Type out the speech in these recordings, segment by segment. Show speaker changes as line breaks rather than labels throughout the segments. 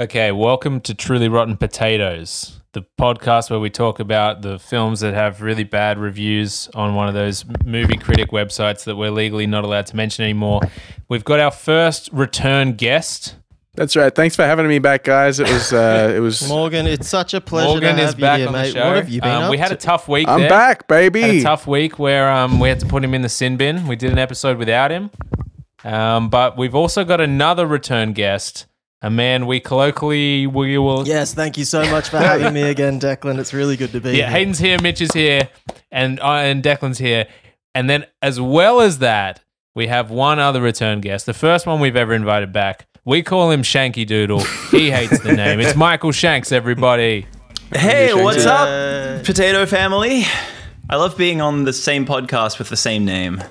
Okay, welcome to Truly Rotten Potatoes, the podcast where we talk about the films that have really bad reviews on one of those movie critic websites that we're legally not allowed to mention anymore. We've got our first return guest.
That's right. Thanks for having me back, guys. It was uh, it was.
Morgan, it's such a pleasure
Morgan
to
is
have you
back
here,
on
mate.
the show.
What have you been
Um,
up
we had
to?
a tough week.
I'm
there.
back,
Had a tough week where um, we had to put him in the sin bin. We did an episode without him. Um, but we've also got another return guest, a man we colloquially we will
Yes, thank you so much for having me again, Declan. It's really good to be
Yeah,
here.
Hayden's here, Mitch is here, and uh, and Declan's here, and then as well as that, we have one other return guest, the first one we've ever invited back. We call him Shanky Doodle. He hates the name. It's Michael Shanks, everybody.
Hey, what's up, Potato Family? I love being on the same podcast with the same name.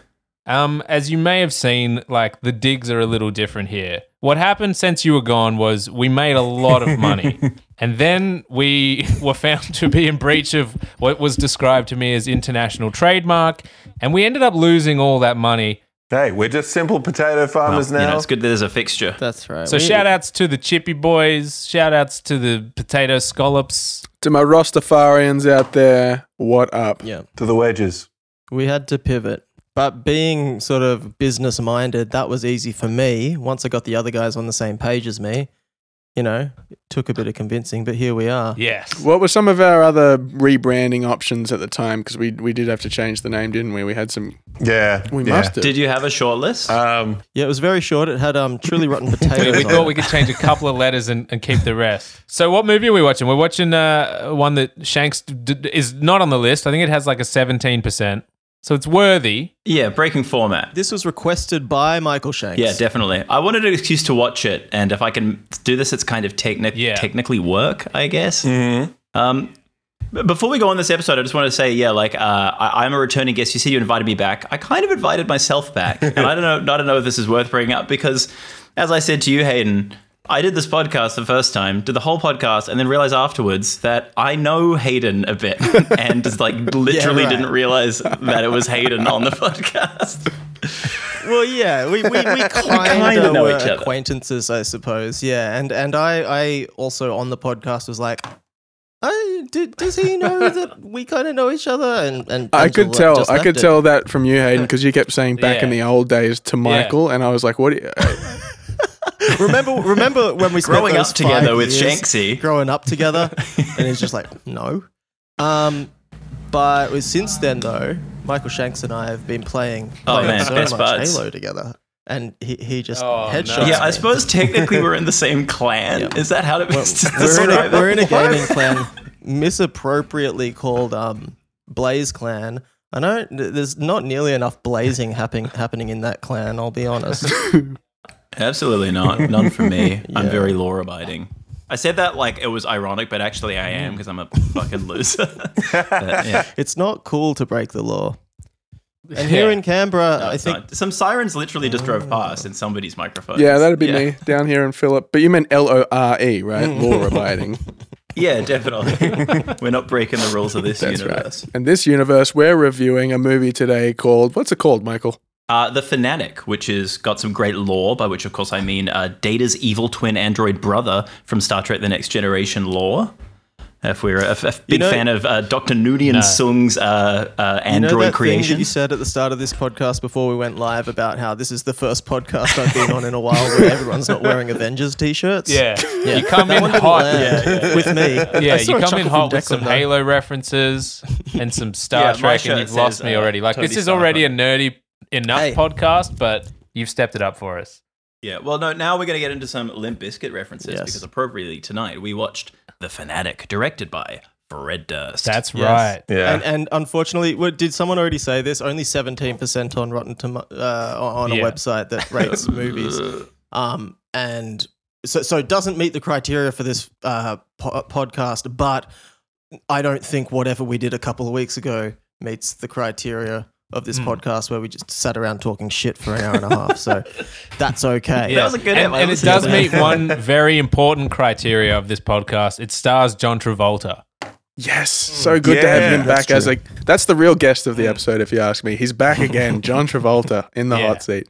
Um, as you may have seen, like the digs are a little different here. What happened since you were gone was we made a lot of money, and then we were found to be in breach of what was described to me as international trademark, and we ended up losing all that money.
Hey, we're just simple potato farmers
Well, you
now.
know, it's good that there's a fixture.
That's right.
So
We-
shout outs to the Chippy Boys, shout outs to the Potato Scallops.
to my Rastafarians out there, what up?
Yeah,
to the wedges.
we had to pivot. But being sort of business minded, that was easy for me. Once I got the other guys on the same page as me, you know, it took a bit of convincing, but here we are.
Yes.
What were some of our other rebranding options at the time? Because we we did have to change the name, didn't we? We had some.
Yeah,
We
yeah.
must have.
Did you have a short list?
Um,
Yeah, it was very short. It had um truly rotten
We,
potatoes.
we thought
it.
we could change a couple of letters and, and keep the rest. So, what movie are we watching? We're watching uh, one that Shanks d- d- is not on the list. I think it has like a 17%. So, it's worthy.
yeah, breaking format.
This was requested by Michael Shanks.
Yeah, definitely. I wanted an excuse to watch it, and if I can do this, it's kind of technic-
Yeah.
technically work, I guess. Um, before we go on this episode, I just want to say, yeah, like uh, I- I'm a returning guest. You said you invited me back. I kind of invited myself back, and I don't know, I don't know if this is worth bringing up because, as I said to you, Hayden, I did this podcast the first time, did the whole podcast, and then realized afterwards that I know Hayden a bit, and just like literally
right.
didn't realize that it was Hayden on the podcast.
Well, yeah, we we, we kind
kinda know
were
each other.
acquaintances, I suppose. Yeah, and and I I also on the podcast was like, I did, does he know that we kind of know each other? And and
I could tell. I could
it.
tell that from you, Hayden, because you kept saying back in the old days to Michael, and I was like, "What?" Do you,
Remember remember when we spent
Growing
those
up together with
years
Shanksy.
growing up together, and he's just like, no. Um, but with- since then though, Michael Shanks and I have been playing,
Oh,
playing
man,
so
best
much
buds.
Halo together, and he he just
Oh,
headshots.
no.
Yeah, I suppose technically we're in the same clan.
Yeah.
Is that how it was
we're in a, we're in a gaming clan misappropriately called um, Blaze Clan. I know th- there's not nearly enough blazing happening happening in that clan. I'll be honest.
Absolutely not. None for me. I'm very law abiding. I said that like it was ironic, but actually I am mm. because I'm a fucking loser. But, yeah.
it's not cool to break the law. And here
Yeah.
in Canberra, I think
not. some sirens literally just drove oh. past in somebody's microphone.
yeah, that'd be me down here in Phillip. But you meant L O R E, right? Mm. Law abiding.
Yeah, definitely. we're not breaking the rules of this
That's
universe.
right. In this universe, we're reviewing a movie today called what's it called, Michael?
Uh, the Fanatic, which has got some great lore, by which, of course, I mean uh, Data's evil twin android brother from Star Trek The Next Generation lore. If we're a, a big
know-
fan of uh, Dr. Noonien Soong's uh, uh,
you know
android
that thing
creation.
that you said at the start of this podcast before we went live about how this is the first podcast I've been on in a while where everyone's not wearing Avengers t-shirts.
Yeah.
Yeah.
You come in
one didn't
hot.
with me.
Yeah, you come in hot
from
with some
though.
Halo references and some Star
Yeah,
Trek, and you've lost
says,
me
uh,
already. Like,
Tony
this is already a nerdy enough
Hey.
podcast, but you've stepped it up for us.
Yeah, well, no, now we're going to get into some Limp Bizkit references
Yes.
because appropriately tonight we watched The Fanatic, directed by Fred Durst.
That's
Yes.
right.
Yeah.
And, and unfortunately, what, did someone already say this? Only 17% on Rotten Tomo- uh, on a
Yeah.
website that rates movies. Um, and so, so it doesn't meet the criteria for this uh, po- podcast, but I don't think whatever we did a couple of weeks ago meets the criteria of this hmm. podcast where we just sat around talking shit for an hour and a half. So that's okay.
That was a good
and, and it
listened to
does
that.
meet one very important criteria of this podcast. It stars John Travolta.
Yes, hmm. so good to have him back
that's
as a. That's the real guest of the hmm. episode, if you ask me. He's back again, John Travolta in the
Yeah.
hot seat.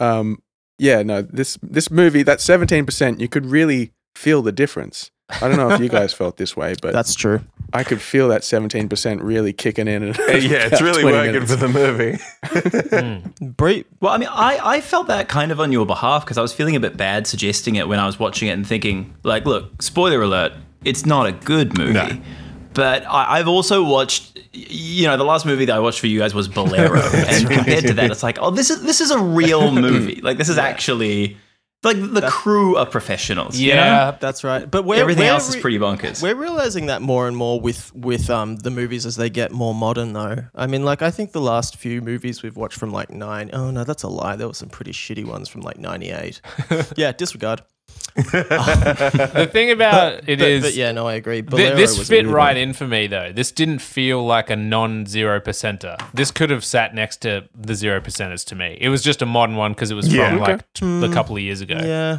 Um, yeah, no, this this movie that seventeen percent, you could really feel the difference. I don't know if you guys felt this way, but
That's true.
I could feel that 17% really kicking in. at
yeah, it's really working
minutes.
for the movie. Hmm.
Brie,
Well, I mean, I, I felt that kind of on your behalf because I was feeling a bit bad suggesting it when I was watching it and thinking, like, look, spoiler alert, it's not a good movie.
No.
But I, I've also watched, you know, the last movie that I watched for you guys was Bolero, and compared to that, it's like, oh, this is this is a real movie. Like, this is actually like the crew are professionals. you know?
Yeah.
that's right. But we're,
everything
we're
else is pretty bonkers.
We're realizing that more and more with with um the movies as they get more modern though. I mean like I think the last few movies we've watched from like 9 Oh no, that's a lie. There were some pretty shitty ones from like 98. yeah, disregard.
The thing about it
but,
is,
but yeah, no, I agree.
thi-
Bolero
this
was
fit
weird
right
one.
in for me though. This didn't feel like a non-zero percenter. This could have sat next to the zero percenters to me. It was just a modern one because it was
Yeah.
from
Okay.
like t- a couple of years ago.
Yeah.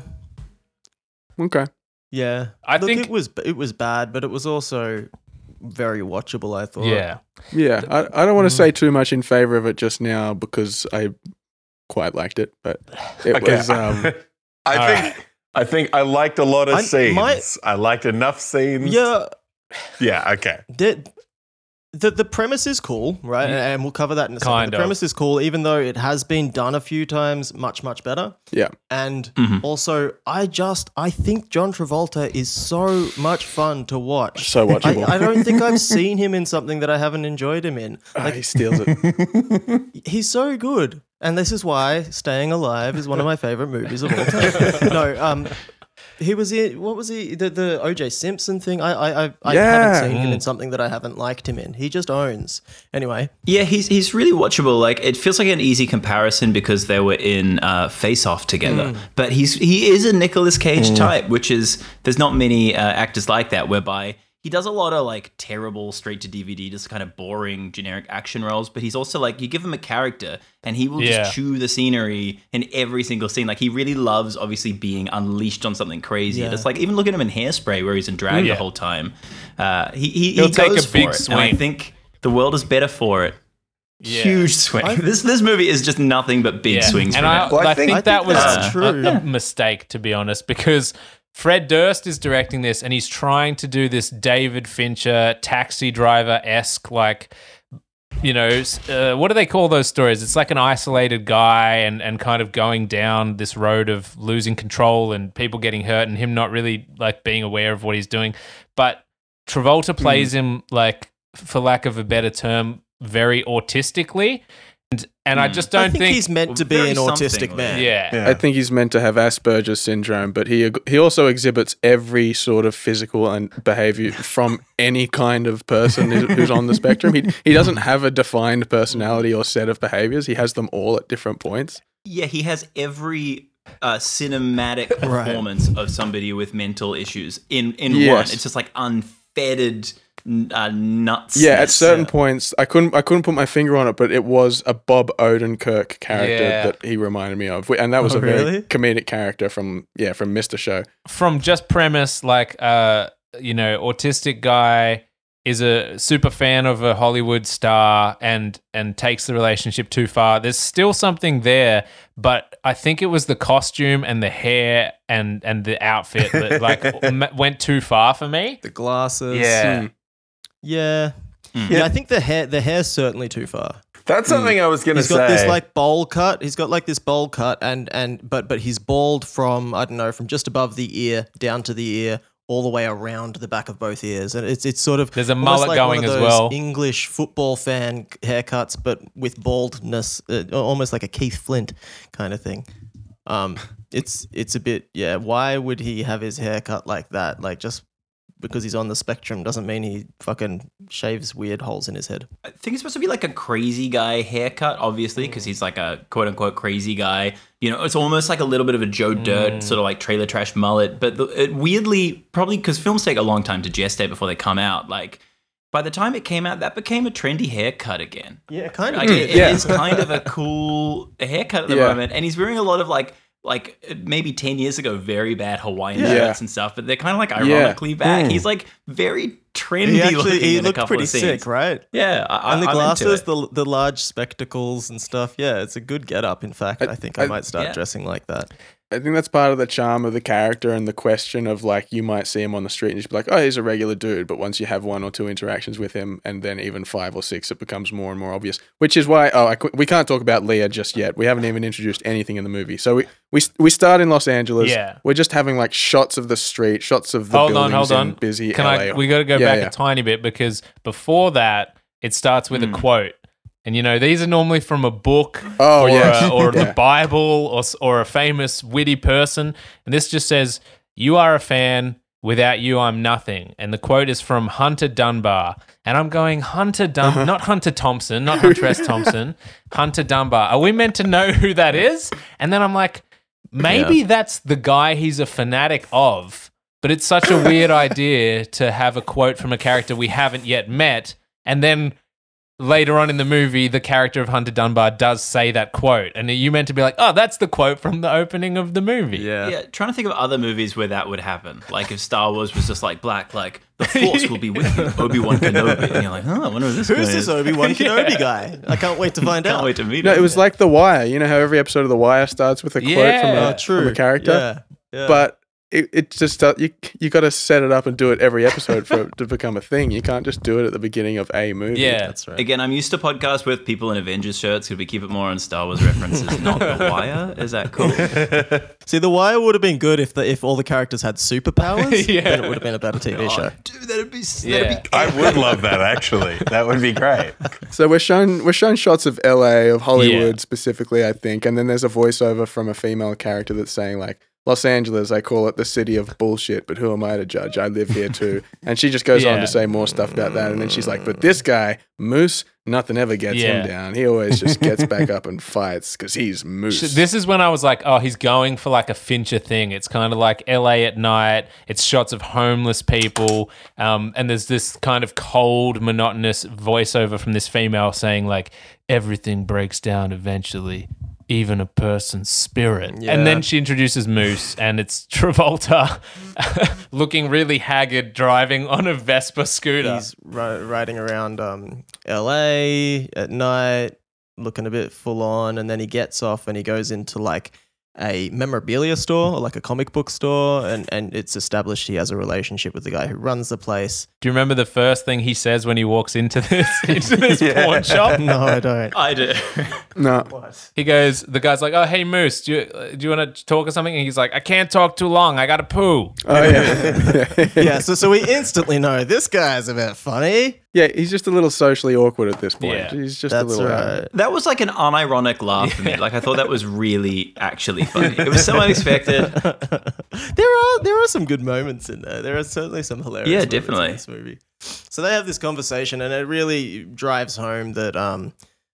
Okay.
Yeah.
I
Look,
think-
it was it was bad, but it was also very watchable, I thought.
Yeah.
Yeah, I, I don't want to say too much in favor of it just now because I quite liked it, but it
Okay.
was. Um,
I
All
think I think I liked a lot of
I-
scenes.
my-
I liked enough scenes.
Yeah,
Yeah, okay.
the, the the premise is cool, right? And, and we'll cover that in a second. The
of.
premise is cool, even though it has been done a few times, much much better.
yeah,
And
Mhm.
also, I just I think John Travolta is so much fun to watch.
so
I,
watchable.
I don't think I've seen him in something that I haven't enjoyed him in.
Ah, he steals it.
He's so good, and this is why Staying Alive is one of my favorite movies of all time. no, um, he was in what was he the the OJ Simpson thing? I I I, I
Yeah.
haven't seen him in something that I haven't liked him in. He just owns. Anyway,
Yeah, he's he's really watchable. Like it feels like an easy comparison because they were in uh, Face Off together. But he's he is a Nicolas Cage type, which is there's not many uh, actors like that. Whereby he does a lot of like terrible straight to DVD, just kind of boring generic action roles. But he's also like you give him a character and he will
Yeah.
just chew the scenery in every single scene. Like he really loves obviously being unleashed on something crazy.
Yeah.
It's like even look at him in Hairspray where he's in drag
Yeah.
the whole time. Uh, he he,
He'll
he
take
goes
a big
for it. And I think the world is better for it.
Yeah.
Huge swing. this this movie is just nothing but big
Yeah.
swings
and
from
I,
him.
Well, I
I,
think-
think, that was
that's
a,
true.
a- a mistake, to be honest, because Fred Durst is directing this and he's trying to do this David Fincher taxi driver esque, like, you know, uh, what do they call those stories? It's like an isolated guy and, and kind of going down this road of losing control and people getting hurt and him not really like being aware of what he's doing. But Travolta plays him like, for lack of a better term, very autistically. And, and I just don't
I think,
think
he's meant to be an autistic man.
yeah.
Yeah.
I think he's meant to have Asperger's syndrome, but he he also exhibits every sort of physical and behavior from any kind of person who's who's on the spectrum. He he doesn't have a defined personality or set of behaviors. He has them all at different points.
Yeah, he has every uh, cinematic
Right.
performance of somebody with mental issues in in one. It's just like unfettered n- uh, nuts.
Yeah, at certain points, I couldn't I couldn't put my finger on it, but it was a Bob Odenkirk character
Yeah.
that he reminded me of, and that was
Oh,
a very
really?
comedic character from yeah from Mister Show.
from just premise, like uh, you know, autistic guy is a super fan of a Hollywood star and and takes the relationship too far. There's still something there, but I think it was the costume and the hair and and the outfit that like m- went too far for me.
The glasses.
Yeah.
Hmm.
Yeah.
Mm.
Yeah, I think the hair the hair's certainly too far.
That's something I was gonna
He's
say.
He's got this like bowl cut. He's got like this bowl cut and and but but he's bald from I don't know from just above the ear down to the ear all the way around the back of both ears and it's it's sort of
There's a
almost
mullet
like one
going
of
as well.
English football fan haircuts but with baldness uh, almost like a Keith Flint kind of thing. Um it's it's a bit yeah why would he have his hair cut like that like just because he's on the spectrum doesn't mean he fucking shaves weird holes in his head.
I think it's supposed to be like a crazy guy haircut, obviously, because he's like a quote unquote crazy guy. You know, it's almost like a little bit of a Joe Dirt mm. sort of like trailer trash mullet. But the, it weirdly, probably because films take a long time to gestate before they come out, like by the time it came out, that became a trendy haircut again.
Yeah, kind of.
Like, it- it
Yeah.
is kind of a cool haircut at the
Yeah.
moment, and he's wearing a lot of like. Like maybe ten years ago, very bad Hawaiian
Yeah.
shirts and stuff, but they're kind of like ironically back.
Mm.
He's like very trendy
He actually
looking
he
in a
looked
couple
pretty
of scenes.
sick, right?
Yeah, I,
and the
I'm into
glasses,
it.
the the large spectacles and stuff. Yeah, it's a good get up. In fact, I,
I-
think I,
I-
might start
Yeah.
dressing like that.
I think that's part of the charm of the character and the question of like you might see him on the street and just be like, oh, he's a regular dude. But once you have one or two interactions with him, and then even five or six, it becomes more and more obvious. Which is why oh, I, qu- we can't talk about Leah just yet. We haven't even introduced anything in the movie. So we we we start in Los Angeles.
Yeah.
we're just having like shots of the street, shots of the
hold on,
buildings
hold on.
busy
Can
LA.
I? We got to go
Yeah,
back
yeah.
a tiny bit because before that, it starts with a hmm. quote, and you know these are normally from a book
Oh,
or
yes.
a, or
Yeah.
the Bible or or a famous witty person, and this just says, "You are a fan." Without you, I'm nothing. And the quote is from Hunter Dunbar. And I'm going, Hunter Dun, uh-huh. not Hunter Thompson, not Hunter S. Thompson, Hunter Dunbar. Are we meant to know who that is? And then I'm like, maybe that's the guy he's a fanatic of. But it's such a weird idea to have a quote from a character we haven't yet met. And then later on in the movie, the character of Hunter Dunbar does say that quote. And you meant to be like, oh, that's the quote from the opening of the movie?
Yeah.
Yeah, trying to think of other movies where that would happen. Like if Star Wars was just like black, like the Force will be with you, Obi Wan Kenobi, and you're like, oh, I wonder who this
Who's
guy
this
is.
Obi Wan Kenobi guy? I can't wait to find
Can't
out.
wait to meet
No,
him.
it was like The Wire. You know how every episode of The Wire starts with a quote from
Yeah.
a,
Oh, true.
from a character?
Yeah. yeah.
but it, it just uh, you you got to set it up and do it every episode for it to become a thing. You can't just do it at the beginning of a movie.
Yeah.
that's right.
Again, I'm used to podcasts with people in Avengers shirts. Could we keep it more on Star Wars references, not The Wire? Is that cool?
See, The Wire would have been good if the, if all the characters had superpowers.
Yeah.
Then it would have been a better TV show.
Dude, that'd be,
Yeah.
that'd be
I would love that actually. That would be great.
So we're shown we're shown shots of L.A. of Hollywood
Yeah.
specifically, I think, and then there's a voiceover from a female character that's saying like. Los Angeles, I call it the city of bullshit, but who am I to judge? I live here too. And she just goes on to say more stuff about that. And then she's like, but this guy, Moose, nothing ever gets
Yeah.
him down. He always just gets back up and fights because he's Moose.
This is when I was like, oh, he's going for like a Fincher thing. It's kind of like LA at night. It's shots of homeless people. Um, and there's this kind of cold, monotonous voiceover from this female saying, like, everything breaks down eventually, even a person's spirit.
Yeah.
And then she introduces Moose, and it's Travolta looking really haggard, driving on a Vespa scooter.
He's ri- riding around um, LA at night, looking a bit full on, and then he gets off and he goes into like a memorabilia store or like a comic book store, and, and it's established he has a relationship with the guy who runs the place.
Do you remember the first thing he says when he walks into this into this porn shop?
No, I don't.
I do.
no,
He goes, the guy's like, "Oh, hey Moose, do you uh, do you want to talk or something?" And he's like, "I can't talk too long. I got to poo."
oh yeah,
yeah, so so we instantly know this guy's a bit funny.
Yeah. He's just a little socially awkward at this point.
Yeah.
he's just a
That's
little.
right.
That was like an unironic laugh for me. Like I thought that was really actually funny. It was so unexpected.
there are there are some good moments in there. There are certainly some hilarious.
Yeah,
moments in
definitely.
this movie. So they have this conversation, and it really drives home that um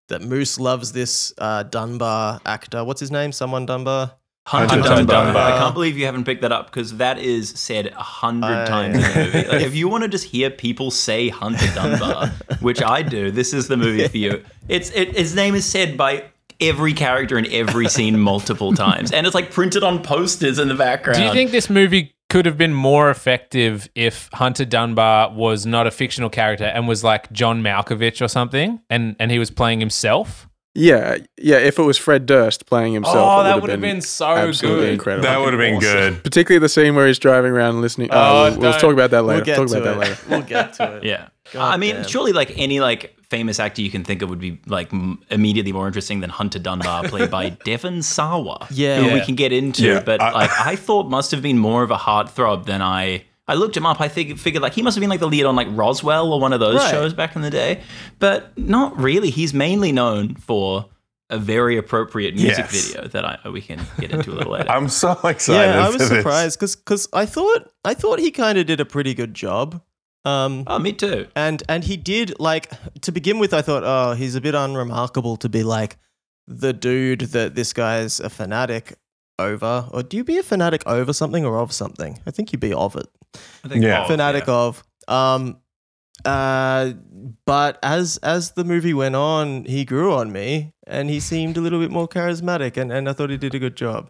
that Moose loves this uh, Dunbar actor. What's his name? Someone Dunbar.
Hunter
Hunter
Dunbar.
Dunbar.
I can't believe you haven't picked that up because that is said a hundred
I-
times in the movie. Like, if you want to just hear people say Hunter Dunbar, which I do, this is the movie for you. It's it, his name is said by every character in every scene multiple times, and it's like printed on posters in the background.
Do you think this movie could have been more effective if Hunter Dunbar was not a fictional character and was like John Malkovich or something, and and he was playing himself?
Yeah, yeah. If it was Fred Durst playing himself,
oh, that would have been so good.
incredible.
That would have been
Awesome.
good.
Particularly the scene where he's driving around listening.
Oh,
Oh, we'll, we'll talk about that later.
We'll get
talk
to
about that
it.
later.
We'll get to it.
Yeah.
God
I mean,
damn.
surely like any like famous actor you can think of would be like m- immediately more interesting than Hunter Dunbar played by Devon Sawa.
Yeah.
who we can get into.
Yeah,
but
I-
like I thought must have been more of a heartthrob than I. I looked him up. I think figured like he must have been like the lead on like Roswell or one of those
Right.
shows back in the day, but not really. He's mainly known for a very appropriate music
Yes.
video that I we can get into a little later.
I'm so excited.
Yeah, I was
this.
surprised because I thought I thought he kind of did a pretty good job. Um,
oh, me too.
and and he did like to begin with. I thought, oh, he's a bit unremarkable to be like the dude that this guy's a fanatic over. Or do you be a fanatic over something or of something? I think you be of it.
I think
Yeah.
oh,
fanatic
yeah.
of. Um, uh, but as as the movie went on, he grew on me, and he seemed a little bit more charismatic, and, and I thought he did a good job.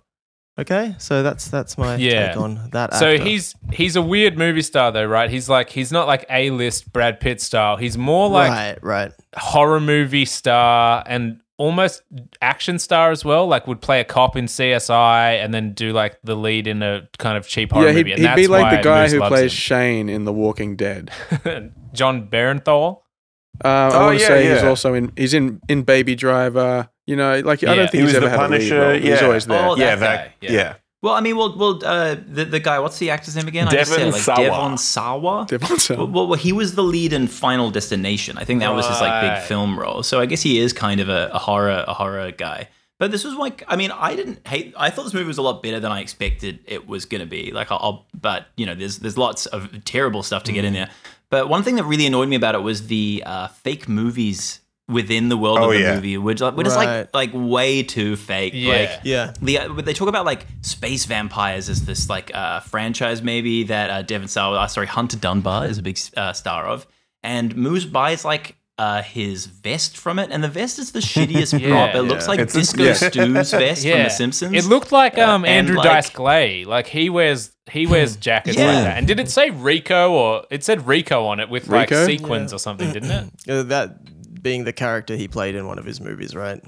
Okay, so that's that's my
Yeah.
take on that.
So
actor.
he's he's a weird movie star though, right? He's like he's not like A list Brad Pitt style. He's more like
right, right.
horror movie star and almost action star as well. Like would play a cop in CSI and then do like the lead in a kind of cheap horror
yeah, he'd,
movie. And
he'd
that's
be like
why
the guy
Moose
who plays
him.
Shane in The Walking Dead.
Jon Bernthal.
Uh, I
Oh,
want to
yeah,
say he's also in. He's in in Baby Driver. You know, like I don't think
He
he's
was
ever
the
had a lead
Punisher.
role. He's
yeah.
always there.
Oh,
yeah,
that
that.
yeah.
Yeah.
Well, I mean, well, well, uh, the the guy. What's the actor's name again? I just
Devon
said, like
Sawa.
Devon Sawa.
Devon Sawa.
Well, well, he was the lead in Final Destination. I think that was his like big film role. So I guess he is kind of a, a horror a horror guy. But this was like, I mean, I didn't hate. I thought this movie was a lot better than I expected it was going to be. Like, I'll, I'll, but you know, there's there's lots of terrible stuff to get
Mm.
in there. But one thing that really annoyed me about it was the uh, fake movies within the world
Oh,
of the
yeah.
movie, which which is like like way too fake.
Yeah.
Like,
Yeah.
the uh, they talk about like space vampires as this like uh, franchise maybe that uh, Devon Sawa, uh, sorry Hunter Dunbar is a big uh, star of, and Moose buys like uh, his vest from it, and the vest is the shittiest
Yeah.
prop. It looks like
It's a-
Disco
yeah.
Stew's vest from The Simpsons.
It looked like um
Uh, and,
Andrew
like-
Dice Clay. Like he wears he wears jackets
Yeah.
like that. And did it say Rico or it said Rico on it with like
Rico?
sequins or something, didn't it?
Uh, that being the character he played in one of his movies, right?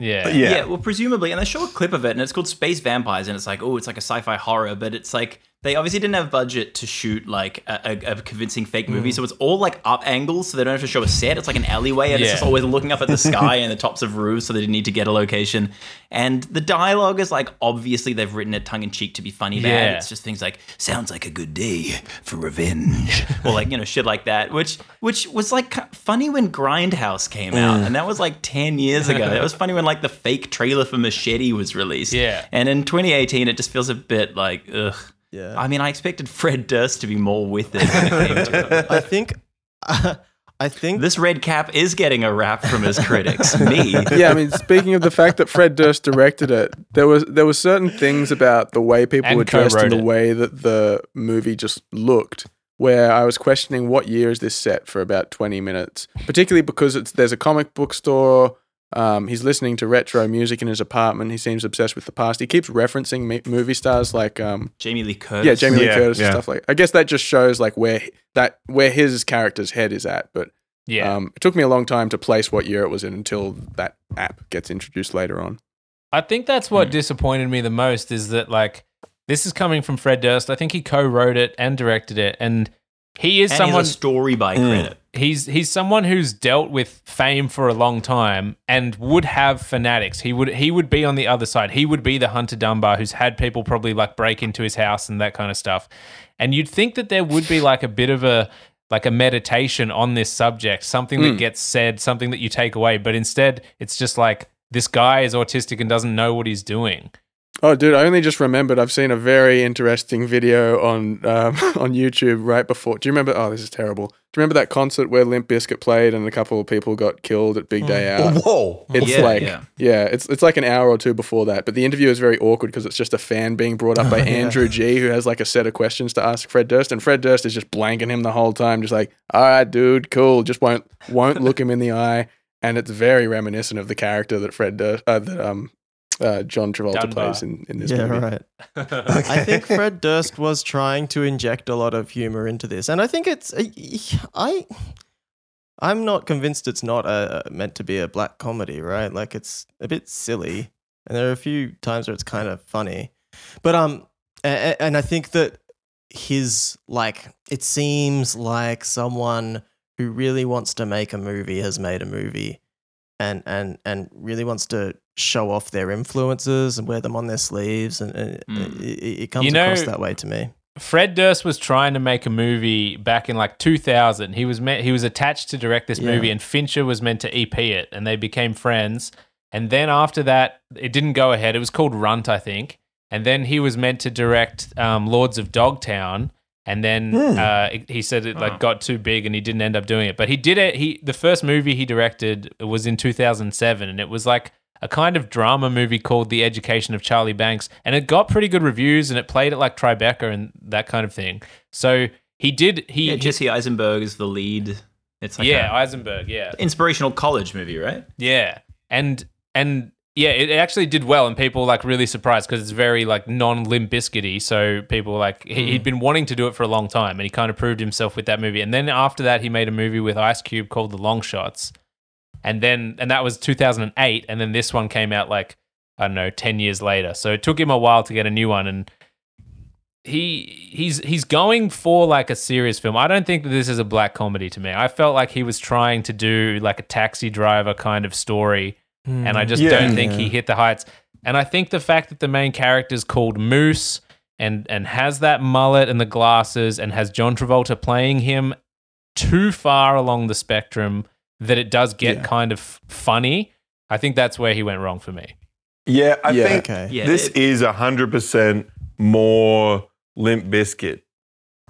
Yeah.
Yeah.
Yeah. well, presumably, and they show a clip of it, and it's called Space Vampires, and it's like, oh, it's like a sci-fi horror, but it's like they obviously didn't have budget to shoot like a, a, a convincing fake
Mm.
movie, so it's all like up angles, so they don't have to show a set. It's like an alleyway, and it's just always looking up at the sky and the tops of roofs, so they didn't need to get a location. And the dialogue is like obviously they've written it tongue in cheek to be funny bad.
Yeah.
It's just things like sounds like a good day for revenge, or like you know shit like that, which which was like funny when Grindhouse came out, and that was like ten years ago. That was funny when like the fake trailer for Machete was released.
Yeah.
and in 2018, it just feels a bit like ugh.
Yeah.
I mean, I expected Fred Durst to be more with it. When it came to it.
I think. Uh, I think
This red cap is getting a rap from his critics. Me.
yeah, I mean, speaking of the fact that Fred Durst directed it, there was there were certain things about the way people
And
were dressed and the
it.
way that the movie just looked, where I was questioning what year is this set for about twenty minutes, particularly because it's there's a comic book store. Um, he's listening to retro music in his apartment. He seems obsessed with the past. He keeps referencing me- movie stars like um,
Jamie Lee Curtis.
yeah, Jamie Lee
Yeah,
Curtis
yeah.
and stuff like. I guess that just shows like where that where his character's head is at. But
Yeah.
um, it took me a long time to place what year it was in until that app gets introduced later on.
I think that's what disappointed me the most is that like this is coming from Fred Durst. I think he co-wrote it and directed it, and he is
And
someone.
he's a story by
Mm.
credit.
He's he's someone who's dealt with fame for a long time and would have fanatics. He would he would be on the other side. He would be the Hunter Dunbar who's had people probably like break into his house and that kind of stuff. And you'd think that there would be like a bit of a like a meditation on this subject, something that hmm. gets said, something that you take away, but instead it's just like this guy is autistic and doesn't know what he's doing.
Oh, dude! I only just remembered. I've seen a very interesting video on um, on YouTube right before. Do you remember? Oh, this is terrible. Do you remember that concert where Limp Bizkit played and a couple of people got killed at Big Day Out?
Whoa.
It's
Yeah,
like
yeah.
yeah. it's it's like an hour or two before that. But the interview is very awkward because it's just a fan being brought up by Andrew G, who has like a set of questions to ask Fred Durst, and Fred Durst is just blanking him the whole time, just like, "All right, dude, cool." Just won't won't look him in the eye, and it's very reminiscent of the character that Fred Durst, uh, that um, uh, John Travolta
Dunbar.
plays in in this
yeah,
movie.
right. I think Fred Durst was trying to inject a lot of humor into this, and I think it's I. I'm not convinced it's not a, a- meant to be a black comedy, right? Like it's a bit silly, and there are a few times where it's kind of funny, but um, and, and I think that his like it seems like someone who really wants to make a movie has made a movie, and and and really wants to show off their influences and wear them on their sleeves, and, and
Mm.
it, it comes
You know-
across that way to me.
Fred Durst was trying to make a movie back in like 2000. He was me- he was attached to direct this
Yeah.
movie, and Fincher was meant to EP it, and they became friends. And then after that, it didn't go ahead. It was called Runt, I think. And then he was meant to direct um, Lords of Dogtown, and then uh, he said it like got too big, and he didn't end up doing it. But he did it. He the first movie he directed was in 2007, and it was like a kind of drama movie called The Education of Charlie Banks, and it got pretty good reviews, and it played at like Tribeca and that kind of thing. So he did. He
Yeah,
he-
Jesse Eisenberg is the lead. It's like
yeah, Eisenberg, yeah,
inspirational college movie, right?
yeah, and and yeah, it actually did well, and people were, like really surprised because it's very like non Limp Bizkity. So people were, like he, he'd hmm. been wanting to do it for a long time, and he kind of proved himself with that movie. And then after that, he made a movie with Ice Cube called The Long Shots, and then and that was 2008, and then this one came out like I don't know, 10 years later. So it took him a while to get a new one, and he he's he's going for like a serious film. I don't think that this is a black comedy to me. I felt like he was trying to do like a taxi driver kind of story, and I hmm. just
Yeah.
don't think he hit the heights. And I think the fact that the main character is called Moose and and has that mullet and the glasses and has John Travolta playing him too far along the spectrum that it does get
Yeah.
kind of funny. I think that's where he went wrong for me.
Yeah, I
Yeah.
think
Okay.
Yeah,
this
it-
is hundred percent more Limp Bizkit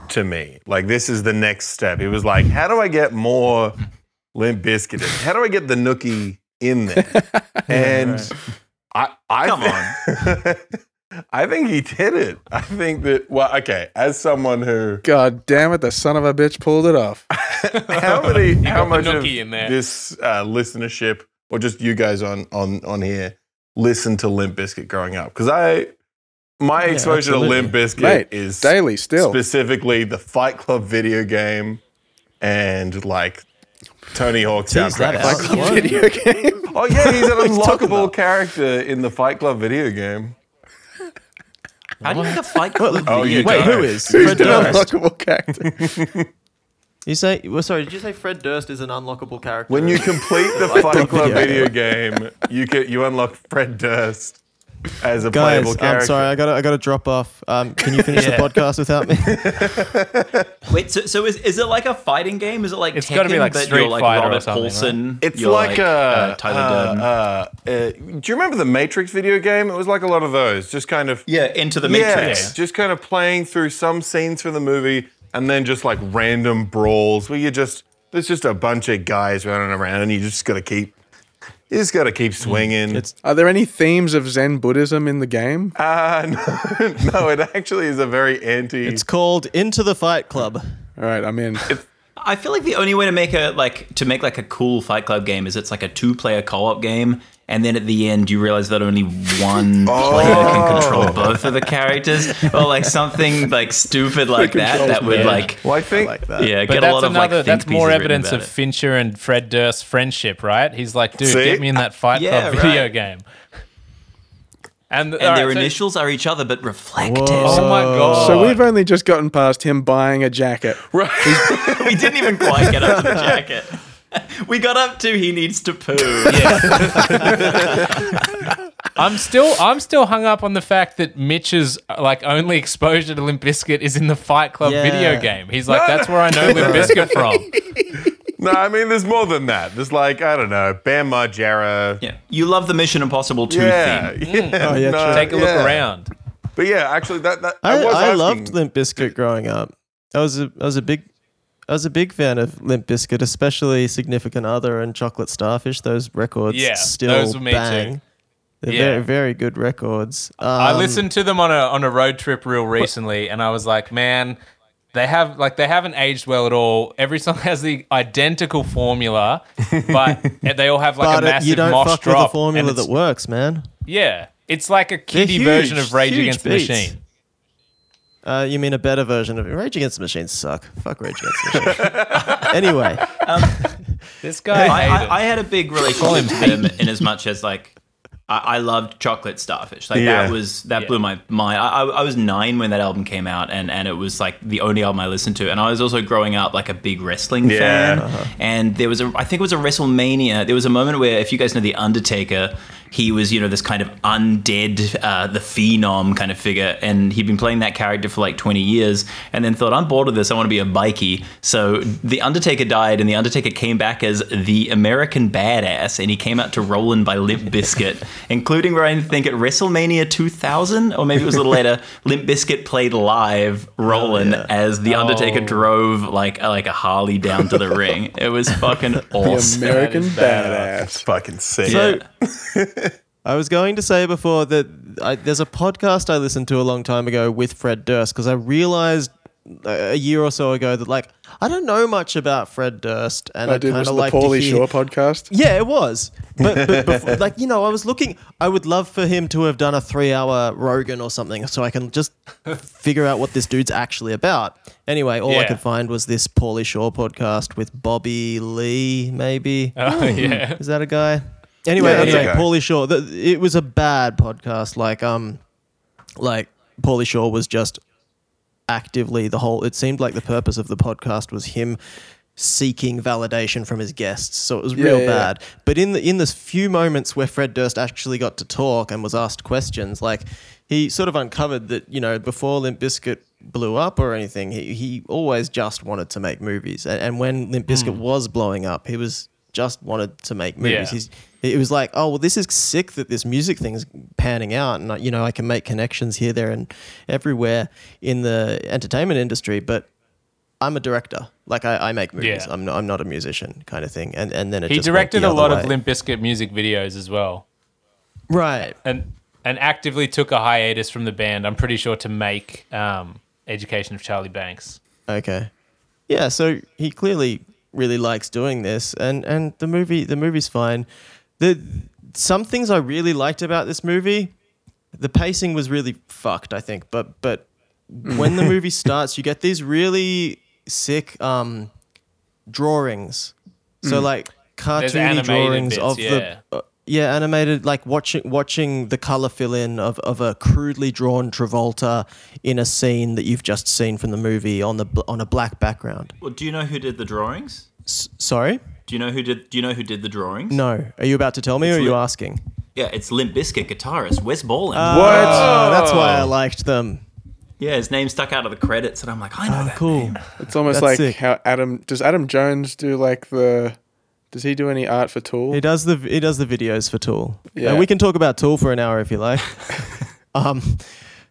to me. Like this is the next step. It was like, how do I get more Limp Bizkit? in? How do I get the nookie in there? And I, I
Come
on. I think he did it. I think that. Well, okay. As someone who,
God damn it, the son of a bitch pulled it off.
how many, how much of
in there.
this uh, listenership, or just you guys on on on here, listened to Limp Bizkit growing up? Because I, my
Yeah,
exposure
absolutely.
to Limp Bizkit
Mate,
is
Daily still.
specifically the Fight Club video game and like Tony Hawk
Tease
soundtrack.
out.
Fight Club video game.
Oh yeah, he's an unlockable character in the Fight Club video game.
How do you make a fight club?
Oh, you
Wait, who is?
Who's
Fred
the
Durst.
unlockable character?
You say? Well, sorry. Did you say Fred Durst is an unlockable character?
When you complete the
Fight
Fight Club
video
video game, you get you unlock Fred Durst as a
Guys,
playable
I'm
character.
sorry. I gotta I gotta drop off. Um, can you finish
Yeah.
the podcast without me?
Wait, so, so is, is it like a fighting game? Is it like
It's
Tekken,
gotta be like
but
Street
you're like
Fighter or
Robert
something, right?
It's
you're
like, uh,
uh, Tyler
uh,
Durden.
uh, uh, do you remember the Matrix video game? It was like a lot of those, just kind of
yeah, into the Matrix,
yeah,
Matrix.
just kind of playing through some scenes from the movie, and then just like random brawls where you just there's just a bunch of guys running around, and you just got to keep you just got to keep swinging.
It's
Are there any themes of Zen Buddhism in the game?
uh, no, no, it actually is a very anti.
it's called Into the Fight Club.
All right, I'm in.
I feel like the only way to make a like to make like a cool Fight Club game is it's like a two player co op game, and then at the end you realize that only one oh. player can control both of the characters, or like something like stupid like that. That would
me?
like
well, I think
like that.
yeah
But
get a
that's
lot of like
another.
think
that's more evidence of
it.
Fincher and Fred Durst friendship, right? He's like, dude,
See?
get me in that Fight
Yeah,
Club video
right.
game. And,
and
all
their
right, so-
initials are each other but reflective.
Oh my god!
So we've only just gotten past him buying a jacket. Right?
we didn't even quite get up to the jacket. We got up to he needs to poo.
I'm still I'm still hung up on the fact that Mitch's uh, like only exposure to Limp Bizkit is in the Fight Club
Yeah.
video game. He's like, that's where I know Limp Bizkit from.
no, I mean there's more than that. There's like I don't know, Bam Margera.
Yeah, you love the Mission Impossible 2
Yeah,
theme.
yeah,
Oh, yeah,
no.
Take a look
yeah.
around.
But yeah, actually, that, that
I,
I, was
I
asking-
loved Limp Bizkit growing up. I was a I was a big I was a big fan of Limp Bizkit, especially Significant Other and Chocolate Starfish. Those records
Yeah,
still
those were me too.
bang. They're
Yeah.
very very good records.
I
Um,
listened to them on a on a road trip real recently, and I was like, man, they have like they haven't aged well at all. Every song has the identical formula, but they all have like
but
a
it-
massive
you don't
mosh
fuck
drop.
with a formula that works, man.
Yeah, it's like a kiddie
huge,
version of Rage Against the. Machine.
Uh, you mean a better version of? Rage Against the Machine suck. Fuck Rage Against the Machine. anyway,
This guy,
I. I, I had a big relationship with him in as much as like I, I loved chocolate starfish. Like
Yeah.
that was that
Yeah.
blew my mind. I, I, I was nine when that album came out, and and it was like the only album I listened to. And I was also growing up like a big wrestling
Yeah.
fan. And there was a I think it was a WrestleMania. There was a moment where if you guys know the Undertaker. He was, you know, this kind of undead, uh, the phenom kind of figure, and he'd been playing that character for like 20 years, and then thought, I'm bored of this, I want to be a bikie. So the Undertaker died, and the Undertaker came back as the American Badass, and he came out to Rollin' by Limp Bizkit, including where I think at WrestleMania 2000, or maybe it was a little later, Limp Bizkit played live Rollin'
yeah.
as the Undertaker
Oh.
drove like a, like a Harley down to the ring. It was fucking
The
awesome.
American
is
badass.
Fucking sick.
So-
Yeah.
I was going to say before that I, there's a podcast I listened to a long time ago with Fred Durst because I realized uh, a year or so ago that like I don't know much about Fred Durst, and I,
I did
kind of
the
like
Paulie
to hear,
Shaw podcast.
yeah, it was. But, but before, like you know, I was looking. I would love for him to have done a three-hour Rogan or something, so I can just figure out what this dude's actually about. Anyway, all I could find was this Pauly Shore podcast with Bobby Lee. Maybe
Oh hmm. yeah.
is that a guy? Anyway,
Yeah, that's
anyway,
a guy.
Pauly Shore. The, it was a bad podcast. Like um, like Pauly Shore was just actively the whole. It seemed like the purpose of the podcast was him seeking validation from his guests. So it was
Yeah,
real
yeah, yeah.
bad. But in the in the few moments where Fred Durst actually got to talk and was asked questions, like he sort of uncovered that you know before Limp Bizkit blew up or anything, he he always just wanted to make movies. And, and when Limp Bizkit was blowing up, he was just wanted to make movies.
Yeah.
He's it was like, oh well, this is sick that this music thing is panning out, and you know I can make connections here, there, and everywhere in the entertainment industry. But I'm a director, like I, I make movies.
Yeah.
I'm not, I'm not a musician, kind of thing. And and then it
He
just
directed
the
a lot
other
of. Limp Bizkit music videos as well,
right.
and and actively took a hiatus from the band. I'm pretty sure to make um, Education of Charlie Banks.
Okay. Yeah, so he clearly really likes doing this and and the movie the movie's fine. The some things I really liked about this movie, the pacing was really fucked, I think, but but when the movie starts, you get these really sick um drawings. So like cartoony drawings
bits,
of
yeah.
the uh, yeah, animated like watching watching the color fill in of, of a crudely drawn Travolta in a scene that you've just seen from the movie on the on a black background.
Well, do you know who did the drawings?
S- sorry?
Do you know who did? Do you know who did the drawings?
No. Are you about to tell me or are you
lit.
asking?
Yeah, it's Limp Bizkit guitarist Wes Borland.
Oh, that's why I liked them.
yeah, his name stuck out of the credits, and I'm like, I know that.
Oh, Cool.
name.
It's almost
That's
like
sick.
how Adam does. Adam Jones do like the. Does he do any art for Tool?
He does the he does the videos for Tool.
Yeah.
And we can talk about Tool for an hour if you like. um,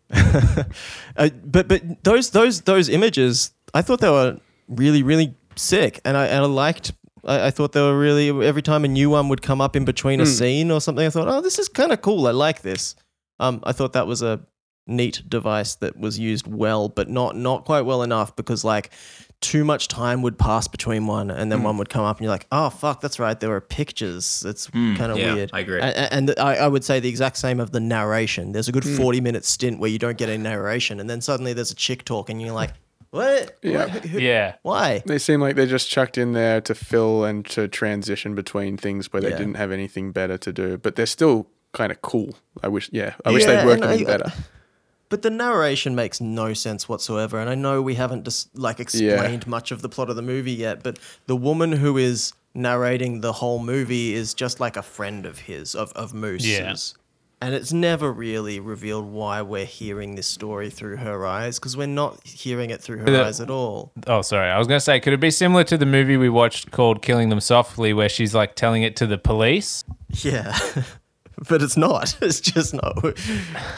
uh, but but those those those images, I thought they were really really sick, and I and I liked. I, I thought they were really every time a new one would come up in between a hmm. scene or something. I thought, oh, this is kind of cool. I like this. Um, I thought that was a neat device that was used well, but not not quite well enough because like too much time would pass between one, and then hmm. one would come up, and you're like, oh fuck, that's right, there were pictures. It's hmm. kind of
yeah,
weird.
I agree.
A- a- And, I, I would say the exact same of the narration. There's a good 40 minute stint where you don't get any narration, and then suddenly there's a chick talk, and you're like, what?
Yeah.
What? Who-
Yeah.
Why?
They seem like they're just chucked in there to fill and to transition between things where they
Yeah.
didn't have anything better to do, but they're still kind of cool. I wish, yeah, I wish they'd worked
and
them in
I- uh,
better.
But the narration makes no sense whatsoever, and I know we haven't just like explained much of the plot of the movie yet. But the woman who is narrating the whole movie is just like a friend of his, of of Moose's,
Yeah.
And it's never really revealed why we're hearing this story through her eyes because we're not hearing it through her
The-
eyes at all.
Oh, sorry. I was going to say, could it be similar to the movie we watched called Killing Them Softly, where she's like telling it to the police?
Yeah. But it's not. It's just not.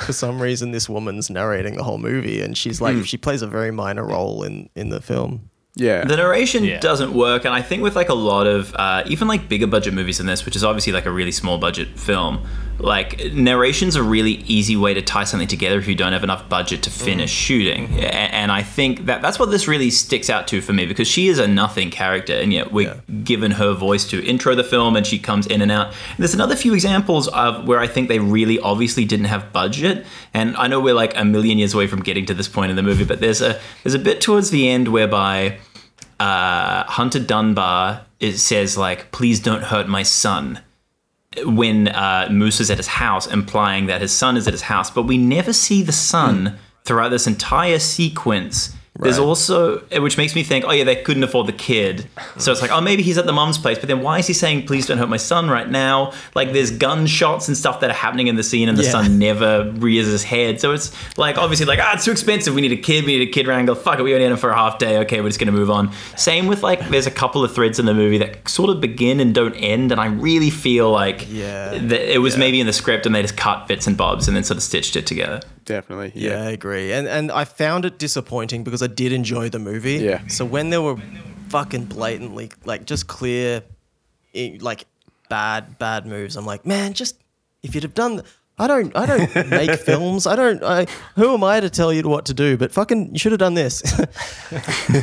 For some reason, this woman's narrating the whole movie, and she's like, she plays a very minor role in in the film.
Yeah,
The narration
Yeah.
doesn't work, and I think with like a lot of uh, even like bigger budget movies than this, which is obviously like a really small budget film, like narration's a really easy way to tie something together if you don't have enough budget to finish shooting. A- And I think that that's what this really sticks out to for me because she is a nothing character, and yet we're given her voice to intro the film, and she comes in and out. And there's another few examples of where I think they really obviously didn't have budget, and I know we're like a million years away from getting to this point in the movie, but there's a there's a bit towards the end whereby uh, Hunter Dunbar it says like, "Please don't hurt my son." When uh, Moose is at his house, implying that his son is at his house, but we never see the son throughout this entire sequence. There's also, which makes me think, oh yeah, they couldn't afford the kid, so it's like, oh maybe he's at the mom's place, but then why is he saying, please don't hurt my son right now? Like there's gunshots and stuff that are happening in the scene, and the
Yeah.
son never rears his head. So it's like obviously like ah, it's too expensive. We need a kid. We need a kid wrangle. Fuck it. We only had him for a half day. Okay, we're just gonna move on. Same with like there's a couple of threads in the movie that sort of begin and don't end, and I really feel like
Yeah.
that it was maybe in the script and they just cut bits and bobs and then sort of stitched it together.
Definitely.
Yeah,
Yeah,
I agree. And and I found it disappointing because I did enjoy the movie.
Yeah.
So when there were fucking blatantly like just clear like bad bad moves, I'm like, man, just if you'd have done I don't. I don't make films. I don't. I, who am I to tell you what to do? But fucking, you should have done this.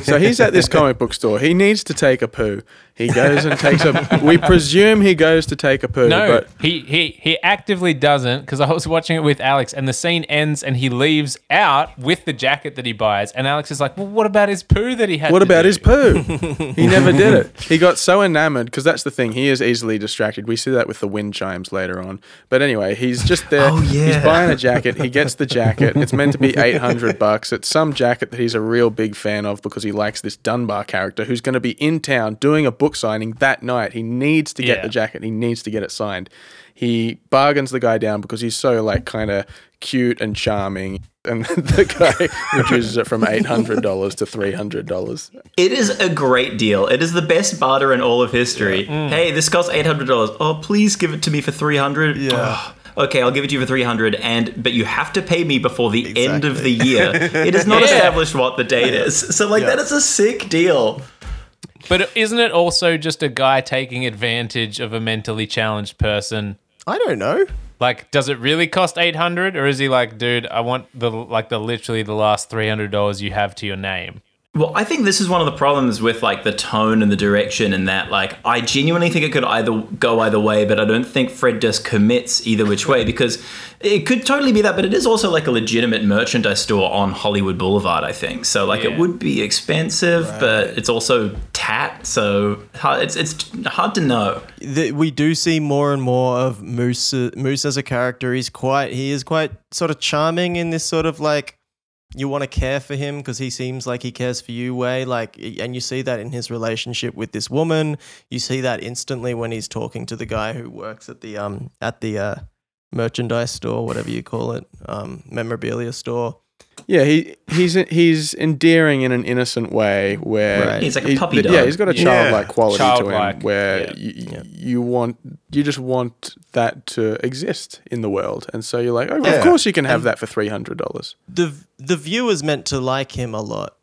So he's at this comic book store. He needs to take a poo. He goes and takes a. We presume he goes to take a poo.
No,
but
he, he he actively doesn't because I was watching it with Alex and the scene ends and he leaves out with the jacket that he buys and Alex is like, well, what about his poo that he had?
what
to
about
do?"
his poo? he never did it. He got so enamored because that's the thing. He is easily distracted. We see that with the wind chimes later on. But anyway, he's just there.
Oh, yeah.
He's buying a jacket. He gets the jacket. It's meant to be eight hundred bucks. It's some jacket that he's a real big fan of because he likes this Dunbar character who's going to be in town doing a book signing that night. He needs to get
Yeah.
the jacket. He needs to get it signed. He bargains the guy down because he's so like kind of cute and charming, and the guy reduces it from eight hundred dollars to three hundred dollars.
It is a great deal. It is the best barter in all of history. Mm. Hey, this costs eight hundred dollars. Oh, please give it to me for three hundred. Yeah. Oh, okay, I'll give it to you for three hundred, and but you have to pay me before the end of the year. It is not
Yeah.
established what the date is. So like that is a sick deal.
But isn't it also just a guy taking advantage of a mentally challenged person?
I don't know.
Like, does it really cost eight hundred, or is he like, dude, I want the like the literally the last three hundred dollars you have to your name?
Well, I think this is one of the problems with like the tone and the direction, and that like I genuinely think it could either go either way, but I don't think Fred just commits either which way because it could totally be that, but it is also like a legitimate merchandise store on Hollywood Boulevard. I think so. Like
Yeah.
it would be expensive, but it's also tat, so it's it's hard to know.
The, we do see more and more of Moose. uh, Moose as a character. He's quite. He is quite sort of charming in this sort of like you want to care for him because he seems like he cares for you way. Like, and you see that in his relationship with this woman. You see that instantly when he's talking to the guy who works at the um at the uh, merchandise store, whatever you call it, um, memorabilia store.
Yeah, he he's he's endearing in an innocent way where
Right.
He's like a
he-
dog.
Yeah, he's got a
Yeah.
childlike quality to him where
yeah.
you, you want you just want that to exist in the world, and so you're like, oh,
Yeah.
of course you can have that for three hundred dollars.
The the viewer's meant to like him a lot,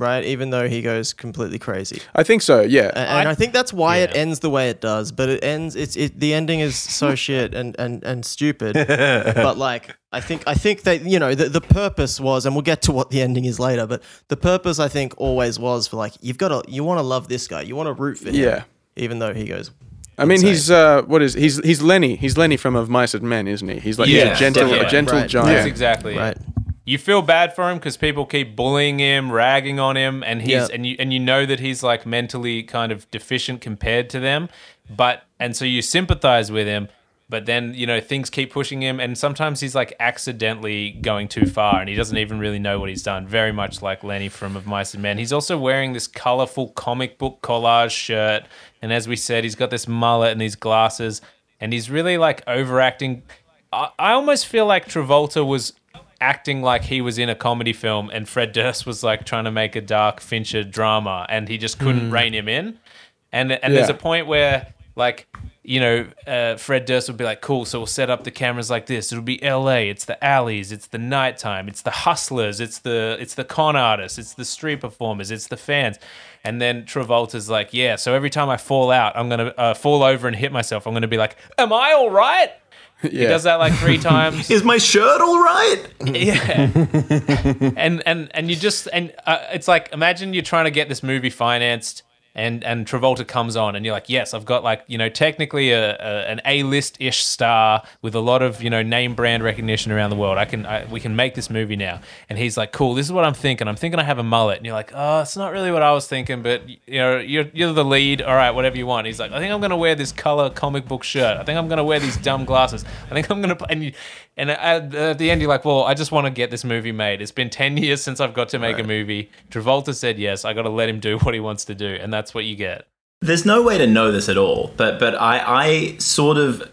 right? Even though he goes completely crazy.
I think so. Yeah,
A- and I, think that's why it ends the way it does. But it ends. It's it. The ending is so shit and and and stupid. but like, I think I think that you know the the purpose was, and we'll get to what the ending is later. But the purpose I think always was for like you've got to you want to love this guy, you want to root for him,
Yeah.
even though he goes.
I mean,
insane.
he's uh, what is he's he's Lenny. He's Lenny from Of Mice and Men, isn't he? He's like he's a gentle
definitely.
a gentle
Right.
That's
giant.
exactly it. You feel bad for him because people keep bullying him, ragging on him, and he's and you and you know that he's like mentally kind of deficient compared to them, but and so you sympathize with him, but then you know things keep pushing him, and sometimes he's like accidentally going too far, and he doesn't even really know what he's done. Very much like Lenny from Of Mice and Men. He's also wearing this colorful comic book collage shirt, and as we said, he's got this mullet and these glasses, and he's really like overacting. I, I almost feel like Travolta was acting like he was in a comedy film and Fred Durst was like trying to make a dark Fincher drama and he just couldn't rein him in. And and there's a point where like you know, uh, Fred Durst would be like, "Cool, so we'll set up the cameras like this. It'll be L.A. It's the alleys. It's the nighttime. It's the hustlers. It's the it's the con artists. It's the street performers. It's the fans." And then Travolta's like, "Yeah, so every time I fall out, I'm gonna uh, fall over and hit myself. I'm gonna be like, am I all right?" He does that like three times.
Is my shirt all right?
Yeah. and and and you just and uh, it's like imagine you're trying to get this movie financed and and Travolta comes on and you're like yes I've got like you know technically a, a an A-list ish star with a lot of you know name brand recognition around the world. I can I, we can make this movie now. And he's like cool this is what I'm thinking. I'm thinking I have a mullet. And you're like oh it's not really what I was thinking but you know you're you're the lead. All right whatever you want. He's like I think I'm gonna wear this color comic book shirt. I think I'm gonna wear these dumb glasses. I think I'm gonna and you and at, at the end, you're like, well, I just want to get this movie made. It's been 10 years since I've got to make a movie. Travolta said yes. I got to let him do what he wants to do. And that's what you get.
There's no way to know this at all, but but I I sort of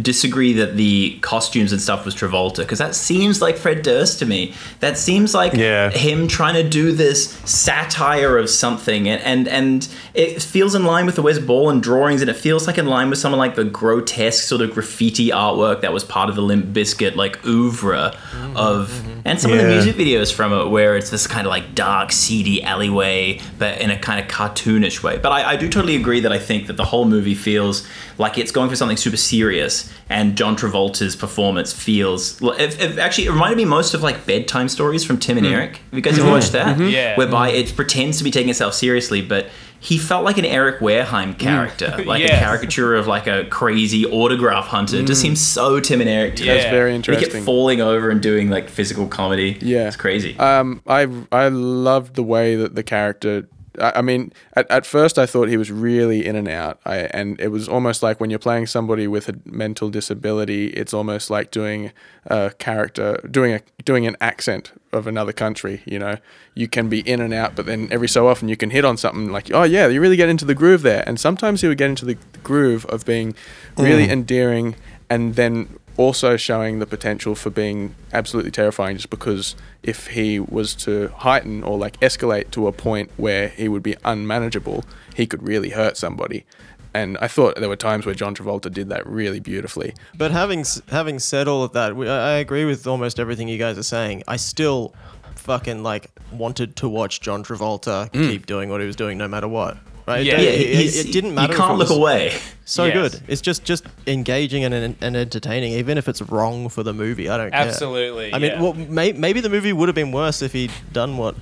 disagree that the costumes and stuff was Travolta because that seems like Fred Durst to me. That seems like
Yeah.
him trying to do this satire of something, and and and it feels in line with the Wes Borland drawings, and it feels like in line with some of like the grotesque sort of graffiti artwork that was part of the Limp Bizkit like oeuvre of, mm-hmm, mm-hmm. and some of the music videos from it where it's this kind of like dark, seedy alleyway, but in a kind of cartoonish way. But I, I do totally agree that I think that the whole movie feels like it's going for something super serious, and John Travolta's performance feels. It, it actually it reminded me most of like bedtime stories from Tim and mm-hmm. Eric. Have you guys ever mm-hmm. watched that? Mm-hmm.
Yeah.
Whereby it pretends to be taking itself seriously, but he felt like an Eric Wareheim mm. character, like
Yes.
a caricature of like a crazy autograph hunter. It just mm. seems so Tim and Eric. To me.
Yeah.
That's very
And he
interesting.
kept falling over and doing like physical comedy.
Yeah.
it's crazy.
Um, I I loved the way that the character. I, I mean, at, at first I thought he was really in and out. I and it was almost like when you're playing somebody with a mental disability, it's almost like doing a character, doing a doing an accent of another country. You know, you can be in and out, but then every so often you can hit on something like, oh yeah, you really get into the groove there. And sometimes he would get into the groove of being really mm. endearing, and then also showing the potential for being absolutely terrifying just because if he was to heighten or like escalate to a point where he would be unmanageable, he could really hurt somebody. And I thought there were times where John Travolta did that really beautifully.
But having having said all of that, I I agree with almost everything you guys are saying. I still fucking like wanted to watch John Travolta mm. keep doing what he was doing, no matter what. Right?
Yeah.
It,
yeah,
it- it- it didn't matter.
You can't look away.
So
Yes.
good. It's just just engaging and, and, and entertaining, even if it's wrong for the movie. I don't care.
Absolutely,
I mean,
yeah.
well, may, maybe the movie would have been worse if he'd done what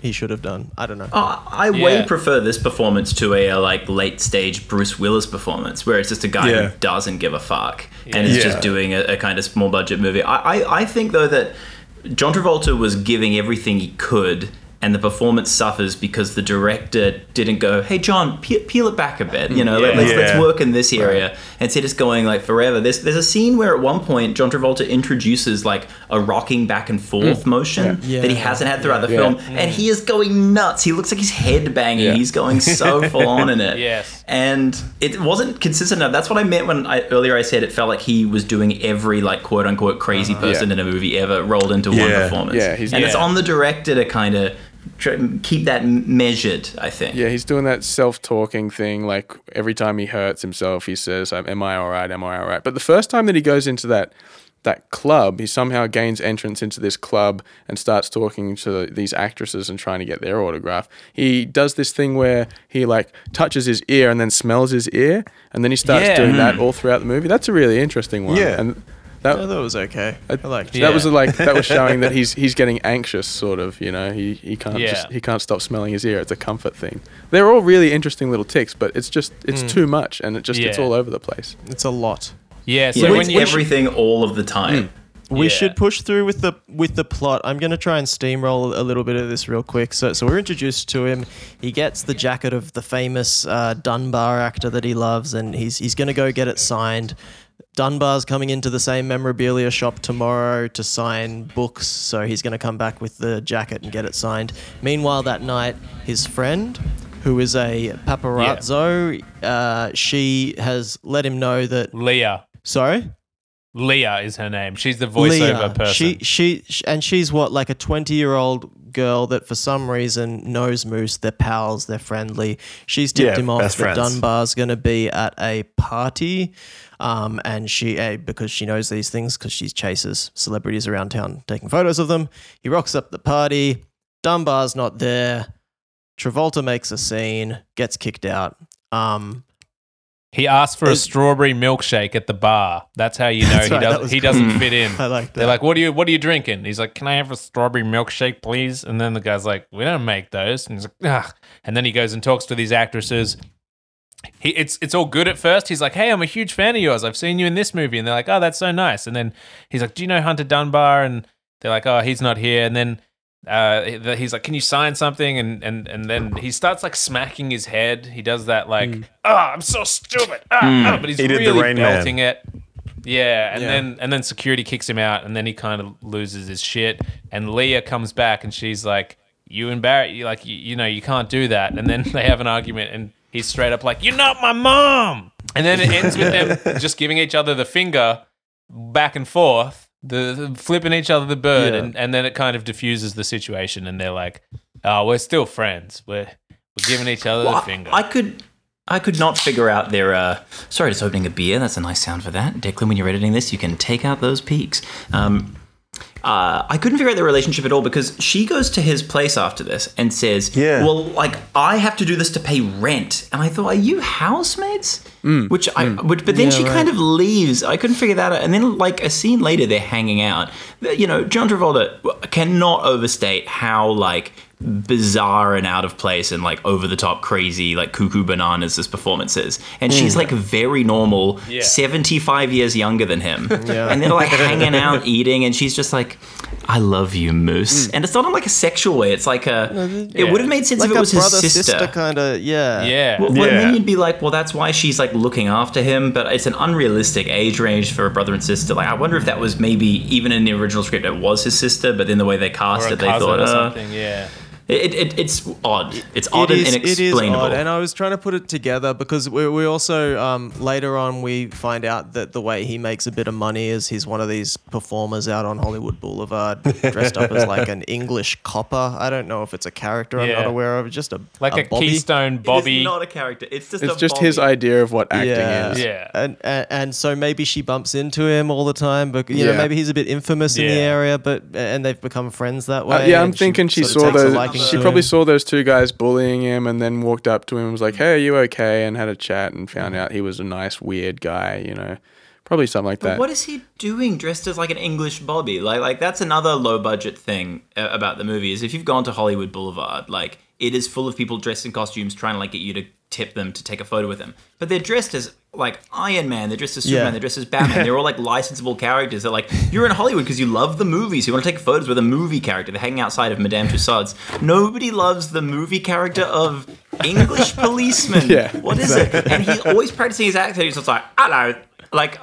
he should have done. I don't know.
Oh, I way prefer this performance to a, uh like late stage Bruce Willis performance, where it's just a guy
Yeah.
who doesn't give a fuck and is
Yeah.
just doing a, a kind of small budget movie. I, I I think though that John Travolta was giving everything he could. And the performance suffers because the director didn't go, "Hey John, pe- peel it back a bit. You know, mm, let,
Yeah.
us let's work in this area." Instead, it's going like forever. There's there's a scene where at one point John Travolta introduces like a rocking back and forth mm. motion
Yeah.
that he hasn't had throughout the
Yeah.
film, and he is going nuts. He looks like he's head banging.
Yeah.
He's going so full on in it.
Yes.
And it wasn't consistent enough. That's what I meant when I earlier I said it felt like he was doing every like quote unquote crazy uh-huh. person
Yeah.
in a movie ever rolled into one performance.
Yeah, he's-
and it's on the director to kind of keep that m- measured. I think.
Yeah, he's doing that self-talking thing. Like every time he hurts himself, he says, "Am I all right? Am I all right?" But the first time that he goes into that that club, he somehow gains entrance into this club and starts talking to these actresses and trying to get their autograph. He does this thing where he like touches his ear and then smells his ear, and then he starts
Yeah.
doing that hmm. all throughout the movie. That's a really interesting one.
Yeah.
and that
I thought it was okay. I liked it.
Yeah.
that was like that was showing that he's he's getting anxious, sort of. You know, he he can't
Yeah.
just he can't stop smelling his ear. It's a comfort thing. They're all really interesting little tics, but it's just it's hmm. too much, and it just it's all over the place.
It's a lot.
Yeah, so
Yeah,
when you
everything all of the time.
We
Yeah.
should push through with the with the plot. I'm going to try and steamroll a little bit of this real quick. So, so we're introduced to him. He gets the jacket of the famous uh, Dunbar actor that he loves, and he's he's going to go get it signed. Dunbar's coming into the same memorabilia shop tomorrow to sign books, so he's going to come back with the jacket and get it signed. Meanwhile, that night, his friend, who is a paparazzo, uh, she has let him know that.
Leah.
Sorry.
Leah is her name. She's the voiceover person.
She, she, sh and she's what, like a 20 year old girl that for some reason knows Moose. They're pals, they're friendly. She's tipped
Yeah,
him off
best
that
friends.
Dunbar's going to be at a party. Um, and she, uh, because she knows these things, because she chases celebrities around town taking photos of them. He rocks up the party. Dunbar's not there. Travolta makes a scene, gets kicked out. Um,
he asked for a strawberry milkshake at the bar. That's how you know
That's
he
right, that
doesn't
was
he doesn't fit in.
I like that.
They're like, "What are you What are you drinking?" He's like, "Can I have a strawberry milkshake, please?" And then the guy's like, "We don't make those." And he's like, "Ugh." And then he goes and talks to these actresses. He, it's it's all good at first. He's like, "Hey, I'm a huge fan of yours. I've seen you in this movie." And they're like, "Oh, that's so nice." And then he's like, "Do you know Hunter Dunbar?" And they're like, "Oh, he's not here." And then uh, he's like, "Can you sign something?" And and and then he starts like smacking his head. He does that like, "Oh, I'm so stupid." Ah, ah," but he's
He did the
really
Rain Man.
it. Yeah, and
Yeah.
then and then security kicks him out, and then he kind of loses his shit. And Leah comes back, and she's like, "You embarrass you like you, you know you can't do that." And then they have an argument, and he's straight up like, "You're not my mom." And then it ends with them just giving each other the finger back and forth, the, the- flipping each other the bird,
Yeah.
and, and then it kind of diffuses the situation, and they're like, "Oh, we're still friends. We're we're giving each other
Well,
the
I-
finger."
I could, I could not figure out their. Uh, sorry, just opening a beer. That's a nice sound for that. Declan, when you're editing this, you can take out those peaks. Um, uh, I couldn't figure out their relationship at all because she goes to his place after this and says,
Yeah.
well, like I have to do this to pay rent." And I thought, "Are you housemates?" which I, which, but then
Yeah,
she
right.
kind of leaves. I couldn't figure that out. And then, like a scene later, they're hanging out. You know, John Travolta cannot overstate how like bizarre and out of place and like over the top crazy like cuckoo bananas this performance is and she's like very normal
Yeah.
75 years younger than him
Yeah.
and they're like hanging out eating and she's just like i love you moose and it's not in like a sexual way it's like a it would have made sense
like
if it
a
was his
brother
sister,
sister kind of yeah
Yeah.
well, well, and then you'd be like, well, that's why she's like looking after him, but it's an unrealistic age range for a brother and sister. Like, I wonder if that was maybe even in the original script, it was his sister, but then the way they cast
or
it, they thought,
or
uh,
something. Yeah.
It, it, it's odd. It's odd
It
and
is, it is
inexplainable.
odd, and I was trying to put it together because we, we also um, later on we find out that the way he makes a bit of money is he's one of these performers out on Hollywood Boulevard dressed up as like an English copper. I don't know if it's a character I'm
Yeah.
not aware of. Just a
Like a,
Bobby.
Keystone
It is
Bobby.
not a character. It's just
It's
a
just his idea of what acting
Yeah.
is.
yeah.
And, and and so maybe she bumps into him all the time, but you know maybe he's a bit infamous in the area, but and they've become friends that
Uh,
way.
yeah, I'm
and
thinking she,
sort
saw
takes a
those.
Liking
She
to
probably saw those two guys bullying him, and then walked up to him and was like, "Hey, are you okay?" And had a chat, and found out he was a nice, weird guy. You know, probably something like
But
that.
what is he doing dressed as like an English Bobby? Like, like that's another low budget thing uh, about the movie is if you've gone to Hollywood Boulevard, like it is full of people dressed in costumes trying to like get you to tip them to take a photo with them. But they're dressed as like Iron Man, they're dressed as Superman,
Yeah.
they're dressed as Batman. they're all like licensable characters. They're like you're in Hollywood because you love the movies. You want to take photos with a movie character. They're hanging outside of Madame Tussauds. Nobody loves the movie character of English policeman.
Yeah,
what is it? And he's always practicing his accent. He's just like hello. Like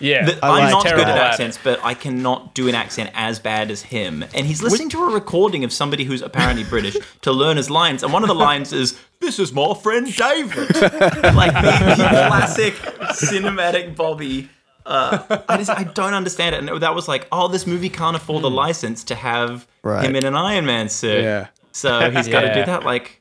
Yeah.
the- I'm
like
not good at accents, but I cannot do an accent as bad as him. And he's listening to a recording of somebody who's apparently British to learn his lines. And one of the lines is, This is my friend David. like the, the classic cinematic Bobby. Uh, I just I don't understand it. And that was like, oh, this movie can't afford the license to have
Right.
him in an Iron Man suit.
Yeah.
So he's got to do that. Like,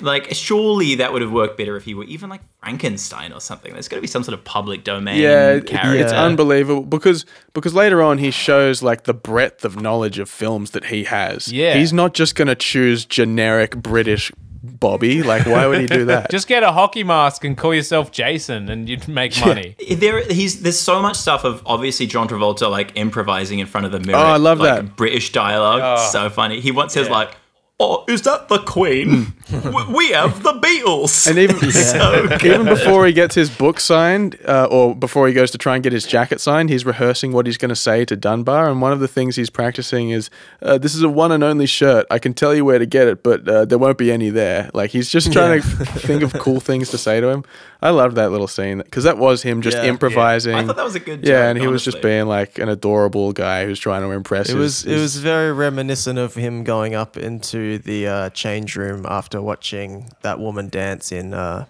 like surely that would have worked better if he were even like Frankenstein or something. There's got to be some sort of public domain
yeah,
character.
it's unbelievable because because later on he shows like the breadth of knowledge of films that he has.
Yeah.
he's not just gonna choose generic British Bobby. Like, why would he do that?
Just get a hockey mask and call yourself Jason, and you'd make money.
There, he's there's so much stuff of obviously John Travolta like improvising in front of the mirror.
Oh, I love
like,
that.
British dialogue.
Oh.
So funny. He once says
Yeah.
like, "Oh, is that the Queen? We have the Beatles."
And even
so
even before he gets his book signed, uh, or before he goes to try and get his jacket signed, he's rehearsing what he's going to say to Dunbar. And one of the things he's practicing is, uh, "This is a one and only shirt. I can tell you where to get it, but uh, there won't be any there." Like he's just trying to think of cool things to say to him. I loved that little scene because that was him just
Yeah.
improvising.
I thought that was a good.
yeah,
joke,
and he was just
honestly.
being like an adorable guy who's trying to impress.
It
his-
was it
his-
was very reminiscent of him going up into the uh, change room after watching that woman dance in uh,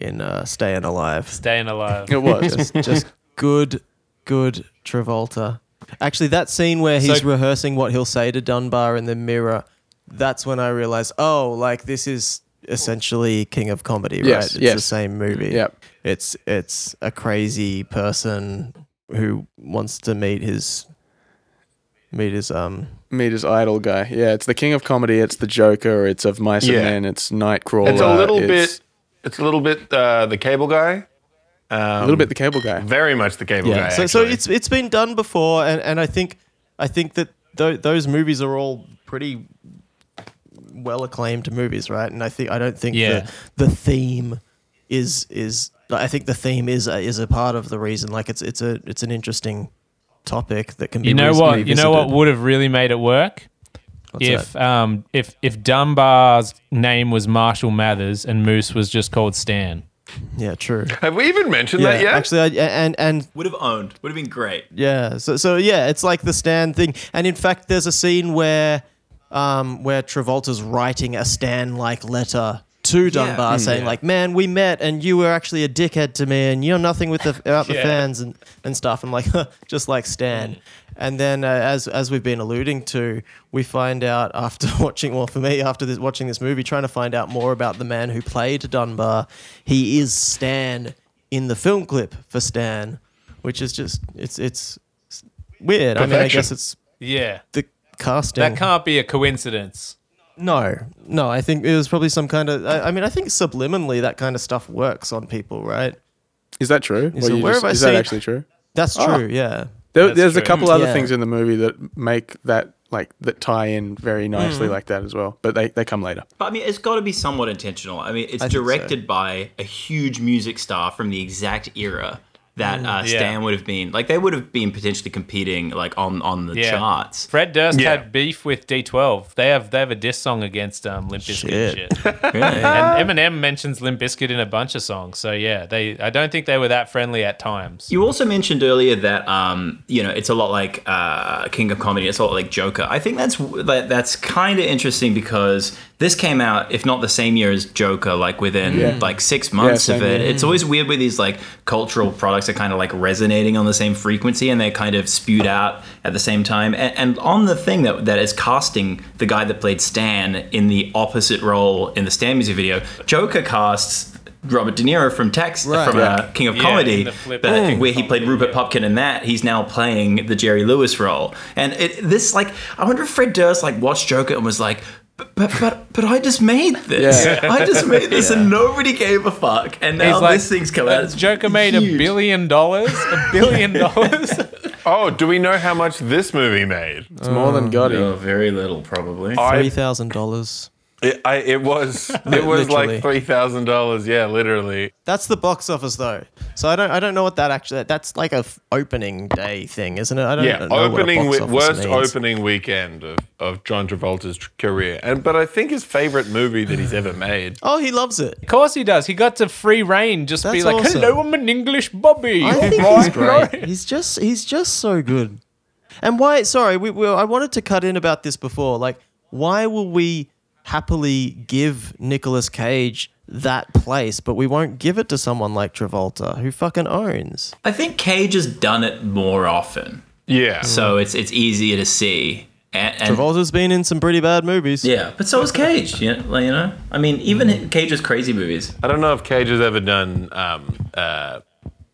in uh, Staying Alive.
Staying alive.
It was.
Just just good good Travolta. Actually, that scene where he's
So-
rehearsing what he'll say to Dunbar in the mirror, that's when I realized, oh, like this is essentially King of Comedy, right?
Yes,
It's
yes.
the same movie.
Yep.
It's it's a crazy person who wants to meet his meet his um
meet his idol guy. Yeah, it's the king of comedy. It's the Joker. It's of Mice
Yeah.
and Men. It's Nightcrawler.
It's a little
it's
bit. It's a little bit uh, the cable guy. Um,
a little bit the cable guy.
Very much the cable
yeah.
guy.
So so it's it's been done before, and and I think I think that th- those movies are all pretty well acclaimed movies, right? And I think I don't think
Yeah.
the the theme is is I think the theme is a, is a part of the reason. Like it's it's a it's an interesting topic that can be
You know
re-
what? You know what would have really made it work
What's
if
that?
um if if Dunbar's name was Marshall Mathers and Moose was just called Stan.
yeah, true.
Have we even mentioned
Yeah,
that yet?
actually, I, and and
would have owned. Would have been great.
Yeah. So so yeah, it's like the Stan thing. And in fact, there's a scene where um where Travolta's writing a Stan like letter to Dunbar saying like, "Man, we met and you were actually a dickhead to me and you're nothing with the about the fans and and stuff." I'm like, just like Stan. And then, uh, as as we've been alluding to, we find out after watching, well, for me, after this, watching this movie, trying to find out more about the man who played Dunbar, he is Stan in the film clip for Stan, which is just it's it's weird. I mean, I guess it's
Yeah.
the casting.
That can't be a coincidence.
no, no. I think it was probably some kind of. I, I mean, I think subliminally that kind of stuff works on people, right?
Is that true?
Is
What
it-
you
where
just-
have I
is that
seen-
actually true?
That's
Oh.
true. Yeah.
There,
That's
there's a
true.
couple other
Yeah.
things in the movie that make that like that tie in very nicely
Mm-hmm.
like that as well, but they, they come later.
But I mean, it's got to be somewhat intentional. I mean, it's
I think so.
directed by a huge music star from the exact era that uh,
Yeah.
Stan would have been. Like, they would have been potentially competing like on on the
Yeah.
charts.
Fred Durst
Yeah.
had beef with D12. They have they have a diss song against um, Limp Bizkit and
Shit.
shit. And Eminem mentions Limp Bizkit in a bunch of songs. So yeah, they I don't think they were that friendly at times.
You also mentioned earlier that um, you know it's a lot like uh, King of Comedy. It's a lot like Joker. I think that's that, that's kind of interesting because this came out, if not the same year as Joker, like within
Yeah.
like six months
Yeah,
of it.
year.
It's always weird with these like cultural products are kind of like resonating on the same frequency and they're kind of spewed out at the same time. And, and on the thing that that is casting the guy that played Stan in the opposite role in the Stan music video, Joker casts. Robert De Niro from Tex
Right.
from
Yeah.
uh, King of
Yeah,
Comedy,
in
but
Mm.
where he played Rupert Pupkin in that, he's now playing the Jerry Lewis role. And it, this, like, I wonder if Fred Durst like watched Joker and was like, but but but, but I just made this.
Yeah.
I just made this, and nobody gave a fuck. And now
He's like,
this thing's come out.
uh,
It's
Joker made a billion dollars. A billion dollars.
Oh, do we know how much this movie made?
It's more than Gotti.
Oh, very little, probably.
Three thousand dollars.
It, I, it was it was like three thousand dollars. Yeah, literally.
That's the box office though. So I don't I don't know what that actually that's like a f- opening day thing, isn't it? I don't
Yeah,
know what a
opening
box
we- worst
means.
opening weekend of, of John Travolta's tr- career, and but I think his favorite movie that he's ever made.
Oh, he loves it.
Of course he does. He got to free reign. Just be
That's
like,
awesome.
"Hello, I'm an English Bobby."
I think he's great. He's just he's just so good. And why? Sorry, we, we I wanted to cut in about this before. Like, why will we happily give Nicolas Cage that place, but we won't give it to someone like Travolta, who fucking owns?
I think Cage has done it more often,
Yeah,
so it's it's easier to see. And, and
Travolta's been in some pretty bad movies.
yeah, but so is Cage. You know, like, you know, I mean, even Cage's crazy movies.
I don't know if Cage has ever done um, uh,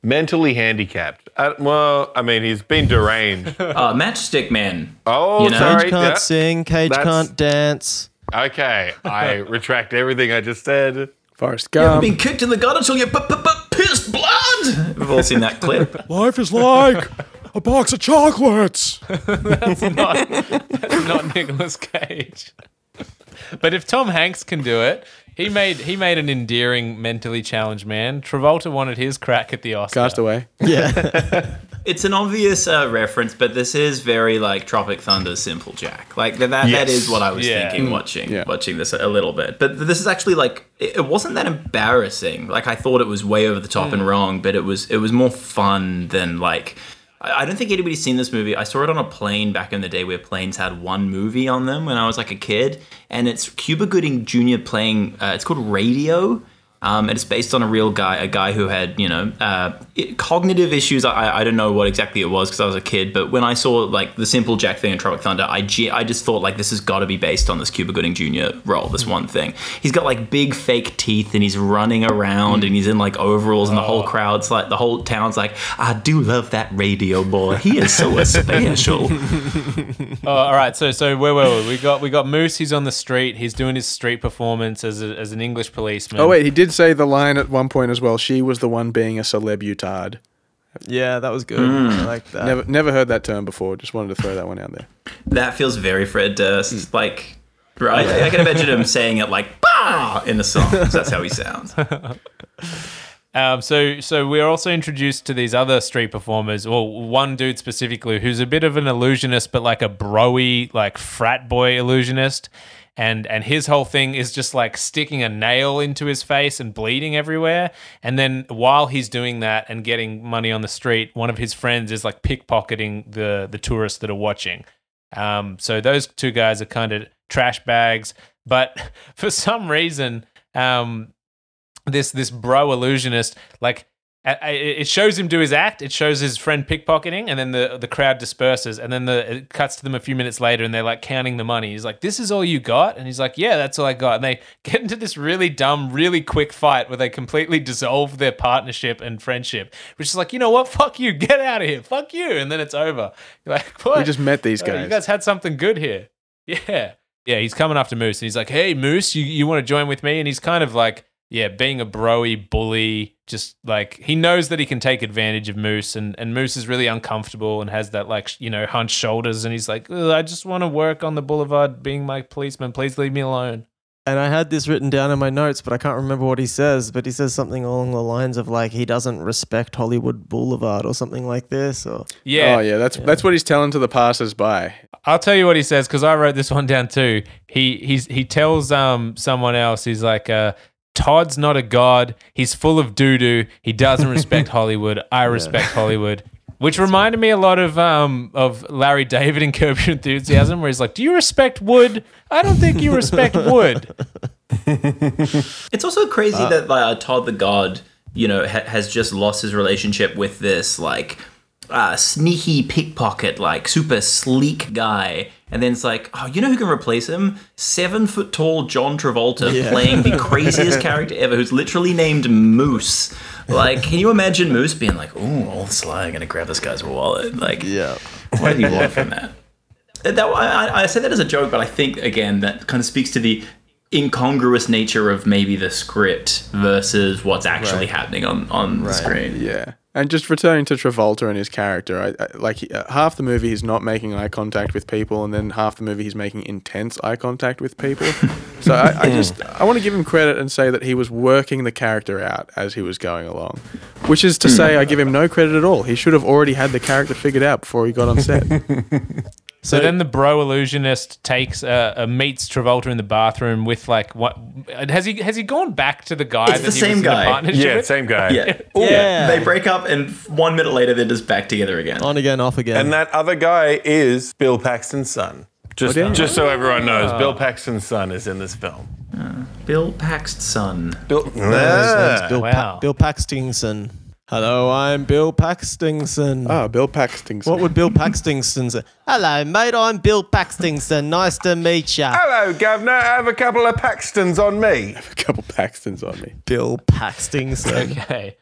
mentally handicapped. Uh, well, I mean, he's been deranged.
Uh, Matchstick Man.
Oh,
You know?
sorry.
Cage can't
yeah.
sing. Cage
That's-
can't dance.
Okay, I retract everything I just said.
Forrest Gump.
You ever
Gump.
been kicked in the gut until you p- p- p- pissed blood? We've all seen that clip.
Life is like a box of chocolates.
That's not Nicolas Cage. But if Tom Hanks can do it, he made he made an endearing mentally challenged man. Travolta wanted his crack at the Oscar.
Castaway.
Yeah.
It's an obvious uh, reference, but this is very like Tropic Thunder, Simple Jack. Like that, that, that
Yes.
is what I was
Yeah.
thinking watching
Yeah.
watching this a little bit. But this is actually like it, wasn't that embarrassing. Like I thought it was way over the top and wrong, but it was it was more fun than like. I I don't think anybody's seen this movie. I saw it on a plane back in the day where planes had one movie on them when I was like a kid, and it's Cuba Gooding Jr. playing. Uh, it's called Radio. Um, and it's based on a real guy, a guy who had, you know, uh, i- cognitive issues. I, I don't know what exactly it was because I was a kid, but when I saw like the Simple Jack thing in Tropic Thunder, I, ge- I just thought like this has got to be based on this Cuba Gooding Jr. role, this one thing. He's got like big fake teeth and he's running around and he's in like overalls and the whole crowd's like, the whole town's like, I do love that radio boy. He is so special.
Oh, all right. So so where were we? We got we got Moose. He's on the street. He's doing his street performance as a, as an English policeman.
Oh wait, he did say the line at one point as well. She was the one being a celebutard.
yeah, that was good.
Mm.
I like that.
Never, never heard that term before. Just wanted to throw that one out there.
That feels very Fred Durst. Like, right? I can imagine him saying it like, bah! in the song. 'cause That's how he sounds.
Um, so so we're also introduced to these other street performers, or one dude specifically who's a bit of an illusionist, but like a broy, like frat boy illusionist. And and his whole thing is just like sticking a nail into his face and bleeding everywhere. And then while he's doing that and getting money on the street, one of his friends is like pickpocketing the the tourists that are watching. Um, so those two guys are kind of trash bags. But for some reason, um, this this bro illusionist like it shows him do his act it shows his friend pickpocketing and then the the crowd disperses and then the it cuts to them a few minutes later and they're like counting the money. He's like this is all you got? And he's like yeah that's all i got. And they get into this really dumb really quick fight where they completely dissolve their partnership and friendship which is like you know what? Fuck you. Get out of here. Fuck you. And then it's over. You're like what?
We just met these
Oh,
guys.
you guys. had something good here. Yeah. Yeah, he's coming after Moose and he's like, Hey Moose, you, you want to join with me? And he's kind of like yeah, being a broy bully, just like he knows that he can take advantage of Moose, and and Moose is really uncomfortable and has that like you know hunched shoulders, and he's like, I just want to work on the boulevard, being my policeman. Please leave me alone.
And I had this written down in my notes, but I can't remember what he says. But he says something along the lines of like he doesn't respect Hollywood Boulevard or something like this. Or
Yeah,
Oh yeah, that's that's what he's telling to the passers-by.
I'll tell you what he says because I wrote this one down too. He he's he tells um someone else he's like uh Todd's not a god. He's full of doo doo. He doesn't respect Hollywood. I respect Hollywood. Which reminded me a lot of um of Larry David in Curb Your Enthusiasm, where he's like, "Do you respect wood? I don't think you respect wood."
It's also crazy that uh, Todd the God, you know, ha- has just lost his relationship with this like uh, sneaky pickpocket, like super sleek guy, and then it's like, oh, you know who can replace him? Seven foot tall John Travolta
Yeah.
playing the craziest character ever, who's literally named Moose. Like, can you imagine Moose being like, "Oh, all sly, I'm gonna grab this guy's wallet." Like,
yeah,
what do you want from that? That I, I- I say that as a joke, but I think again that kind of speaks to the incongruous nature of maybe the script versus what's actually happening on on the screen.
Yeah. And just returning to Travolta and his character, I, I, like he, uh, half the movie he's not making eye contact with people, and then half the movie he's making intense eye contact with people. so I, I just I want to give him credit and say that he was working the character out as he was going along, which is to say I give him no credit at all. He should have already had the character figured out before he got on set.
So then the bro illusionist takes uh, uh, meets Travolta in the bathroom with like what has he has he gone back to the guy
It's
that
the
he
same
was in
guy.
a partnership
Yeah,
with?
same guy.
Yeah.
Yeah.
They break up and one minute later they're just back together again.
on again, off again.
And that other guy is Bill Paxton's son. Just,
yeah.
just so everyone knows, Bill Paxton's son is in this film.
Bill Paxt's son.
Bill,
His Bill,
Wow.
pa- Bill Paxtingson. Hello, I'm Bill Paxtingson.
Ah, Bill Paxton.
What would Bill Paxtingson say? Hello, mate. I'm Bill Paxtingson. Nice to meet ya.
Hello, Governor. I have a couple of Paxtons on me.
Have a couple Paxtons on me?
Bill Paxtingson.
Okay.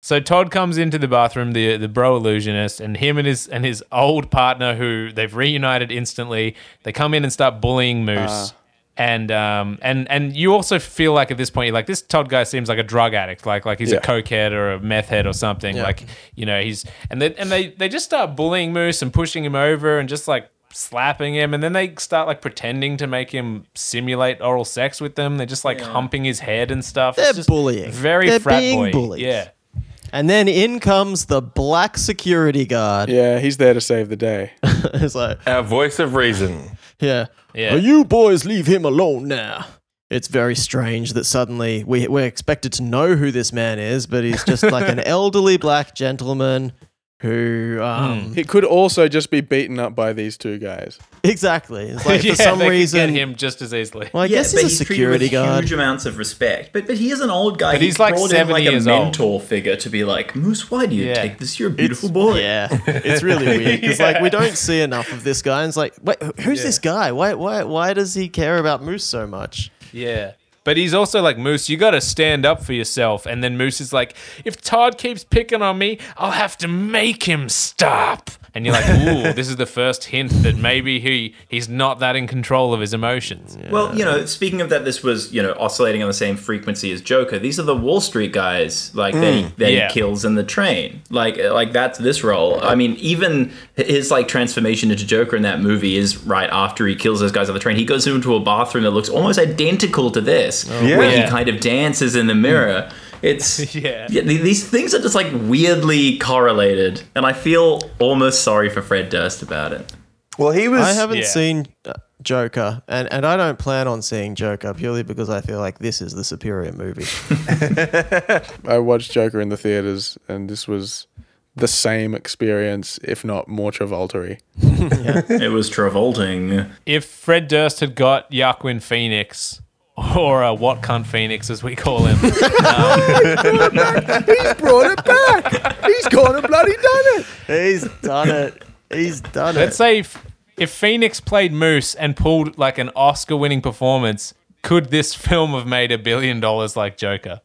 So Todd comes into the bathroom, the the bro illusionist, and him and his and his old partner, who they've reunited instantly. They come in and start bullying Moose, and um and and you also feel like at this point you're like this Todd guy seems like a drug addict, like like he's
Yeah.
a cokehead or a meth head or something. Like you know he's and they and they they just start bullying Moose and pushing him over and just like slapping him and then they start like pretending to make him simulate oral sex with them they're just like humping his head and stuff
They're
It's just
bullying.
very
They're
frat
being
boy
bullies.
yeah
And then in comes the black security guard.
Yeah, he's there to save the day.
it's like,
Our voice of reason.
Yeah.
Yeah.
"Oh, you boys leave him alone now. It's very strange that suddenly we, we're expected to know who this man is, but he's just like an elderly black gentleman who, um,
He could also just be beaten up by these two guys.
exactly. It's like
yeah,
for some
they could
reason,
get him just as easily.
well, I
Yeah,
guess he's a
treated
security
with
guard.
Huge amounts of respect, but but he is an old guy.
But he's like
brought in
70
like a
years old.
mentor figure to be like Moose. Why do you
Yeah.
take this? You're a beautiful boy.
Yeah, it's really weird because like we don't see enough of this guy. And it's like, wait, who's this guy? Why, why, why does he care about Moose so much?
Yeah. But he's also like, Moose, you got to stand up for yourself. And then Moose is like, if Todd keeps picking on me, I'll have to make him stop. And you're like, ooh, this is the first hint that maybe he he's not that in control of his emotions.
Well, you know, speaking of that, this was you know oscillating on the same frequency as Joker. These are the Wall Street guys, like that, he, mm. that
Yeah.
he kills in the train. Like like that's this role. I mean, even his like transformation into Joker in that movie is right after he kills those guys on the train. He goes into a bathroom that looks almost identical to this, oh, where
Yeah.
he kind of dances in the mirror. Mm. It's
Yeah.
th- these things are just like weirdly correlated, and I feel almost sorry for Fred Durst about it.
Well, he was.
I haven't
Yeah.
seen uh, Joker, and, and I don't plan on seeing Joker purely because I feel like this is the superior movie.
I watched Joker in the theaters, and this was the same experience, if not more Travolta
It was Travolting.
If Fred Durst had got Joaquin Phoenix, or uh, what cunt Phoenix as we call him,
He's brought it back. He's gone and bloody done it.
He's done it. He's done it.
let's say if, if Phoenix played Moose and pulled like an Oscar winning performance, could this film have made a billion dollars like Joker?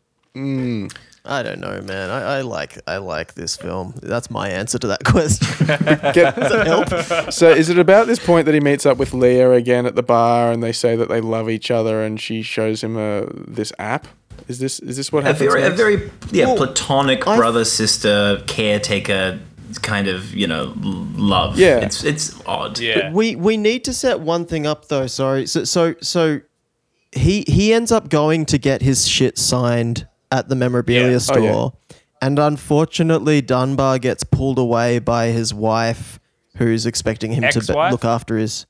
I don't know, man. I, I like I like this film. That's my answer to that question.
Get- So, is it about this point that he meets up with Leah again at the bar, and they say that they love each other, and she shows him a this app? Is this is this what
a
happens?
very, a very yeah,
Well,
platonic
I-
brother sister caretaker kind of you know love.
Yeah.
it's it's odd.
Yeah.
We we need to set one thing up though. Sorry. So so so he he ends up going to get his shit signed at the memorabilia
Yeah.
store.
Oh,
And unfortunately Dunbar gets pulled away by his wife who's expecting him to be- look after his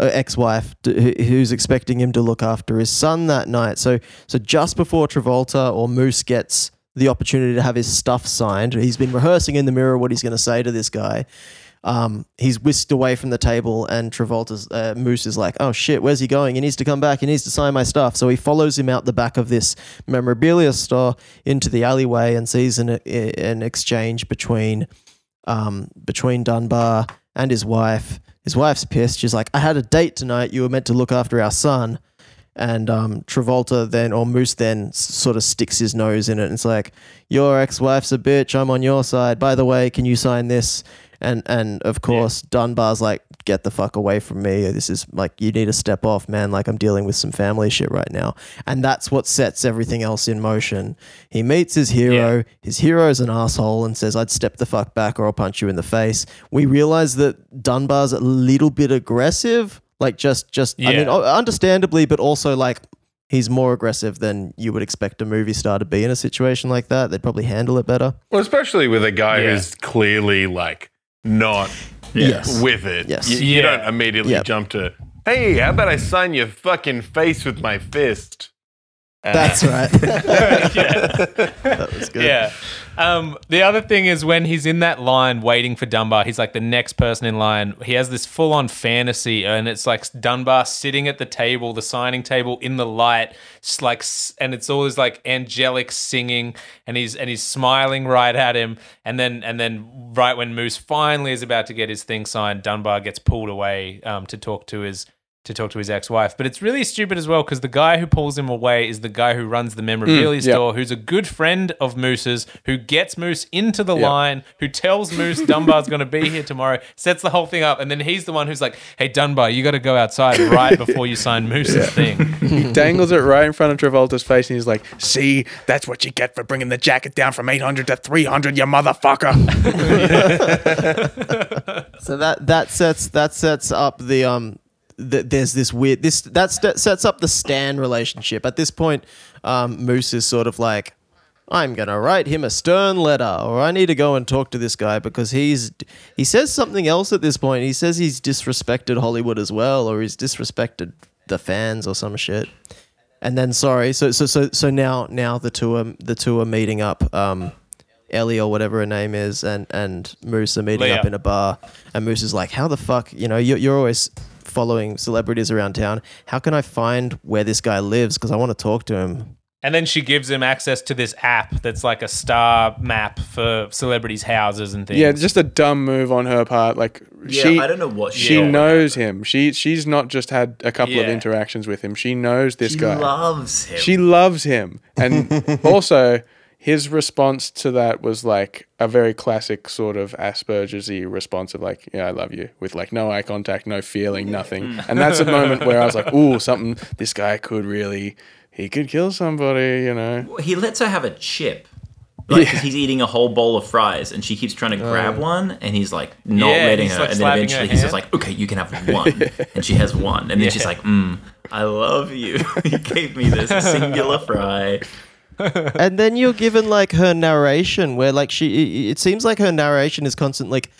uh, ex-wife d- who's expecting him to look after his son that night. So so just before Travolta or Moose gets the opportunity to have his stuff signed, he's been rehearsing in the mirror what he's going to say to this guy. Um, he's whisked away from the table, and Travolta's uh, Moose is like, "Oh shit, where's he going? He needs to come back. He needs to sign my stuff." So he follows him out the back of this memorabilia store into the alleyway and sees an an exchange between um, between Dunbar and his wife. His wife's pissed. She's like, "I had a date tonight. You were meant to look after our son." And um, Travolta then, or Moose then, sort of sticks his nose in it and it's like, "Your ex-wife's a bitch. I'm on your side. By the way, can you sign this?" And and of course, Dunbar's like, "Get the fuck away from me. This is like, you need to step off, man. Like, I'm dealing with some family shit right now." And that's what sets everything else in motion. He meets his hero.
Yeah.
His hero's an asshole and says, "I'd step the fuck back, or I'll punch you in the face." We realize that Dunbar's a little bit aggressive. Like, just just I mean, understandably, but also like he's more aggressive than you would expect a movie star to be in a situation like that. They'd probably handle it better.
Well, especially with a guy
Yeah.
who's clearly like not
Yes.
with it.
Yes.
You, you
Yeah.
don't immediately
Yep.
jump to, hey, how about I sign your fucking face with my fist? Uh,
That's right.
yeah.
that was good.
Yeah. Um, the other thing is when he's in that line waiting for Dunbar, he's like the next person in line. He has this full on fantasy, and it's like Dunbar sitting at the table, the signing table in the light, s- like, and it's always like angelic singing, and he's and he's smiling right at him, and then and then right when Moose finally is about to get his thing signed, Dunbar gets pulled away um, to talk to his to talk to his ex-wife. But it's really stupid as well because the guy who pulls him away is the guy who runs the memorabilia
yeah.
store, who's a good friend of Moose's, who gets Moose into the line, who tells Moose Dunbar's going to be here tomorrow, sets the whole thing up, and then he's the one who's like, "Hey Dunbar, you got to go outside right before you sign Moose's thing."
He dangles it right in front of Travolta's face, and he's like, "See, that's what you get for bringing the jacket down from 800 to 300, you motherfucker."
So that that sets that sets up the um. Th there's this weird this that st- sets up the Stan relationship. At this point, um, Moose is sort of like, I'm gonna write him a stern letter, or I need to go and talk to this guy because he's he says something else at this point. He says he's disrespected Hollywood as well, or he's disrespected the fans or some shit. And then sorry, so so so so now now the two are the two are meeting up. Um, Ellie or whatever her name is, and and Moose are meeting
Leah.
up in a bar, and Moose is like, "How the fuck, you know, you're, you're always following celebrities around town. How can I find where this guy lives? Because I want to talk to him."
And then she gives him access to this app that's like a star map for celebrities' houses and things.
yeah, just a dumb move on her part. Like
Yeah,
she,
I don't know what
she
Yeah.
knows him. She she's not just had a couple of interactions with him. She knows this
She
guy.
loves him.
She loves him. And also, his response to that was like a very classic sort of Asperger's y response of like, yeah, I love you, with like no eye contact, no feeling, nothing. And that's a moment where I was like, ooh, something, this guy could really, he could kill somebody, you know?
he lets her have a chip. Like, 'cause
Yeah.
he's eating a whole bowl of fries, and she keeps trying to grab one, and he's like not
Yeah,
letting her.
like,
and then eventually he's says
hand.
like, "Okay, you can have one," and she has one, and then she's like, mm, "I love you. you gave me this singular fry."
and then you're given like her narration, where like she, it- it seems like her narration is constant. Like,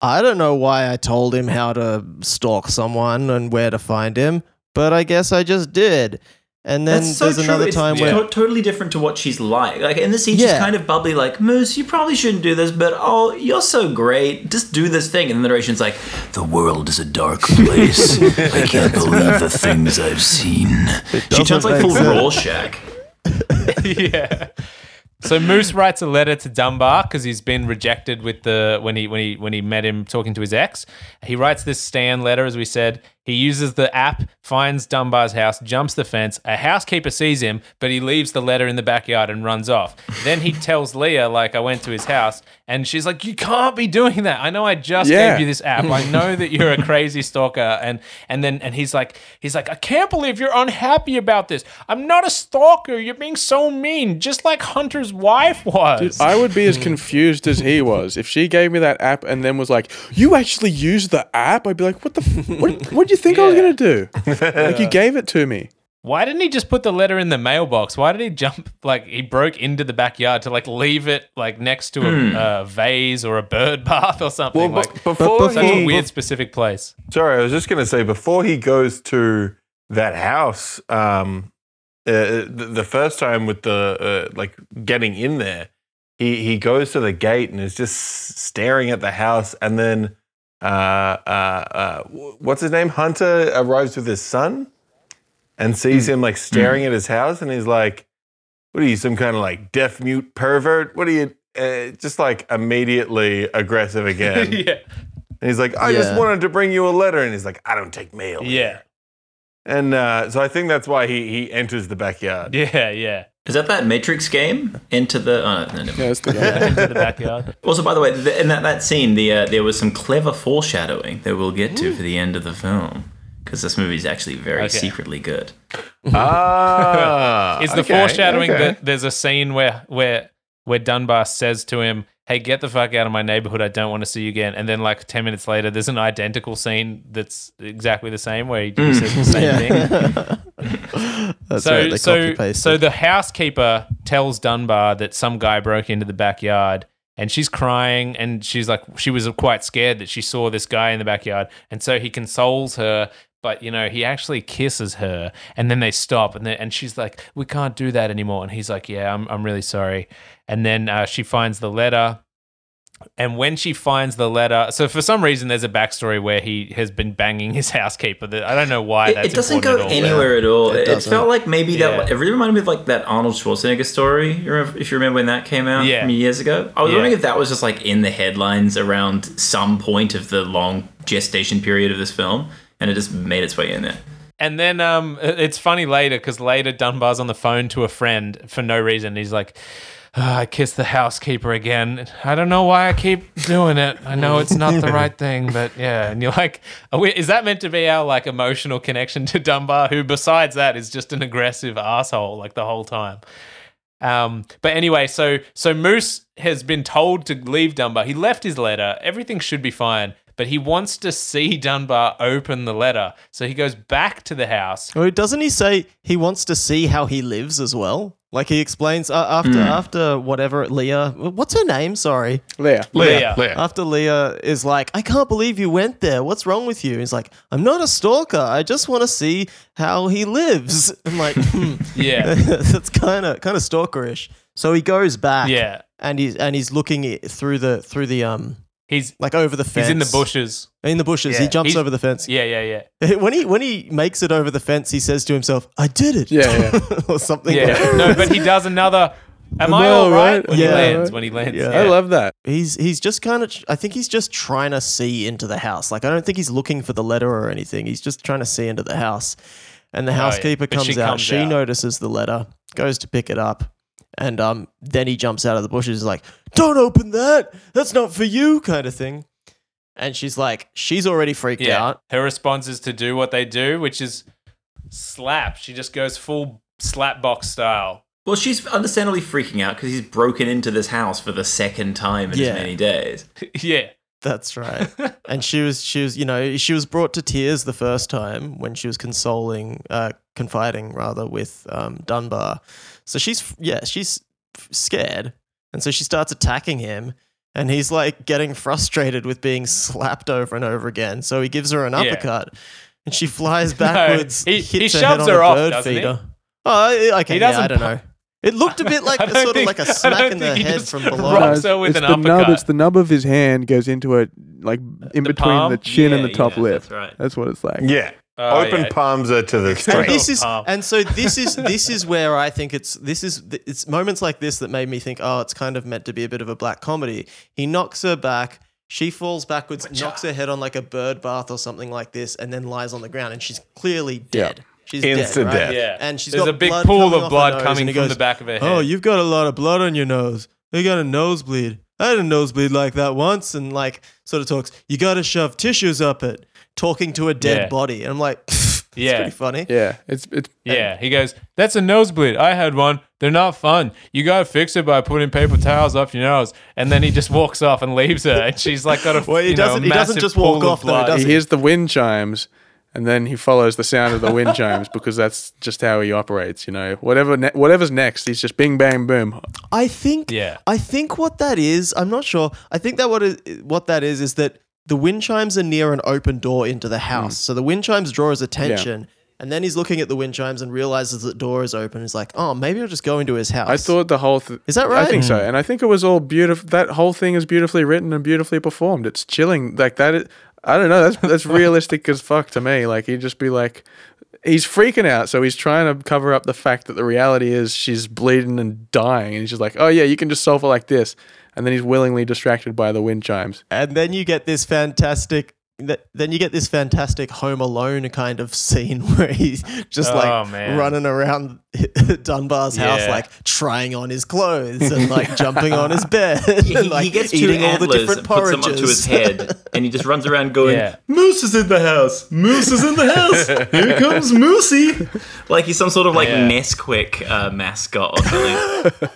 I don't know why I told him how to stalk someone and where to find him, but I guess I just did. And then
That's so
there's
true.
another
It's
time
to-
where
totally different to what she's like. Like in the scene, she's kind of bubbly, like Moose. You probably shouldn't do this, but oh, you're so great. Just do this thing. And then the narration's like, "The world is a dark place. I can't believe the things I've seen." She turns like full
sense.
Rorschach.
yeah. So Moose writes a letter to Dunbar because he's been rejected with the when he when he when he met him talking to his ex. He writes this Stan letter, as we said. He uses the app, finds Dunbar's house, jumps the fence. A housekeeper sees him, but he leaves the letter in the backyard and runs off. then he tells Leah, like, I went to his house, and she's like, You can't be doing that. I know I just
Yeah.
gave you this app. I know that you're a crazy stalker. And and then and he's like, he's like, I can't believe you're unhappy about this. I'm not a stalker. You're being so mean, just like Hunter's wife was.
Dude, I would be as confused as he was if she gave me that app and then was like, "You actually use the app?" I'd be like, "What the? F- what? What do you think I was
Yeah.
gonna do? like you gave it to me."
Why didn't he just put the letter in the mailbox? Why did he jump like he broke into the backyard to like leave it like next to a uh, vase or a bird bath or something?
Well,
like
b- before
such a
he,
weird specific place.
Sorry, I was just going to say before he goes to that house, um, uh, the, the first time with the uh, like getting in there, he he goes to the gate and is just staring at the house, and then uh, uh, uh, Uh, uh, uh, what's his name? Hunter arrives with his son and sees hmm. him like staring hmm. at his house, and he's like, "What are you, some kind of like deaf mute pervert? What are you?" Uh, just like immediately aggressive again.
yeah,
And he's like, I just wanted to bring you a letter. And he's like, I don't take mail.
yeah,
And uh, so I think that's why he, he enters the backyard.
yeah, yeah.
Is that that Matrix game? Into the. Oh, no, never
Yeah,
mind.
that's the
Into the backyard.
Also, by the way, th- in that, that scene, the uh, there was some clever foreshadowing that we'll get to for the end of the film. Because this movie is actually very
Okay.
secretly good.
ah.
Is the
okay,
foreshadowing
okay.
that there's a scene where where where Dunbar says to him, "Hey, get the fuck out of my neighborhood. I don't want to see you again." And then like 10 minutes later there's an identical scene that's exactly the same where he
Hmm.
says the same thing.
That's
so
right.
So so the housekeeper tells Dunbar that some guy broke into the backyard and she's crying and she's like she was quite scared that she saw this guy in the backyard and so he consoles her but you know he actually kisses her and then they stop and then, and she's like we can't do that anymore and he's like yeah I'm I'm really sorry and then uh, she finds the letter and when she finds the letter, so for some reason there's a backstory where he has been banging his housekeeper. That I don't know why
It,
that's
it doesn't go
at all.
anywhere at all.
It
It, felt like maybe
Yeah.
that. It really reminded me of like that Arnold Schwarzenegger story. If you remember when that came out
Yeah.
years ago, I was
Yeah.
wondering if that was just like in the headlines around some point of the long gestation period of this film, and it just made its way in there.
And then um, it's funny later because later Dunbar's on the phone to a friend for no reason. He's like, "Ah, I kissed the housekeeper again. I don't know why I keep doing it. I know it's not the right thing, but yeah. And you're like, we, is that meant to be our like emotional connection to Dunbar, who besides that is just an aggressive asshole like the whole time? Um, but anyway, so so Moose has been told to leave Dunbar. He left his letter. Everything should be fine, but he wants to see Dunbar open the letter. So he goes back to the house.
Oh, doesn't he say he wants to see how he lives as well? Like he explains uh, after after whatever Leah, what's her name? Sorry,
Leah.
Leah. Leah.
after Leah is like, I can't believe you went there. What's wrong with you? He's like, I'm not a stalker. I just want to see how he lives. I'm like, hmm,
Yeah.
that's kind of kind of stalkerish. So he goes back,
Yeah.
and he's and he's looking through the through the um
He's
like over the fence.
he's in the bushes.
In the bushes, he
Yeah.
jumps
He's-
over the fence.
Yeah, yeah, yeah.
When he when he makes it over the fence, he says to himself, "I did it."
Yeah, yeah.
or something.
Yeah.
like-
no, but he does another Am
Am
I
I
all
all
right?
right?
When
Yeah.
he lands, when he lands.
Yeah.
Yeah.
I love that.
He's he's just kind of. I think he's just trying to see into the house. Like I don't think he's looking for the letter or anything. He's just trying to see into the house. And the
Oh, yeah.
housekeeper
But she
comes out.
comes
she
out.
notices the letter, goes to pick it up, and um, then he jumps out of the bushes, like, "Don't open that. That's not for you," kind of thing. And she's like, she's already freaked
Yeah.
out.
Her response is to do what they do, which is slap. She just goes full slap box style.
Well, she's understandably freaking out because he's broken into this house for the second time in
Yeah.
as many days.
yeah.
That's right. and she was she was you know she was brought to tears the first time when she was consoling uh confiding rather with um Dunbar. So she's yeah, she's scared. And so she starts attacking him and he's like getting frustrated with being slapped over and over again. So he gives her an
Yeah.
uppercut and she flies backwards,
he-
hits
he
her
shoves
head on
her off,
bird
doesn't he?
feeder. Oh, okay,
He doesn't
I don't know. It looked a bit like a, sort
think-
of like
I
a smack in the
he
head
just
from below.
rocks her with
it's
an
the nub.
uppercut.
It's the nub of his hand goes into it, like in between
palm?
the chin and the top
yeah,
lip.
that's right.
That's what it's like.
Yeah.
Oh,
Open
yeah.
palms are to the
and this is
palm.
and so this is this is where I think it's this is it's moments like this that made me think oh it's kind of meant to be a bit of a black comedy. He knocks her back, She falls backwards, knocks her head on like a bird bath or something like this, and then lies on the ground, and she's clearly dead. She's
Instant
dead, right?
death.
Yeah.
And she's
There's
got
a big
blood
pool of blood coming from
goes,
the back of her head.
Oh, you've got a lot of blood on your nose. You got a nosebleed. I had a nosebleed like that once, and like sort of talks. You got to shove tissues up it. Talking to a dead
Yeah.
body, and I'm like, it's
Yeah.
pretty funny.
Yeah, it's it's
Yeah, he goes, That's a nosebleed. I had one. They're not fun. You gotta fix it by putting paper towels off your nose. And then he just walks off and leaves her. And she's like got a
Well, he
you know,
doesn't- he doesn't
massive
just walk
pool of
off, though,
blood.
does
he
he?
hears the wind chimes and then he follows the sound of the wind chimes because that's just how he operates you know whatever ne- whatever's next he's just bing bang boom
I think.
Yeah.
I think what that is. I'm not sure. I think that what is, what that is is that the wind chimes are near an open door into the hmm. house. So the wind chimes draw his attention. And then he's looking at the wind chimes and realizes the door is open. He's like, "Oh, maybe I'll just go into his house."
i thought the whole th-
Is that right?
i
right?
think so hmm. and i think it was all beautiful that whole thing is beautifully written and beautifully performed it's chilling like that is, i don't know that's that's realistic as fuck to me like he'd just be like he's freaking out so he's trying to cover up the fact that the reality is she's bleeding and dying and he's just like oh yeah you can just solve it like this and then he's willingly distracted by the wind chimes.
And then you get this fantastic then you get this fantastic home alone kind of scene where he's just
Oh,
like
man.
running around dunbar's house like trying on his clothes and like jumping on his bed
He,
and like
he gets two
eating all the
antlers
different
and puts them
porridges
up to his head, and he just runs around going,
Yeah.
"Moose is in the house. Moose is in the house. Here comes Moosey." Like he's some sort of like
Yeah.
Nesquik uh, mascot or something.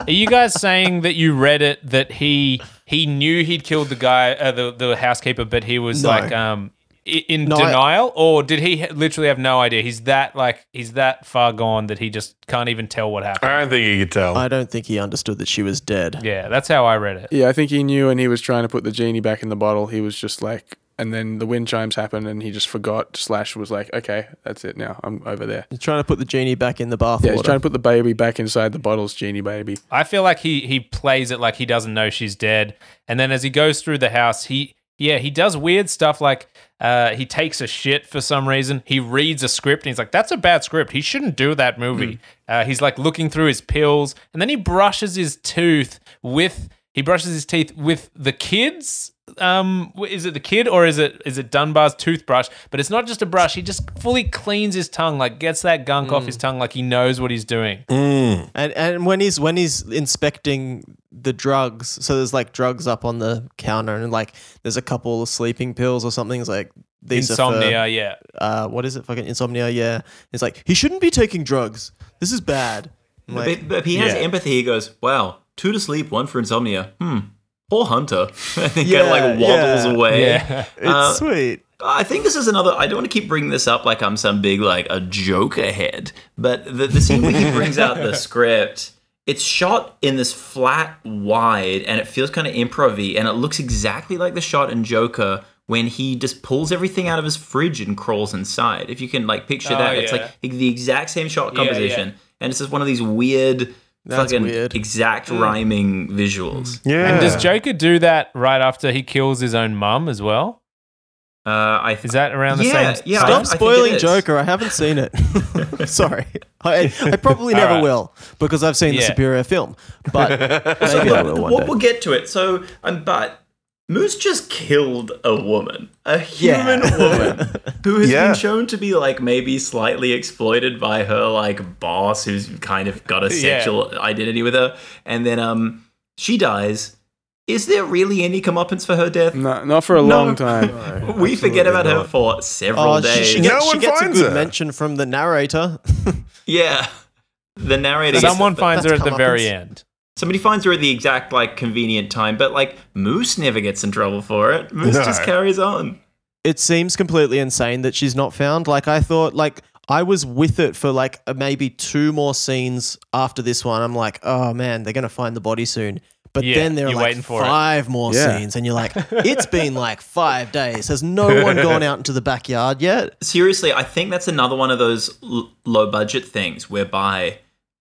Are you guys saying that you read it that he he knew he'd killed the guy, uh, the the housekeeper, but he was
No.
like um i- in
No, I-
denial, or did he ha- literally have no idea? He's that like he's that far gone that he just can't even tell what happened.
I don't think you could tell.
I don't think he understood that she was dead.
Yeah, that's how I read it.
Yeah, I think he knew and he was trying to put the genie back in the bottle. He was just like, and then the wind chimes happened and he just forgot. Slash was like, okay, that's it now. I'm over there.
He's trying to put the genie back in the bath
Yeah, he's
water.
trying to put the baby back inside the bottle's genie baby.
I feel like he he plays it like he doesn't know she's dead, and then as he goes through the house, he yeah he does weird stuff like uh, he takes a shit for some reason. He reads a script and he's like, "That's a bad script. He shouldn't do that movie." Uh, he's like looking through his pills, and then he brushes his tooth with he brushes his teeth with the kids. Um, is it the kid or is it is it Dunbar's toothbrush? But it's not just a brush. He just fully cleans his tongue, like gets that gunk off his tongue, like he knows what he's doing.
Mm.
And and when he's when he's inspecting the drugs, so there's like drugs up on the counter, and like there's a couple of sleeping pills or something. It's like these
Insomnia,
are
yeah.
for, uh, what is it? Fucking insomnia. Yeah. It's like he shouldn't be taking drugs. This is bad. Like,
but, but if he has
Yeah.
empathy, he goes, "Wow, two to sleep, one for insomnia. Hmm, poor Hunter." and then
Yeah,
kind of like waddles
yeah.
away.
Yeah.
it's
Uh,
sweet.
I think this is another. I don't want to keep bringing this up like I'm some big like a Joker head, but the the scene where he brings out the script, it's shot in this flat wide, and it feels kind of improv and it looks exactly like the shot in Joker when he just pulls everything out of his fridge and crawls inside. If you can like picture
Oh,
that, it's like the exact same shot
Yeah, yeah.
composition, and it's just one of these weird.
That's
fucking
weird.
exact rhyming visuals.
Yeah.
And does Joker do that right after he kills his own mum as well?
Uh, I
Is that around the
Yeah,
same
yeah,
time?
I-
Stop spoiling
it is.
Joker. I haven't seen it. Sorry. I, I probably never
right.
will because I've seen the superior film. But maybe I will one
we'll,
day.
we'll get to it. So, um, but Moose just killed a woman, a human
Yeah.
woman, who has
Yeah.
been shown to be like maybe slightly exploited by her like boss, who's kind of got a
Yeah.
sexual identity with her, and then um she dies. Is there really any comeuppance for her death?
No, not for a
No.
long time.
we forget
absolutely
about her for several
Oh,
days.
she, she
No
gets, she
one
gets a good
her.
mention from the narrator.
yeah, the narrator. gets-
Someone finds her at the very
comeuppance.
end.
Somebody finds her at the exact like convenient time, but like Moose never gets in trouble for it. Moose
No.
just carries on.
it seems completely insane that she's not found. Like I thought, like I was with it for like maybe two more scenes after this one. I'm like, oh man, they're gonna find the body soon. But
Yeah,
then there are like
waiting for it.
five more
Yeah.
scenes, and you're like, it's been like five days. Has no one gone out into the backyard yet?
Seriously, I think that's another one of those l- low budget things whereby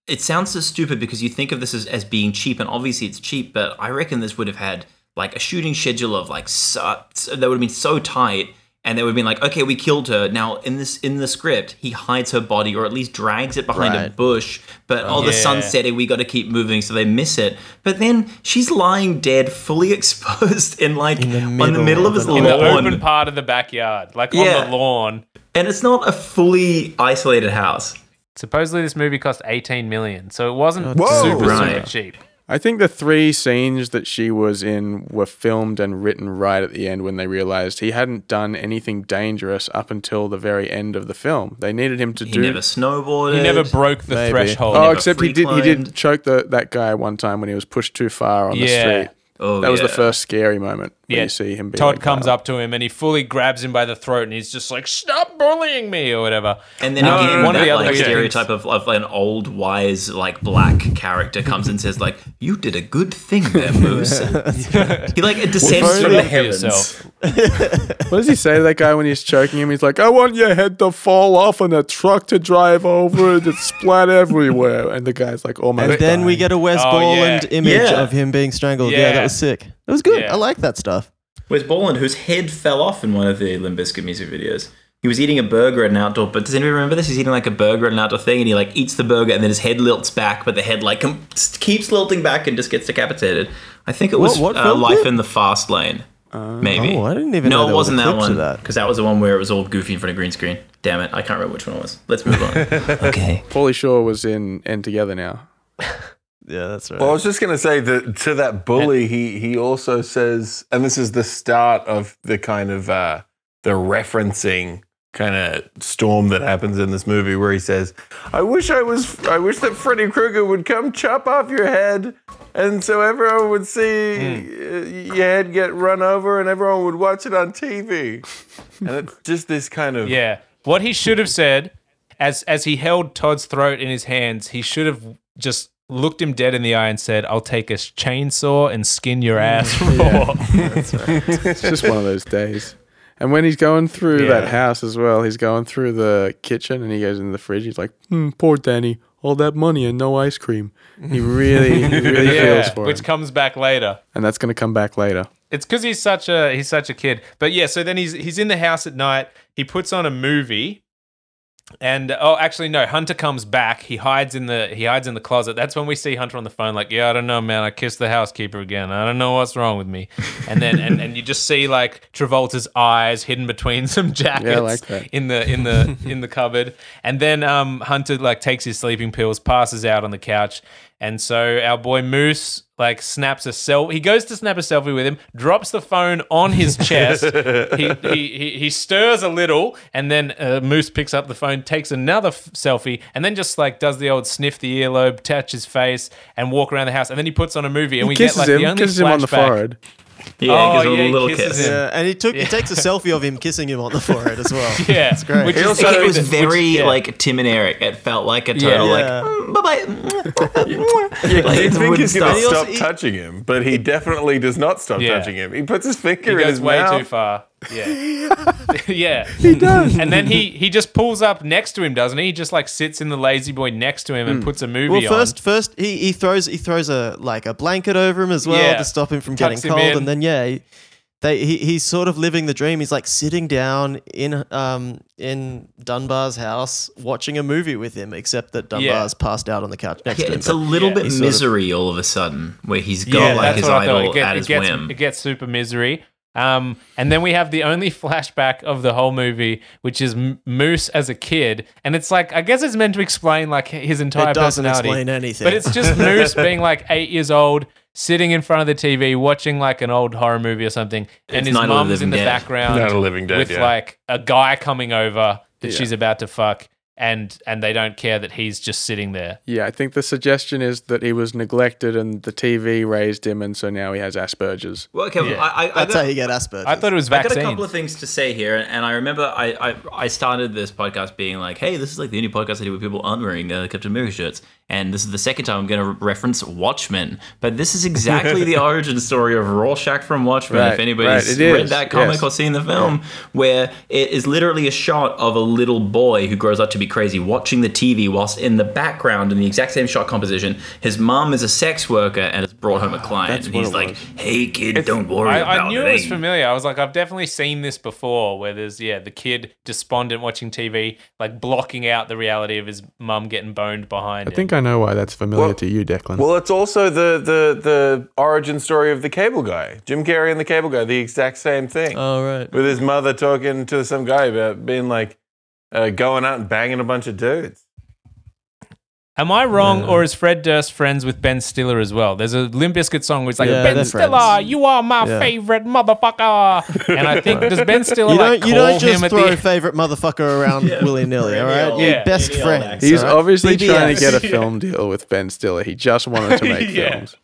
it sounds so stupid because you think of this as, as being cheap, and obviously it's cheap, but I reckon this would have had like a shooting schedule of like so, so- that would have been so tight. and they would have been like, okay, we killed her. Now in this in the script, he hides her body or at least drags it behind a bush. But oh, the
Yeah.
sun's setting, we got to keep moving, so they miss it. But then she's lying dead, fully exposed in like
the
on the
middle
middle of
of
his
an
in the
lawn,
open part of the backyard, like
Yeah.
on the lawn.
and it's not a fully isolated house.
Supposedly, this movie cost 18 million, so it wasn't
Whoa.
super
Right.
super cheap.
I think the three scenes that she was in were filmed and written right at the end when they realized he hadn't done anything dangerous up until the very end of the film. They needed him to
He
do.
He never snowboarded.
He never broke the
Maybe.
threshold.
oh,
never
except he
free
did. He did choke the that guy one time when he was pushed too far on the
Yeah.
street.
Oh,
That was the first scary moment. When
Yeah.
you see him. Be
Todd
like,
comes
"Oh."
up to him and he fully grabs him by the throat and he's just like, "Stop bullying me" or whatever.
And then
No,
again,
one of the other
like
things-
stereotype of, of an old, wise, like black character comes and says, like, "You did a good thing there, Moose." he like it descends
Well,
from the heavens.
yourself.
What does he say to that guy when he's choking him? He's like, "I want your head to fall off and a truck to drive over it, it's splat everywhere." And the guy's like, "Almost."
And then we get a Wes
Oh,
Borland
yeah.
image
Yeah.
of him being strangled. Yeah.
Yeah.
that was sick. That was good.
Yeah.
I like that stuff.
Wes Borland, whose head fell off in one of the Limp Bizkit music videos? He was eating a burger at an outdoor, but does anyone remember this? He's eating like a burger at an outdoor thing, and he like eats the burger, and then his head lilts back, but the head like com- keeps lilting back and just gets decapitated. I think it was
What- what
uh, Life
clip?
in the Fast Lane. Maybe.
Oh, I didn't even
no,
know
it
was a
wasn't that
clip to
one
that.
because that was the one where it was all goofy in front of green screen. Damn it, I can't remember which one it was. Let's move on. okay.
Pauly Shore was in End Together now.
Yeah, that's right.
Well, I was just going to say that to that bully, he he also says, and this is the start of the kind of uh, the referencing kind of storm that happens in this movie, where he says, "I wish I was, I wish that Freddy Krueger would come chop off your head, and so everyone would see uh, your head get run over, and everyone would watch it on TV." and it's just this kind of
Yeah. What he should have said, as as he held Todd's throat in his hands, he should have just looked him dead in the eye and said, "I'll take a chainsaw and skin your ass raw."
It's just one of those days. And when he's going through
Yeah.
that house as well, he's going through the kitchen and he goes in the fridge. He's like, hmm, "Poor Danny, all that money and no ice cream." He really, he really feels
yeah,
for
which
him,
comes back later.
and that's going to come back later.
It's because he's such a he's such a kid. But yeah, so then he's he's in the house at night. He puts on a movie, and oh, actually no, Hunter comes back. He hides in the he hides in the closet. That's when we see Hunter on the phone, like, yeah, I don't know, man. I kissed the housekeeper again. I don't know what's wrong with me. And then and, and you just see like Travolta's eyes hidden between some jackets
like
in the in the in the cupboard. And then um Hunter like takes his sleeping pills, passes out on the couch. And so our boy Moose like snaps a selfie. He goes to snap a selfie with him, drops the phone on his chest. he, he, he he stirs a little, and then uh, Moose picks up the phone, takes another f- selfie, and then just like does the old sniff the earlobe, touch his face, and walk around the house. And then he puts on a movie, and
He
we get like
him,
the only
kisses him on the
flashback-
forehead.
Yeah,
Oh,
gives
yeah,
a little kiss.
him.
yeah, and he took he takes a selfie of him kissing him on the forehead as well.
Yeah,
It's great.
Which
He
is,
also-
it was
which-
very
yeah.
like Tim and Eric. It felt like a total
Yeah.
like
Yeah.
mm, bye bye.
you
like,
think he's going to
stop.
stop
He
touching him, but he definitely does not stop
Yeah.
touching him. He puts his finger
he
in
goes
his
way
mouth.
too far. Yeah, yeah, he does. And then he he just pulls up next to him, doesn't he? He just like sits in the lazy boy next to him and puts a movie on.
Well,
on.
first, first he, he throws he throws a like a blanket over him as well
Yeah.
to stop him from
Tucks
getting
him
cold,
in.
and then yeah, he, they he, he's sort of living the dream. He's like sitting down in um in Dunbar's house watching a movie with him, except that Dunbar's passed out on the couch next
Yeah,
to him.
it's a
but-
little
yeah,
bit
he's sort of-
misery all of a sudden, where he's got like his
what I thought.
idol
It gets,
at
it
his
gets,
whim.
It gets super misery. Um, and then we have the only flashback of the whole movie, which is M- Moose as a kid, and it's like I guess it's meant to explain like his entire
it doesn't
personality,
explain anything.
but it's just Moose being like eight years old, sitting in front of the TV, watching like an old horror movie or something, and
It's
his
Night of the
mum's
Living
in the
Dead.
background
Night of the Living Dead,
with
yeah.
like a guy coming over that
Yeah.
she's about to fuck, and and they don't care that he's just sitting there.
Yeah, I think the suggestion is that he was neglected and the TV raised him, and so now he has Asperger's.
well, okay,
Yeah.
I, I, I
that's
got-
how you get Asperger's.
I thought it was
I got a couple of things to say here, and I remember I, I, I started this podcast being like, "Hey, this is like the only podcast I do where people aren't wearing uh, Captain America shirts," and this is the second time I'm going to reference Watchmen. But this is exactly the origin story of Rorschach from Watchmen.
Right,
if anybody's
right,
read
is,
that comic
yes.
or seen the film, where it is literally a shot of a little boy who grows up to be crazy watching the TV whilst in the background in the exact same shot composition, his mom is a sex worker and has brought home a client.
That's
and he's like,
was.
"Hey kid, don't worry
I,
about
I knew
me."
it was familiar. I was like, I've definitely seen this before. Where there's yeah, the kid despondent watching TV, like blocking out the reality of his mum getting boned behind
I
him.
think I know why that's familiar
Well-
to you, Declan.
Well, it's also the, the the origin story of the cable guy, Jim Carrey and the cable guy, the exact same thing.
Oh right.
with his mother talking to some guy about being like uh, going out and banging a bunch of dudes.
Am I wrong, or is Fred Durst friends with Ben Stiller as well? There's a Limp Bizkit song where it's like,
Yeah,
Ben
they're
Stiller,
friends.
you are my
Yeah.
favorite motherfucker. and I think, does Ben Stiller
You
like
don't, you
call
don't just
him at
throw
the
favorite motherfucker around willy nilly, all right?
old-
You're
Yeah.
best
any old
friends.
He's
all right?
obviously trying to get a film deal with Ben Stiller. He just wanted to make
Yeah.
films.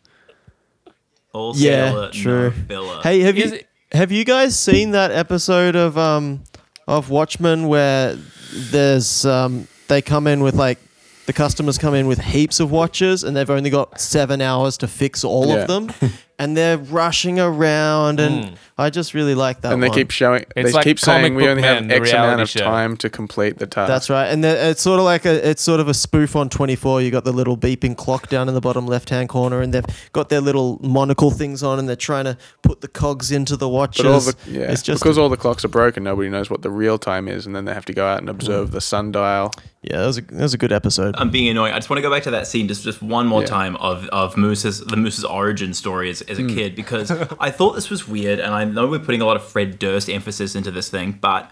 Wholesaler,
Yeah, true.
filler.
Hey, have
Is
you
it-
have you guys seen that episode of um of Watchmen where there's um they come in with like the customers come in with heaps of watches and they've only got seven hours to fix all
Yeah.
of them and they're rushing around and I just really like that
and they
one.
keep showing.
It's
they
like
keep
Comic
saying we
Book
only
Men,
have
the
X amount of
show.
time to complete the task.
That's right, and the, it's sort of like a it's sort of a spoof on Twenty Four. You got the little beeping clock down in the bottom left hand corner, and they've got their little monocle things on, and they're trying to put the cogs into the watches.
But all the yeah,
it's just
because all the clocks are broken, nobody knows what the real time is, and then they have to go out and
Mm.
observe the sundial.
yeah, that was a that was a good episode.
I'm being annoying. I just want to go back to that scene just, just one more
Yeah.
time of, of Moose's the Moose's origin story as, as a
Hmm.
kid because I thought this was weird and I know we're putting a lot of Fred Durst emphasis into this thing, but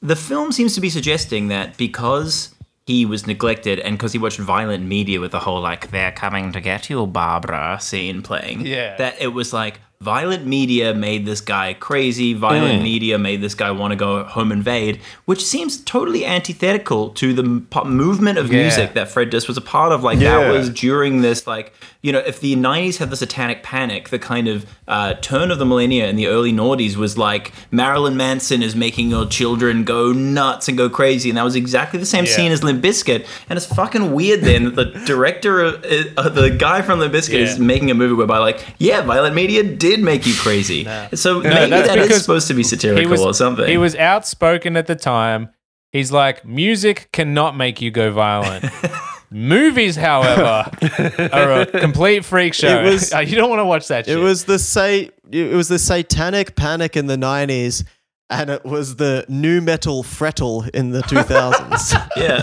the film seems to be suggesting that because he was neglected and because he watched violent media with the whole like they're coming to get you Barbara scene playing
Yeah.
that it was like violent media made this guy crazy violent
Hmm.
media made this guy want to go home invade which seems totally antithetical to the m- movement of
Yeah.
music that Fred Durst was a part of like
Yeah.
that was during this like you know if the 90s had the satanic panic the kind of uh, turn of the millennia in the early noughties was like Marilyn Manson is making your children go nuts and go crazy and that was exactly the same
Yeah.
scene as Limp Bizkit and it's fucking weird then that the director of, uh, the guy from Limp Bizkit is making a movie whereby like yeah violent media did make you crazy so maybe
that's
that is supposed to be satirical
was,
or something
He was outspoken at the time. He's like, music cannot make you go violent. Movies, however, are a complete freak show.
It was-
you don't want to watch that shit.
It was the say it was the satanic panic in the nineties, and it was the new metal frettle in the two thousands.
yeah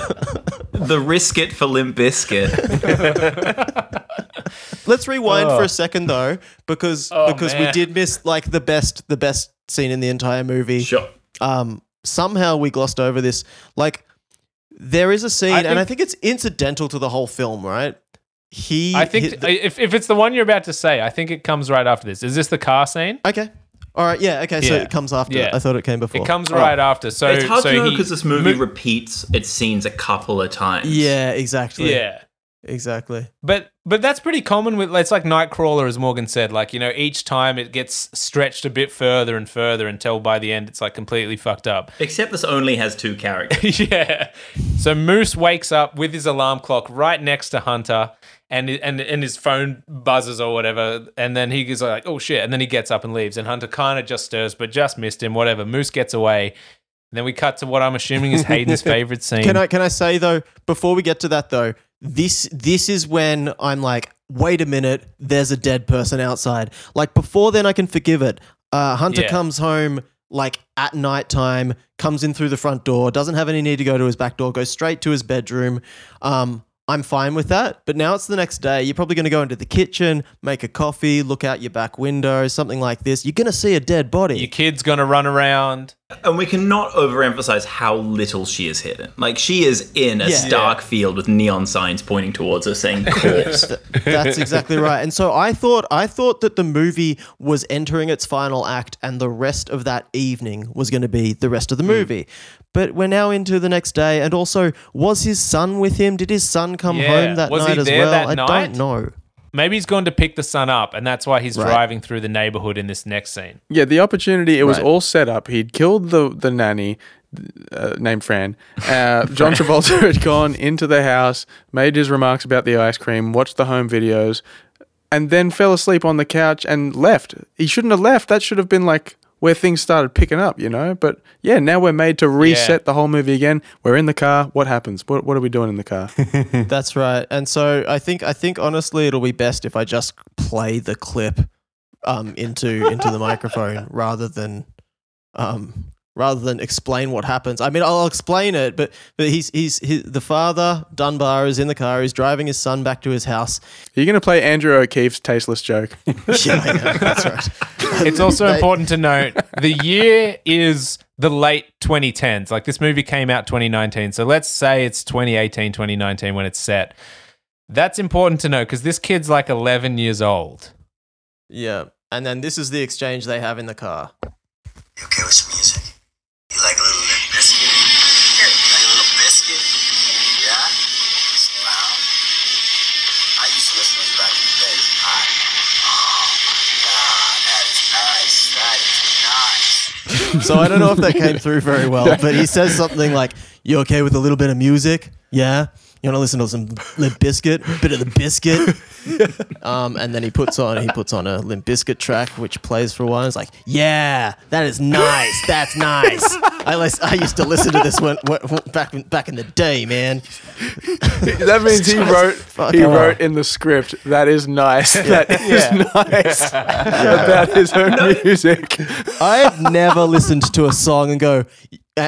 the risk it for Limp Bizkit
Let's rewind for a second though, because
Oh,
because we did miss like the best the best scene in the entire movie.
sure
um, somehow we glossed over this. Like, there is a scene,
I
and I
think-
think it's incidental to the whole film, right? He,
I think
he- the-
if, if it's the one you're about to say, I think it comes right after this. Is this the car scene?
okay, all right, yeah, okay. So
Yeah.
it comes after.
Yeah.
I thought it came before.
It comes right after. So
it's hard
so
to know because this movie
mo-
repeats its scenes a couple of times
Yeah, exactly.
yeah.
Exactly.
But but that's pretty common with it's like Nightcrawler, as Morgan said. Like you know, each time it gets stretched a bit further and further until by the end it's like completely fucked up.
Except this only has two characters.
yeah. So Moose wakes up with his alarm clock right next to Hunter, and and and his phone buzzes or whatever, and then he goes like, "Oh shit!" And then he gets up and leaves, and Hunter kind of just stirs, but just missed him. Whatever. Moose gets away. And then we cut to what I'm assuming is Hayden's favorite scene.
Can I can I say though before we get to that though this this is when I'm like wait a minute there's a dead person outside. Like before then I can forgive it. Uh, Hunter
Yeah.
comes home like at nighttime comes in through the front door doesn't have any need to go to his back door goes straight to his bedroom. Um I'm fine with that but now it's the next day. You're probably going to go into the kitchen make a coffee look out your back window something like this. You're going to see a dead body.
Your kid's gonna run around.
And we cannot overemphasize how little she is hidden. Like she is in a
Yeah.
stark field with neon signs pointing towards her saying corpse.
That's exactly right. And so I thought I thought that the movie was entering its final act and the rest of that evening was going to be the rest of
Hmm.
the movie. But we're now into the next day and also was his son with him? Did his son come
Yeah.
home that
Was he
night as
there
well?
that
I
night?
don't know.
Maybe he's gone to pick the son up, and that's why he's
Right.
driving through the neighborhood in this next scene.
Yeah, the opportunity. It was
Right.
all set up. He'd killed the the nanny, uh, named Fran. Uh, John Travolta had gone into the house, made his remarks about the ice cream, watched the home videos, and then fell asleep on the couch and left. He shouldn't have left. That should have been like where things started picking up, you know. But yeah, now we're made to reset the whole movie again. We're in the car. What happens? What what are we doing in the car?
That's right. And so I think I think honestly it'll be best if I just play the clip um into into the microphone rather than um rather than explain what happens. I mean I'll explain it, but but he's he's, he, the father Dunbar is in the car. He's driving his son back to his house.
Are you going to play Andrew O'Keefe's tasteless joke?
Yeah, I know, that's right.
It's also
They-
important to note the year is the late 2010s. Like this movie came out 2019. So let's say it's 2018, 2019 when it's set. That's important to know because this kid's like 11 years old.
Yeah. And then this is the exchange they have in the car.
You okay with some
So I don't know if that came through very well, but he says something like, "You okay with a little bit of music? Yeah." You want to listen to some Limp Bizkit, bit of the biscuit, um, and then he puts on he puts on a Limp Bizkit track, which plays for a while. It's like, yeah, that is nice. That's nice. I I used to listen to this one when, back in, back in the day, man.
that means he wrote he wrote in the script that is nice. That is nice about his own music.
I've never listened to a song and go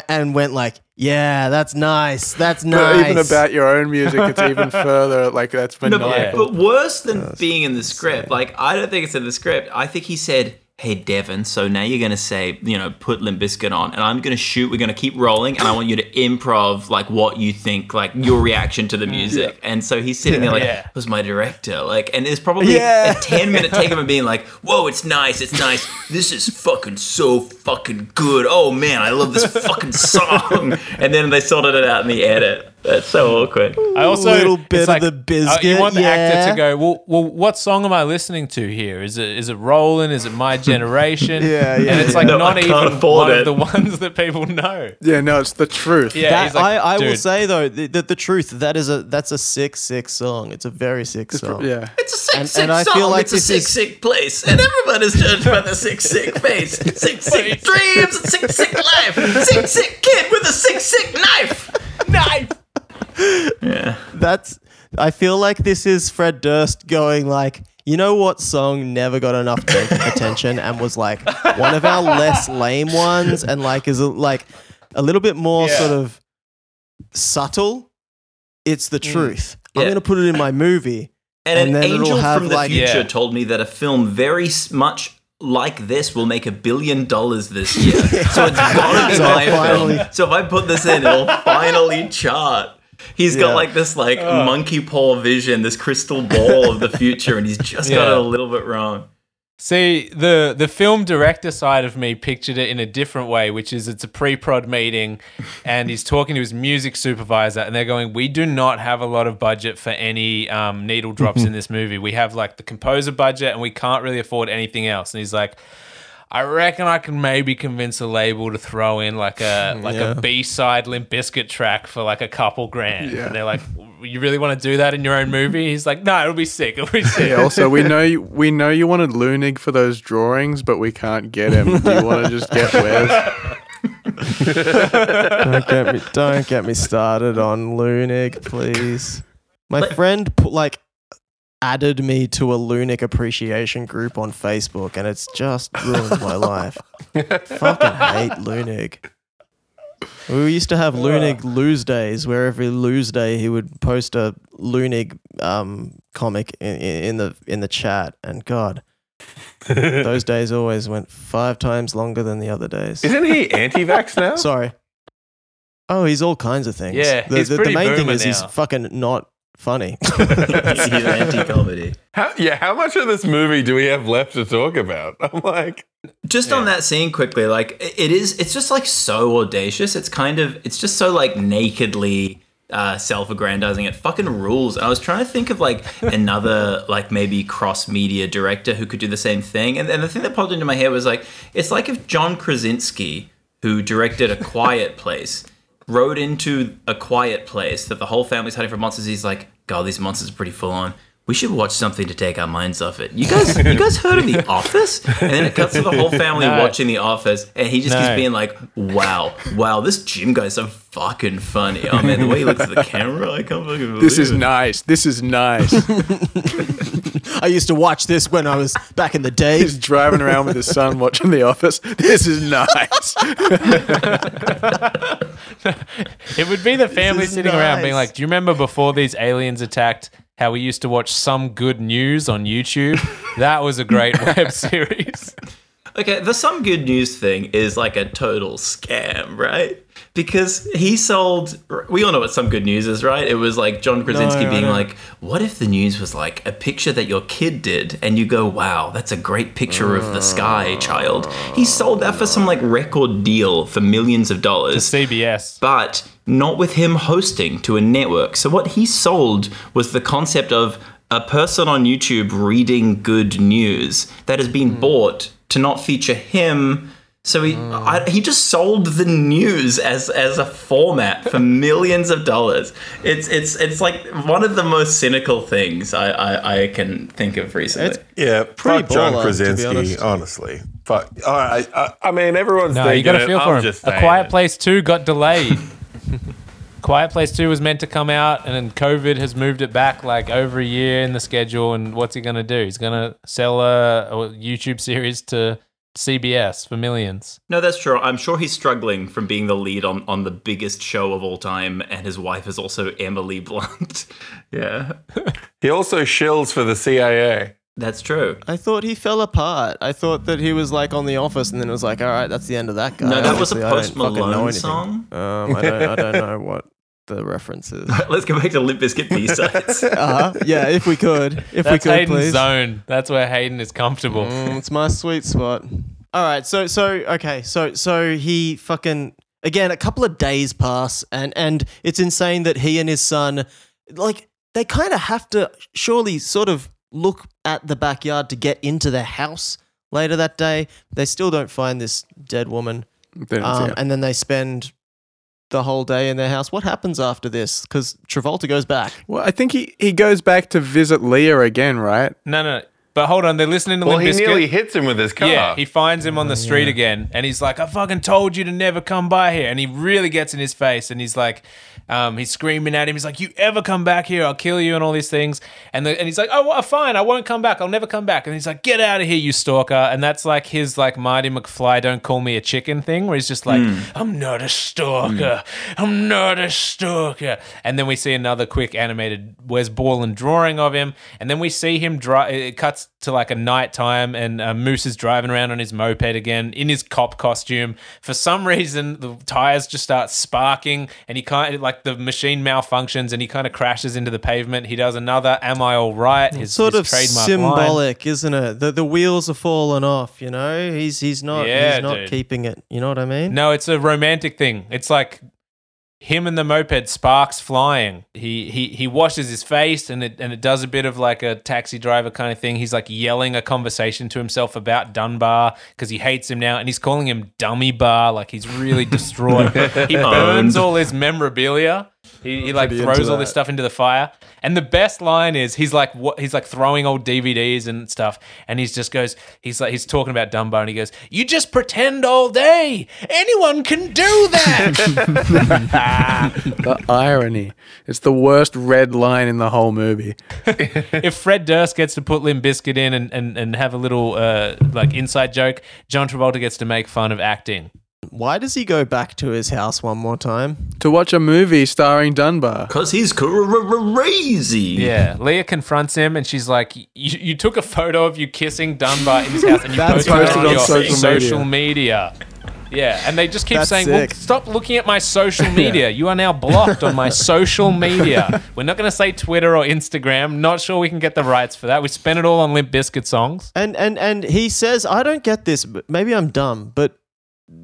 and went like, yeah, that's nice. That's
But
nice.
even about your own music, it's even further. Like that's
No,
maniacal.
but, but worse than being in the script, like I don't think it's in the script. I think he said, "Hey Devon, so now you're gonna say, you know, put Limp Bizkit on, and I'm gonna shoot. We're gonna keep rolling, and I want you to improv like what you think, like your reaction to the music." And so he's sitting there like,
Yeah.
"Was my director like?" And it's probably
Yeah.
a ten minute take of him being like, "Whoa, it's nice, it's nice. This is fucking so fucking good. Oh man, I love this fucking song." And then they sorted it out in the edit. That's so awkward.
I also
Little
it's
bit of the
uh, you want the actor to go. Well, well, what song am I listening to here? Is it is it Rolling? Is it My Generation?
Yeah, yeah,
And it's like
No,
not even one
it.
of the ones that people know.
yeah, no, it's the truth.
Yeah,
That,
like,
I, I will say though that the, the truth that is a that's a sick sick song. It's a very sick song.
Yeah.
It's a sick,
And-
sick
and I
song.
feel like
it's a
this
sick,
is-
sick place, and everybody's judged by the sick, sick face, sick, sick dreams, and sick, sick life, sick, sick kid with a sick, sick knife.
knife.
Yeah,
That's I feel like this is Fred Durst going like, you know what song never got enough attention and was like one of our less lame ones and like is a, like a little bit more
Yeah.
sort of subtle. It's the mm. truth. I'm gonna put it in my movie.
and,
And
an
then it'll
angel
have,
from the
like-
future
Yeah.
told me that a film very much like this will make a billion dollars this year. So it's gotta be
So
my
finally-
film. So if I put this in, it'll finally chart. He's
Yeah.
got like this like monkey paw vision, this crystal ball of the future, and he's just got it a little bit wrong.
See, the the film director side of me pictured it in a different way, which is it's a pre-prod meeting and he's talking to his music supervisor and they're going, "We do not have a lot of budget for any um, needle drops in this movie. We have like the composer budget and we can't really afford anything else." And he's like, I reckon I can maybe convince a label to throw in like a like
Yeah.
a B side Limp Bizkit track for like a couple grand. And they're like, "You really want to do that in your own movie?" He's like, "No, it'll be sick. It'll be sick."
Yeah, also, we know you, we know you wanted Leunig for those drawings, but we can't get him. Do you want to just get Wes?
Don't get me don't get me started on Leunig, please. My friend put like added me to a Leunig appreciation group on Facebook and it's just ruined my life. Fucking hate Leunig. We used to have Leunig lose days where every lose day he would post a Leunig um, comic in, in the in the chat and god those days always went five times longer than the other days.
Isn't he anti-vax now?
Sorry. Oh, he's all kinds of things.
Yeah,
the, the, the main thing is he's fucking not funny.
he's anti-comedy.
How, yeah, how much of this movie do we have left to talk about? I'm like,
Just on that scene quickly, like it it is, it's just like so audacious. It's kind of, it's just so like nakedly uh, self-aggrandizing. It fucking rules. I was trying to think of like another like maybe cross-media director who could do the same thing. And, and the thing that popped into my head was like, it's like if John Krasinski, who directed A Quiet Place, rode into A Quiet Place that the whole family's hiding from monsters. He's like, God, these monsters are pretty full on. We we should watch something to take our minds off it. You guys, you guys heard of The Office? And then it cuts to the whole family
No.
watching The Office, and he just
No.
keeps being like, "Wow, wow, this Jim guy's so fucking funny. Oh man, the way he looks at the camera, I can't fucking believe it.
This is
it."
nice. This is nice.
I used to watch this when I was back in the day.
He's
day.
driving around with his son watching The Office. This is nice.
It would be the family
is
sitting around being like, "Do you remember before these aliens attacked? How we used to watch some good news on YouTube? That was a great web series."
Okay, the some good news thing is like a total scam, right? Because he sold. We all know what some good news is, right? It was like John Krasinski
I
being like, "What if the news was like a picture that your kid did?" And you go, "Wow, that's a great picture of the sky, child." He sold that for some like record deal for millions of dollars
CBS.
but not with him hosting to a network. So what he sold was the concept of a person on YouTube reading good news that has been bought to not feature him. So he oh. I, he just sold the news as as a format for millions of dollars. It's it's it's like one of the most cynical things I I, I can think of recently.
It's-
Yeah,
Pretty
fuck John
baller, to be
Krasinski,
honest.
honestly. Fuck. All right, I, I mean, everyone's
No, you got to
it.
feel
I'm
for him. A Quiet. Place Two got delayed. Quiet Place Two was meant to come out, and then COVID has moved it back like over a year in the schedule. And what's he gonna do? He's gonna sell a, a YouTube series to CBS for millions.
No, that's true. I'm sure he's struggling from being the lead on, on the biggest show of all time, and his wife is also Emily Blunt. yeah,
He also shills for the CIA.
that's true.
I thought he fell apart. I thought that he was like on The Office, and then it was like, all right, that's the end of that guy.
No, that was a
Obviously, I
Post Malone song.
Um, I don't, I don't know what the reference is.
Let's go back to Limp Bizkit B-sides.
Uh-huh. Yeah, if we could, if
That's
we could,
Hayden's
please.
zone. That's where Hayden is comfortable.
Mm, it's my sweet spot. All right, so so okay, so so he fucking again a couple of days pass and and it's insane that he and his son like they kind of have to surely sort of look at the backyard to get into their house later that day. They still don't find this dead woman. Um, and then they spend the whole day in their house. What happens after this? Cuz Travolta goes back.
Well, I think he, he goes back to visit Leah again, right?
No, no, no. But hold on, they're listening to
Well,
Limp
he
Bizkit.
nearly hits him with his car.
Yeah, he finds him on the street again, and he's like, "I fucking told you to never come by here." And he really gets in his face, and he's like, um, he's screaming at him. He's like, "You ever come back here, I'll kill you," and all these things. And the, and he's like, "Oh, well, fine, I won't come back. I'll never come back." And he's like, "Get out of here, you stalker!" And that's like his like Marty McFly, "Don't call me a chicken" thing, where he's just like, "I'm not a stalker. I'm not a stalker." And then we see another quick animated Wes Borland drawing of him, and then we see him drive. It cuts to like a night time, and uh, Moose is driving around on his moped again in his cop costume. For some reason, the tires just start sparking, and he kind of like the machine malfunctions, and he kind of crashes into the pavement. He does another "Am I all right?" His
sort
his
of
trademark line.
symbolic, isn't it? The the wheels are falling off. You know, he's he's not
Yeah,
he's not
dude.
keeping it. You know what I mean?
No, it's a romantic thing. It's like him and the moped sparks flying. He he he washes his face and it and it does a bit of like a taxi driver kind of thing. He's like yelling a conversation to himself about Dunbar because he hates him now and he's calling him Dummy Bar like he's really distraught. he burns all his memorabilia. He, he like
pretty
throws
into
all this
that.
stuff into the fire. And the best line is he's like what he's like throwing old DVDs and stuff, and he's just goes he's like he's talking about Dunbar, and he goes, "You just pretend all day. Anyone can do that."
The irony. It's the worst red line in the whole movie.
if Fred Durst gets to put Limp Bizkit in and, and, and have a little uh, like inside joke, John Travolta gets to make fun of acting.
Why does he go back to his house one more time?
To watch a movie starring Dunbar.
Because he's crazy.
Yeah, Leah confronts him, and she's like, "You, you took a photo of you kissing Dunbar in his house, and you
That's
posted it
posted
on,
on
your
social
social, media." Yeah, and they just keep
That's
saying, "Well,
sick.
stop looking at my social media. You are now blocked on my social media." We're not going to say Twitter or Instagram. Not sure we can get the rights for that. We spent it all on Limp Bizkit songs.
And and and he says, I don't get this. But maybe I'm dumb, but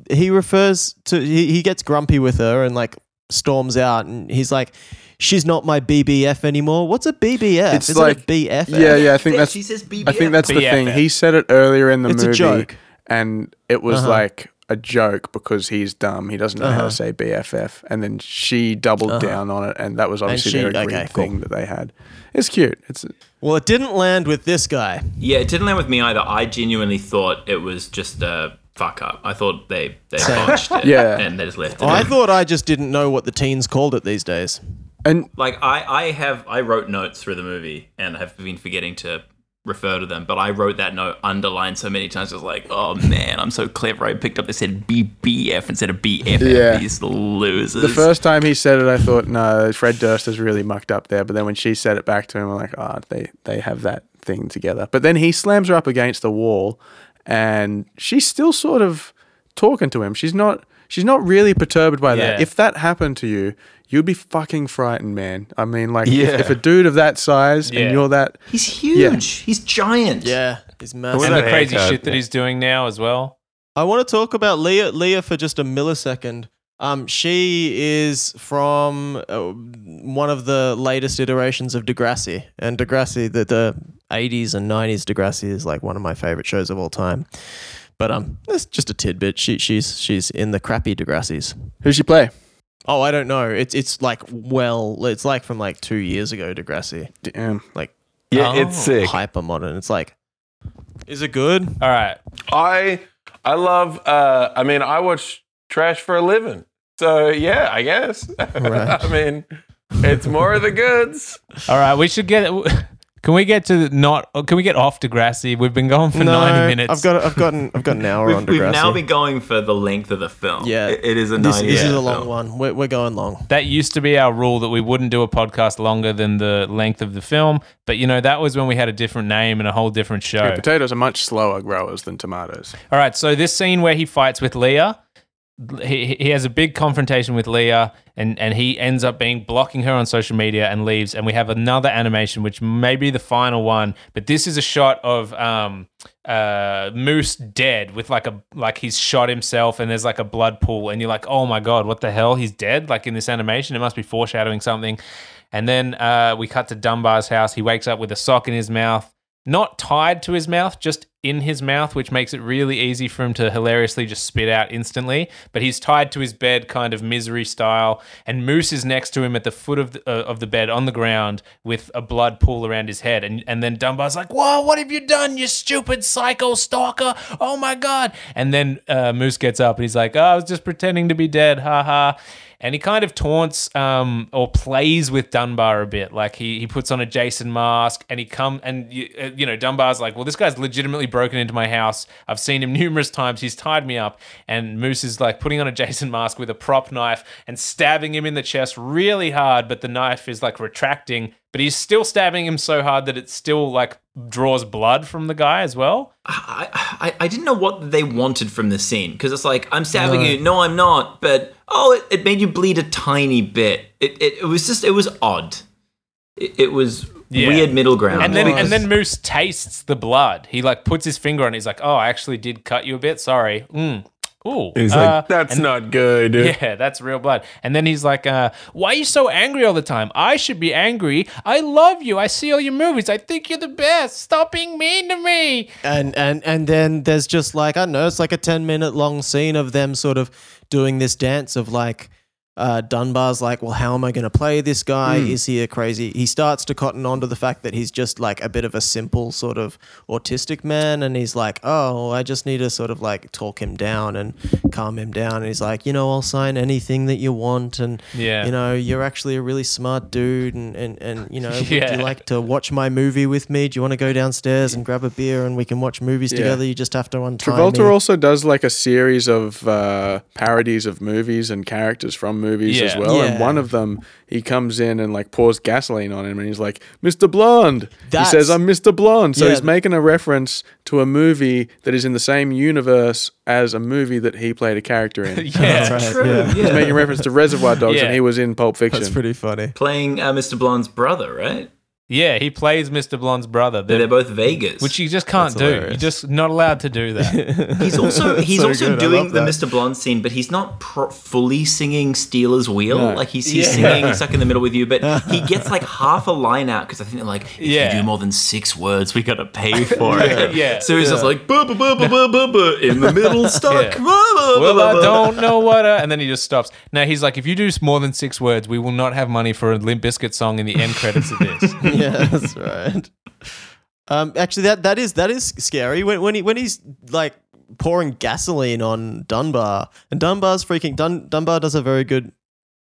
he refers to he, he gets grumpy with her and like storms out, and he's like, "She's not my BBF anymore." What's a BBF?
It's
Isn't
like-
it BFF?
Yeah, yeah, I think
Yeah,
that's
she says
I think that's the thing. He said it earlier in the
It's a
movie
joke.
and it was
Uh-huh.
like a joke because he's dumb. He doesn't know how
Uh-huh.
to say BFF. And then she doubled
Uh-huh.
down on it, and that was obviously
she-
their agreed
okay, cool.
thing that they had. It's cute. It's
Well, it didn't land with this guy.
Yeah, it didn't land with me either. I genuinely thought it was just a fuck up. I thought they they
Same.
botched it.
Yeah.
and they just left it.
Oh, I
in.
thought I just didn't know what the teens called it these days.
and
like I, I have I wrote notes through the movie and have been forgetting to refer to them, but I wrote that note underlined so many times. I was like, oh man, I'm so clever. I picked up they said BBF instead of BFF.
Yeah.
These losers.
the first time he said it, I thought, no, Fred Durst is really mucked up there. But then when she said it back to him, I'm like, oh, they they have that thing together. But then he slams her up against the wall, and she's still sort of talking to him. She's not. She's not really perturbed by that.
Yeah.
If that happened to you, you'd be fucking frightened, man. I mean, like, if,
Yeah.
if a dude of that size
Yeah.
and you're that,
He's huge. He's giant.
Yeah, he's massive.
and the crazy
haircut,
shit that
yeah.
he's doing now as well.
I want to talk about Leah. Leah for just a millisecond. Um, she is from uh, one of the latest iterations of Degrassi, and Degrassi, the the '80s and '90s Degrassi is like one of my favorite shows of all time. But um, that's just a tidbit. She she's she's in the crappy Degrassi's.
who's she play?
Oh, I don't know. It's it's like well, it's like from like two years ago. Degrassi,
Damn.
like
Yeah,
Oh.
it's sick.
hyper modern. It's like, is it good?
All right.
I I love. uh I mean, I watch trash for a living. So yeah, I guess.
Right.
I mean, it's more of the goods.
All right. We should get. Can we get to not? Oh, can we get off Degrassi? We've been going for ninety minutes.
I've got I've gotten I've got an hour
We've,
Degrassi.
we've now been going for the length of the film.
Yeah.
It- it is a 90
this is a long
film.
one. We're, we're going long.
that used to be our rule that we wouldn't do a podcast longer than the length of the film. But you know that was when we had a different name and a whole different show.
Yeah, potatoes are much slower growers than tomatoes.
All right, so this scene where he fights with Leah, he, he has a big confrontation with Leah, and, and he ends up being blocking her on social media and leaves. And we have another animation, which may be the final one, but this is a shot of um, uh, Moose dead with like a like he's shot himself, and there's like a blood pool, and you're like, oh my god, what the hell? He's dead! Like in this animation, it must be foreshadowing something. And then uh, we cut to Dunbar's house. He wakes up with a sock in his mouth not tied to his mouth, just in his mouth, which makes it really easy for him to hilariously just spit out instantly. But he's tied to his bed, kind of misery style, and Moose is next to him at the foot of the, uh, of the bed on the ground with a blood pool around his head. And and then Dunbar's like, "Whoa, what have you done, you stupid psycho stalker? Oh my god!" And then uh, Moose gets up and he's like, "Oh, I was just pretending to be dead, ha ha." And he kind of taunts um, or plays with Dunbar a bit. Like he he puts on a Jason mask, and he come and you, uh, you know Dunbar's like, well, this guy's legitimately broken into my house. I've seen him numerous times. He's tied me up, and Moose is like putting on a Jason mask with a prop knife and stabbing him in the chest really hard, but the knife is like retracting. But he's still stabbing him so hard that it still like draws blood from the guy as well.
I, I, I didn't know what they wanted from the scene because it's like I'm stabbing you. No, I'm not. But oh, it, it made you bleed a tiny bit. It, it, it was just it was odd. It, it was
Yeah.
weird middle ground.
And then
was.
and then Moose tastes the blood. He like puts his finger on. it. He's like, "Oh, I actually did cut you a bit. Sorry." Mm. Ooh.
He's
uh,
like, that's not good.
Yeah, that's real blood. And then he's like, uh, "Why are you so angry all the time? I should be angry. I love you. I see all your movies. I think you're the best. Stop being mean to me."
and and and then there's just like I don't know, it's like a ten minute long scene of them sort of doing this dance of like uh, Dunbar's like, well, how am I going to play this guy? Is he a crazy? He starts to cotton on to the fact that he's just like a bit of a simple sort of autistic man, and he's like, oh, I just need to sort of like talk him down and calm him down. And he's like, you know, I'll sign anything that you want, and
Yeah.
you know, you're actually a really smart dude, and and and you know, would you like to watch my movie with me? Do you want to go downstairs and grab a beer and we can watch movies
Yeah.
together? You just have to untie
Travolta
me.
also does like a series of uh, parodies of movies and characters from movies as
Yeah.
well. And one of them, he comes in and like pours gasoline on him, and he's like, "Mr. Blonde."
That's-
he says, "I'm Mr. Blonde." So
Yeah.
he's making a reference to a movie that is in the same universe as a movie that he played a character in.
yeah.
Right,
True,
yeah.
He's making reference to Reservoir Dogs,
Yeah.
and he was in Pulp Fiction.
That's pretty funny.
playing uh, Mr. Blonde's brother, right?
Yeah, he plays Mr. Blonde's brother.
They're,
They're-
both Vegas.
which you just can't
That's
do.
hilarious.
You're just not allowed to do that.
He's also he's
So
also
good, I
doing
love
the
that.
Mr. Blonde scene, but he's not pro- fully singing Stealers Wheel.
No.
Like he's, he's
Yeah.
singing stuck in the middle with you, but he gets like half a line out because I think they're like, if
Yeah.
you do more than six words, we gotta pay for it.
Yeah.
So he's just like "Buh, buh, buh, buh, buh, buh, buh," in the middle stuck.
Yeah.
Buh, buh,
well,
buh,
I
buh.
don't know what. Uh, and then he just stops. Now he's like, if you do more than six words, we will not have money for a Limp Bizkit song in the end credits of this.
yeah, that's right. Um, actually, that that is that is scary when when he when he's like pouring gasoline on Dunbar, and Dunbar's freaking Dun, Dunbar does a very good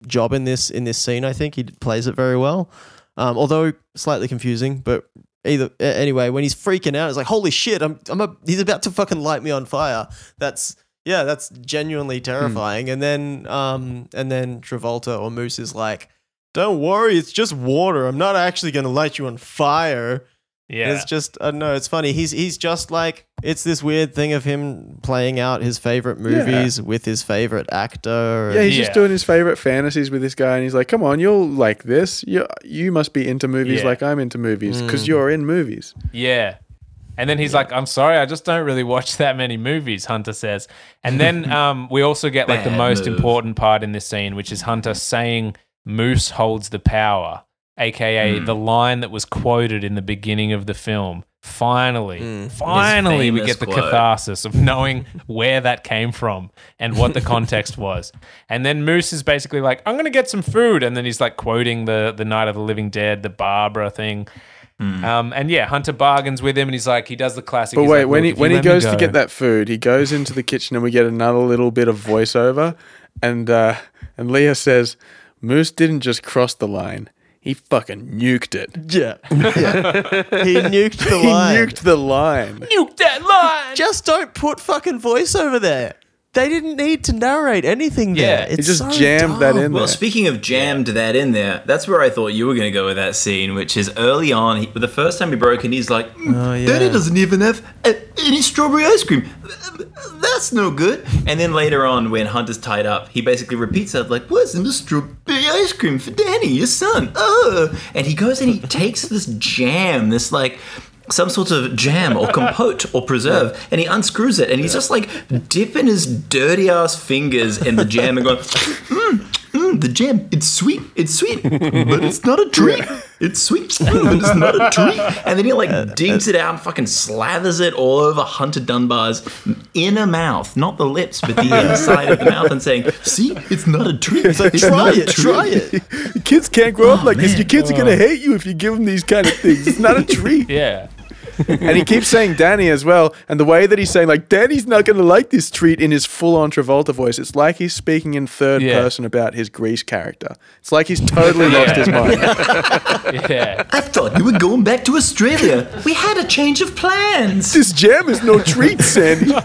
job in this in this scene. I think he plays it very well, um, although slightly confusing. But either anyway, when he's freaking out, it's like holy shit! I'm I'm a, he's about to fucking light me on fire. That's yeah, that's genuinely terrifying. And then um and then Travolta or Moose is like. Don't worry, it's just water. I'm not actually going to light you on fire.
Yeah.
It's just I don't know. It's funny. He's he's just like it's this weird thing of him playing out his favorite movies with his favorite actor.
Yeah, he's
Yeah.
just doing his favorite fantasies with this guy, and he's like, "Come on, you'll like this. You you must be into movies
Yeah.
like I'm into movies
Mm.
because you're in movies."
Yeah. And then he's like, I'm sorry, I just don't really watch that many movies, Hunter says. And then um, we also get like the most
move.
important part in this scene, which is Hunter saying Moose holds the power, aka
Hmm.
the line that was quoted in the beginning of the film. Finally,
Mm.
finally, we get the
quote.
catharsis of knowing where that came from and what the context was. And then Moose is basically like, I'm going to get some food. And then he's like quoting the, the Night of the Living Dead, the Barbara thing.
Hmm.
Um, and yeah, Hunter bargains with him, and he's like, he does the classic.
But wait,
like,
when he when he
let me
goes to get that food, he goes into the kitchen, and we get another little bit of voiceover, and uh, and Leah says, "Moose didn't just cross the line; he fucking nuked it.
yeah, yeah. he nuked the line.
He
line.
nuked the line."
nuke that line.
Just don't put fucking voice over there. They didn't need to narrate anything there.
Yeah, he
it's
just
so
jammed that
dumb.
in
Well,
there.
speaking of jammed that in there, that's where I thought you were going to go with that scene, which is early on. He, the first time he broke in, he's like, "Mm,
Oh, yeah.
Daddy doesn't even have uh, any strawberry ice cream. That's no good. And then later on, when Hunter's tied up, he basically repeats that, like, Where's the strawberry ice cream for Danny, your son? Oh. And he goes and he takes this jam, this like some sort of jam or compote or preserve, and he unscrews it, and he's just like dipping his dirty ass fingers in the jam and going, mm, mm, the jam, it's sweet, it's sweet, but it's not a treat. It's sweet, mm, but it's not a treat. And then he like digs it out and fucking slathers it all over Hunter Dunbar's inner mouth, not the lips, but the inside of the mouth, and saying, "See, it's not a treat. It's
Try
not a
it,
treat."
try it.
Kids can't grow up like this. Your kids are gonna hate you if you give them these kind of things. It's not a treat.
Yeah,
and he keeps saying Danny as well. And the way that he's saying like Danny's not going to like this treat in his full-on Travolta voice, it's like he's speaking in third
Yeah.
person about his Grease character. It's like he's totally lost his mind.
yeah.
I thought you were going back to Australia. We had a change of plans.
this jam is no treat, Sandy.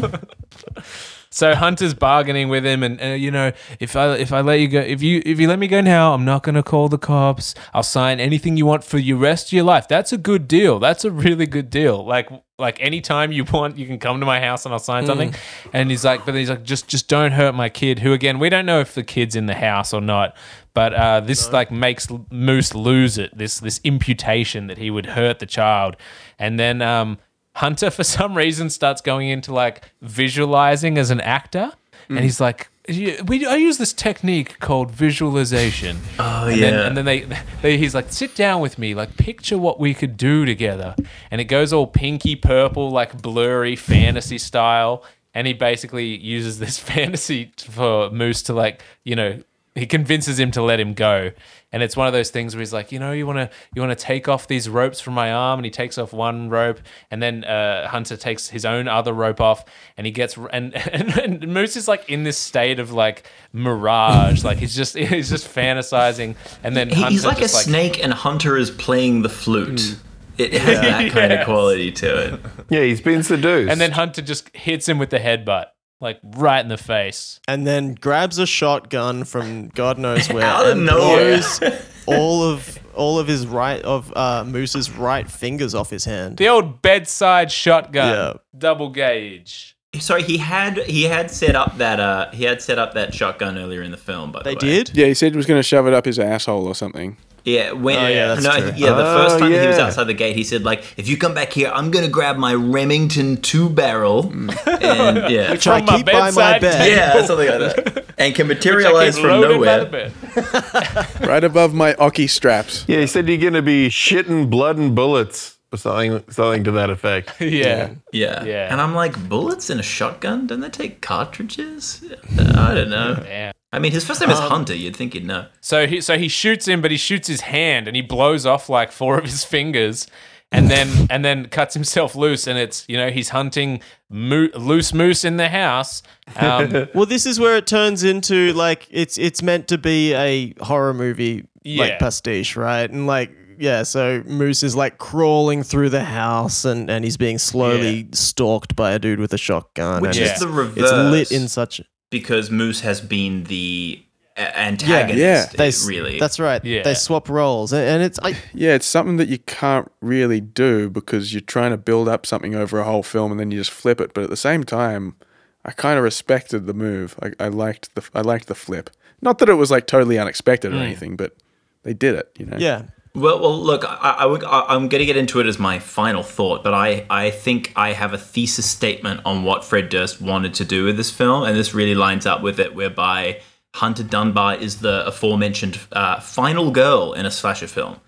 So Hunter's bargaining with him, and uh, you know, if I if I let you go, if you if you let me go now, I'm not gonna call the cops. I'll sign anything you want for the rest of your life. That's a good deal. That's a really good deal. Like like anytime you want, you can come to my house and I'll sign something. And he's like, but he's like, just just don't hurt my kid. Who again, we don't know if the kid's in the house or not. But uh, this like makes Moose lose it. This this imputation that he would hurt the child, and then um, Hunter for some reason starts going into like visualizing as an actor, and mm. he's like. "Yeah, We, I use this technique called visualization.
Oh
and Then, and then they, they, he's like, sit down with me, like picture what we could do together. And it goes all pinky purple, like blurry fantasy style. And he basically uses this fantasy for Moose to like, you know, he convinces him to let him go. And it's one of those things where he's like, you know, you want to you want to take off these ropes from my arm, and he takes off one rope, and then uh, Hunter takes his own other rope off, and he gets and, and, and Moose is like in this state of like mirage, like he's just he's just fantasizing, and then
He- he's like a
just,
snake, and Hunter is playing the flute. It has that kind of quality to it.
Yeah, he's been seduced.
and then Hunter just hits him with the headbutt, like right in the face.
and then grabs a shotgun from God knows where
Out of
and
nowhere.
blows all of all of his right of uh, Moose's right fingers off his hand.
The old bedside shotgun,
Yeah.
double gauge.
Sorry, he had he had set up that uh he had set up that shotgun earlier in the film. By the
They
way.
did.
Yeah, he said he was going to shove it up his asshole or something.
Yeah, when
Oh, yeah, that's
no,
true.
yeah, the first
Oh,
time he was outside the gate, he said like, "If you come back here, I'm gonna grab my Remington two barrel." Mm. And yeah,
Which I
From my
keep by my
bedside
bed.
yeah, something like that, and can materialize from nowhere.
right above my Oki straps.
Yeah, he said you're gonna be shitting blood and bullets or something, something to that effect.
yeah.
Yeah.
Yeah.
And I'm like, bullets in a shotgun? Don't they take cartridges? I don't know.
Yeah.
I mean, his first name is Hunter. You'd think you'd know.
So he so he shoots him, but he shoots his hand and he blows off like four of his fingers, and then and then cuts himself loose. And it's you know he's hunting mo- loose moose in the house. Um,
Well, this is where it turns into like it's it's meant to be a horror movie
Yeah.
like pastiche, right? And like yeah, so Moose is like crawling through the house and and he's being slowly stalked by a dude with a shotgun.
Which
and
Yeah.
is the reverse.
it's lit in such
because Moose has been the antagonist.
Yeah.
they
really.
That's right.
Yeah.
They swap roles, and, and it's I,
Yeah, it's something that you can't really do because you're trying to build up something over a whole film and then you just flip it. But at the same time, I kind of respected the move. I, I liked the I liked the flip. Not that it was like totally unexpected or mm. anything, but they did it. You know.
yeah.
Well, well, look, I, I would, I, I'm going to get into it as my final thought, but I, I think I have a thesis statement on what Fred Durst wanted to do with this film, and this really lines up with it, whereby Hunter Dunbar is the aforementioned uh, final girl in a slasher film,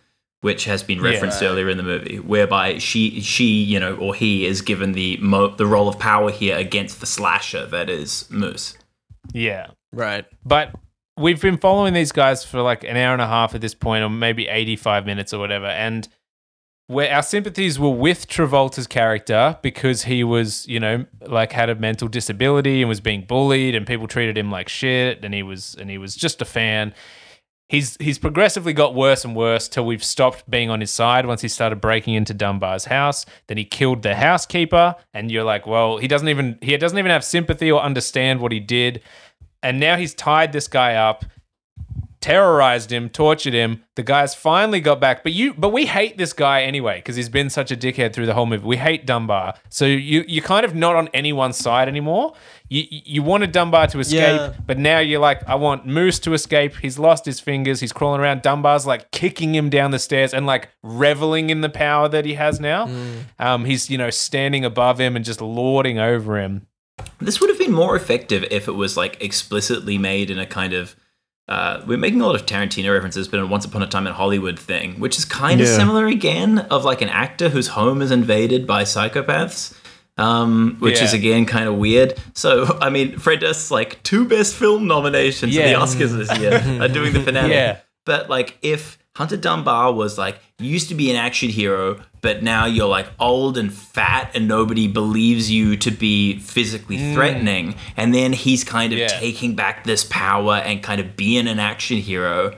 which has been referenced earlier in the movie, whereby she, she, you know, or he is given the mo- the role of power here against the slasher that is Moose.
yeah,
Right.
but we've been following these guys for like an hour and a half at this point, or maybe eighty-five minutes or whatever, and. Where our sympathies were with Travolta's character because he was, you know, like had a mental disability and was being bullied, and people treated him like shit, and he was, and he was just a fan. he's he's progressively got worse and worse till we've stopped being on his side once he started breaking into Dunbar's house. Then he killed the housekeeper, and you're like, well, he doesn't even he doesn't even have sympathy or understand what he did. And now he's tied this guy up, terrorized him, tortured him. The guy's finally got back, but you but we hate this guy anyway because he's been such a dickhead through the whole movie. We hate Dunbar, so you you're kind of not on anyone's side anymore. You you wanted Dunbar to escape,
Yeah.
but now you're like, I want Moose to escape. He's lost his fingers. He's crawling around. Dunbar's like kicking him down the stairs and like reveling in the power that he has now. Um, he's you know standing above him and just lording over him.
This would have been more effective if it was like explicitly made in a kind of. Uh, we're making a lot of Tarantino references, but a Once Upon a Time in Hollywood thing, which is kind of
Yeah.
similar again, of like an actor whose home is invaded by psychopaths, um, which is again kind of weird. So, I mean, Fred Durst's like two best film nominations
Yeah.
at the Oscars this year are doing the finale.
Yeah.
But like, if Hunter Dunbar was like, you used to be an action hero, but now you're like old and fat and nobody believes you to be physically mm. threatening. And then he's kind of
Yeah.
taking back this power and kind of being an action hero.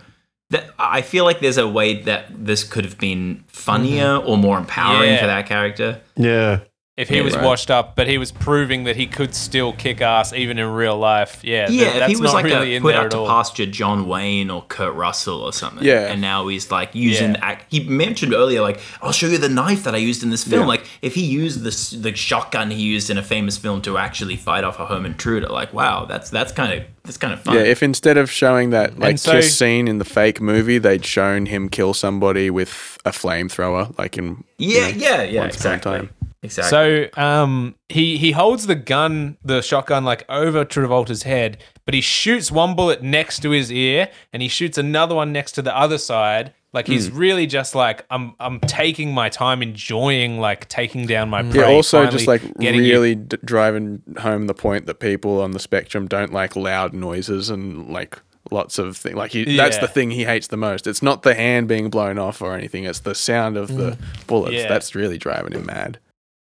That I feel like there's a way that this could have been funnier mm-hmm. or more empowering
Yeah.
for that character.
Yeah.
If he
Yeah,
was
right.
washed up, but he was proving that he could still kick ass even in real life. Yeah, th-
Yeah, if he was
not
like
really
a put out to
all.
pasture John Wayne or Kurt Russell or something.
Yeah.
And now he's like using
Yeah.
act. He mentioned earlier, like, I'll show you the knife that I used in this film.
Yeah.
Like, if he used this the shotgun he used in a famous film to actually fight off a home intruder, like, wow, that's that's kind of that's kind of fun.
Yeah, if instead of showing that like
so-
kiss scene in the fake movie, they'd shown him kill somebody with a flamethrower, like in
yeah, yeah, yeah,
Once
exactly.
Time.
Exactly.
So um, he he holds the gun, the shotgun, like over Travolta's head, but he shoots one bullet next to his ear, and he shoots another one next to the other side. Like he's
Hmm.
really just like I'm I'm taking my time, enjoying like taking down my prey.
Yeah,
prey.
also just like
getting you-
really d- driving home the point that people on the spectrum don't like loud noises and like lots of things. Like he, that's the thing he hates the most. It's not the hand being blown off or anything. It's the sound of the bullets
Yeah.
that's really driving him mad.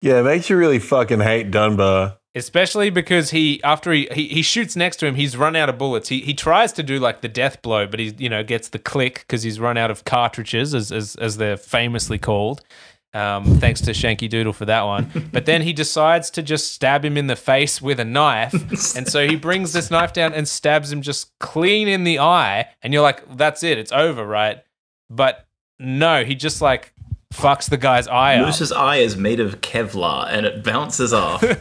Yeah, it makes you really fucking hate Dunbar.
Especially because he after he, he he shoots next to him, he's run out of bullets. He he tries to do like the death blow, but he you know gets the click because he's run out of cartridges, as as, as they're famously called. Um, thanks to Shanky Doodle for that one. But then he decides to just stab him in the face with a knife, and so he brings this knife down and stabs him just clean in the eye. And you're like, that's it, it's over, right? But no, he just like fucks the guy's eye up.
Moose's eye is made of Kevlar and it bounces off. but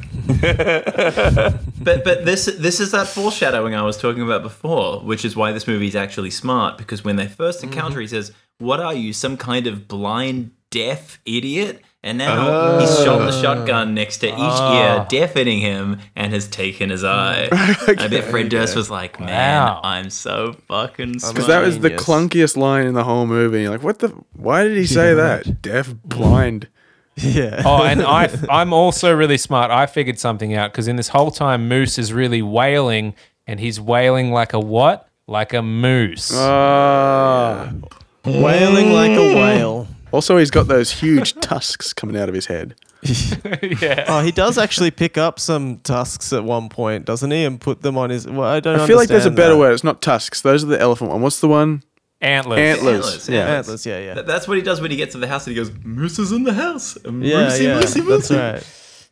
but this this is that foreshadowing I was talking about before, which is why this movie is actually smart because when they first encounter, mm-hmm. he says, What are you, some kind of blind, deaf idiot? And now he's shot the shotgun next to each ear, deafening him, and has taken his eye. I bet Fred Durst was like, "Man,
Wow.
I'm so fucking smart."
Because that was the clunkiest line in the whole movie. You're like, what the? Why did he say that? Deaf, blind.
Yeah.
Oh, and I, I'm also really smart. I figured something out because in this whole time, Moose is really wailing, and he's wailing like a what? Like a moose.
Ah.
Wailing like a whale.
Also, he's got those huge tusks coming out of his head.
yeah.
Oh, he does actually pick up some tusks at one point, doesn't he? And put them on his. Well, I don't.
I feel like there's a better
that.
word. It's not tusks. Those are the elephant one. What's the one?
Antlers.
Antlers.
Antlers,
Yeah.
Antlers, yeah, yeah.
Th- That's what he does when he gets to the house and he goes, Moose is in the house.
Yeah,
Moosey,
yeah,
moosey,
that's right.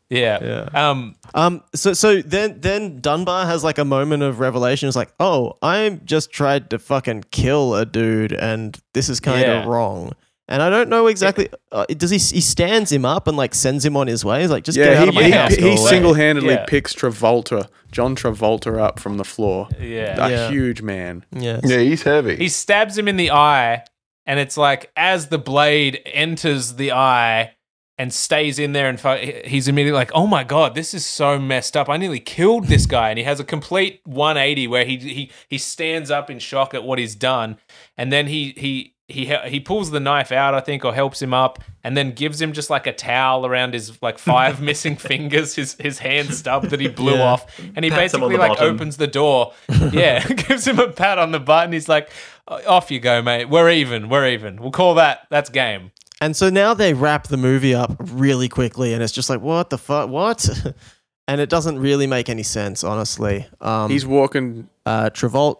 Yeah.
Yeah.
Um,
Um. So so then then Dunbar has like a moment of revelation. It's like, oh, I just tried to fucking kill a dude, and this is kind of
Yeah.
wrong. And I don't know exactly. Uh, does he? He stands him up and like sends him on his way. He's like, just get
Yeah,
out
he,
of my
he,
house.
he,
go away.
single-handedly
Yeah.
picks Travolta, John Travolta, up from the floor.
yeah.
A
Yeah.
huge man.
Yes.
Yeah, he's heavy.
He stabs him in the eye, and it's like as the blade enters the eye and stays in there, and fu- he's immediately like, "Oh my god, this is so messed up! I nearly killed this guy." And he has a complete 180 where he he he stands up in shock at what he's done, and then he he. He, he pulls the knife out, I think, or helps him up, and then gives him just like a towel around his like five missing fingers, his his hand stub that he blew
Yeah.
off, and he
Pats
basically like
bottom.
opens the door. Yeah, gives him a pat on the butt, and he's like, "Off you go, mate. We're even. We're even. We'll call that. That's game."
And so now they wrap the movie up really quickly, and it's just like, what the fuck? What? and it doesn't really make any sense, honestly. Um,
He's walking.
uh, Travolta.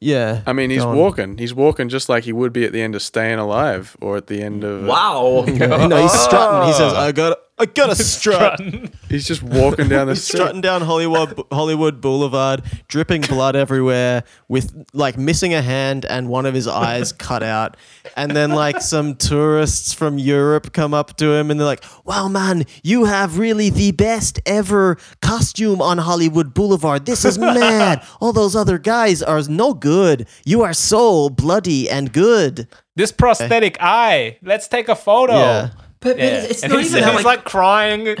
Yeah.
I mean, he's
go on.
walking. He's walking just like he would be at the end of Staying Alive or at the end of.
Uh, wow.
no, he's strutting. He says, oh. "I got, I got to strut."
He's just walking down the
He's
street.
strutting down Hollywood Hollywood Boulevard, dripping blood everywhere, with like missing a hand and one of his eyes cut out. And then like some tourists from Europe come up to him and they're like, "Wow, man, you have really the best ever costume on Hollywood Boulevard. This is mad. All those other guys are no good. You are so bloody and good."
This prosthetic eh. eye. Let's take a photo.
Yeah.
But, but
Yeah.
it's
and
not
he's,
even that,
he's like, crying.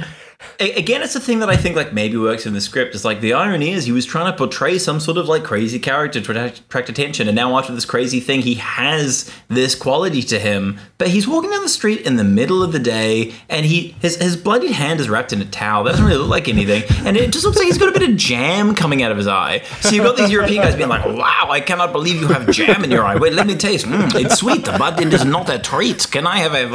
Again, it's a thing that I think like maybe works in the script. It's like the irony is he was trying to portray some sort of like crazy character to attract, attention, and now after this crazy thing, he has this quality to him. But he's walking down the street in the middle of the day, and he his his bloodied hand is wrapped in a towel. That doesn't really look like anything, and it just looks like he's got a bit of jam coming out of his eye. So you've got these European guys being like, "Wow, I cannot believe you have jam in your eye. Wait, let me taste. Mm, it's sweet, but it is not a treat. Can I have a you?"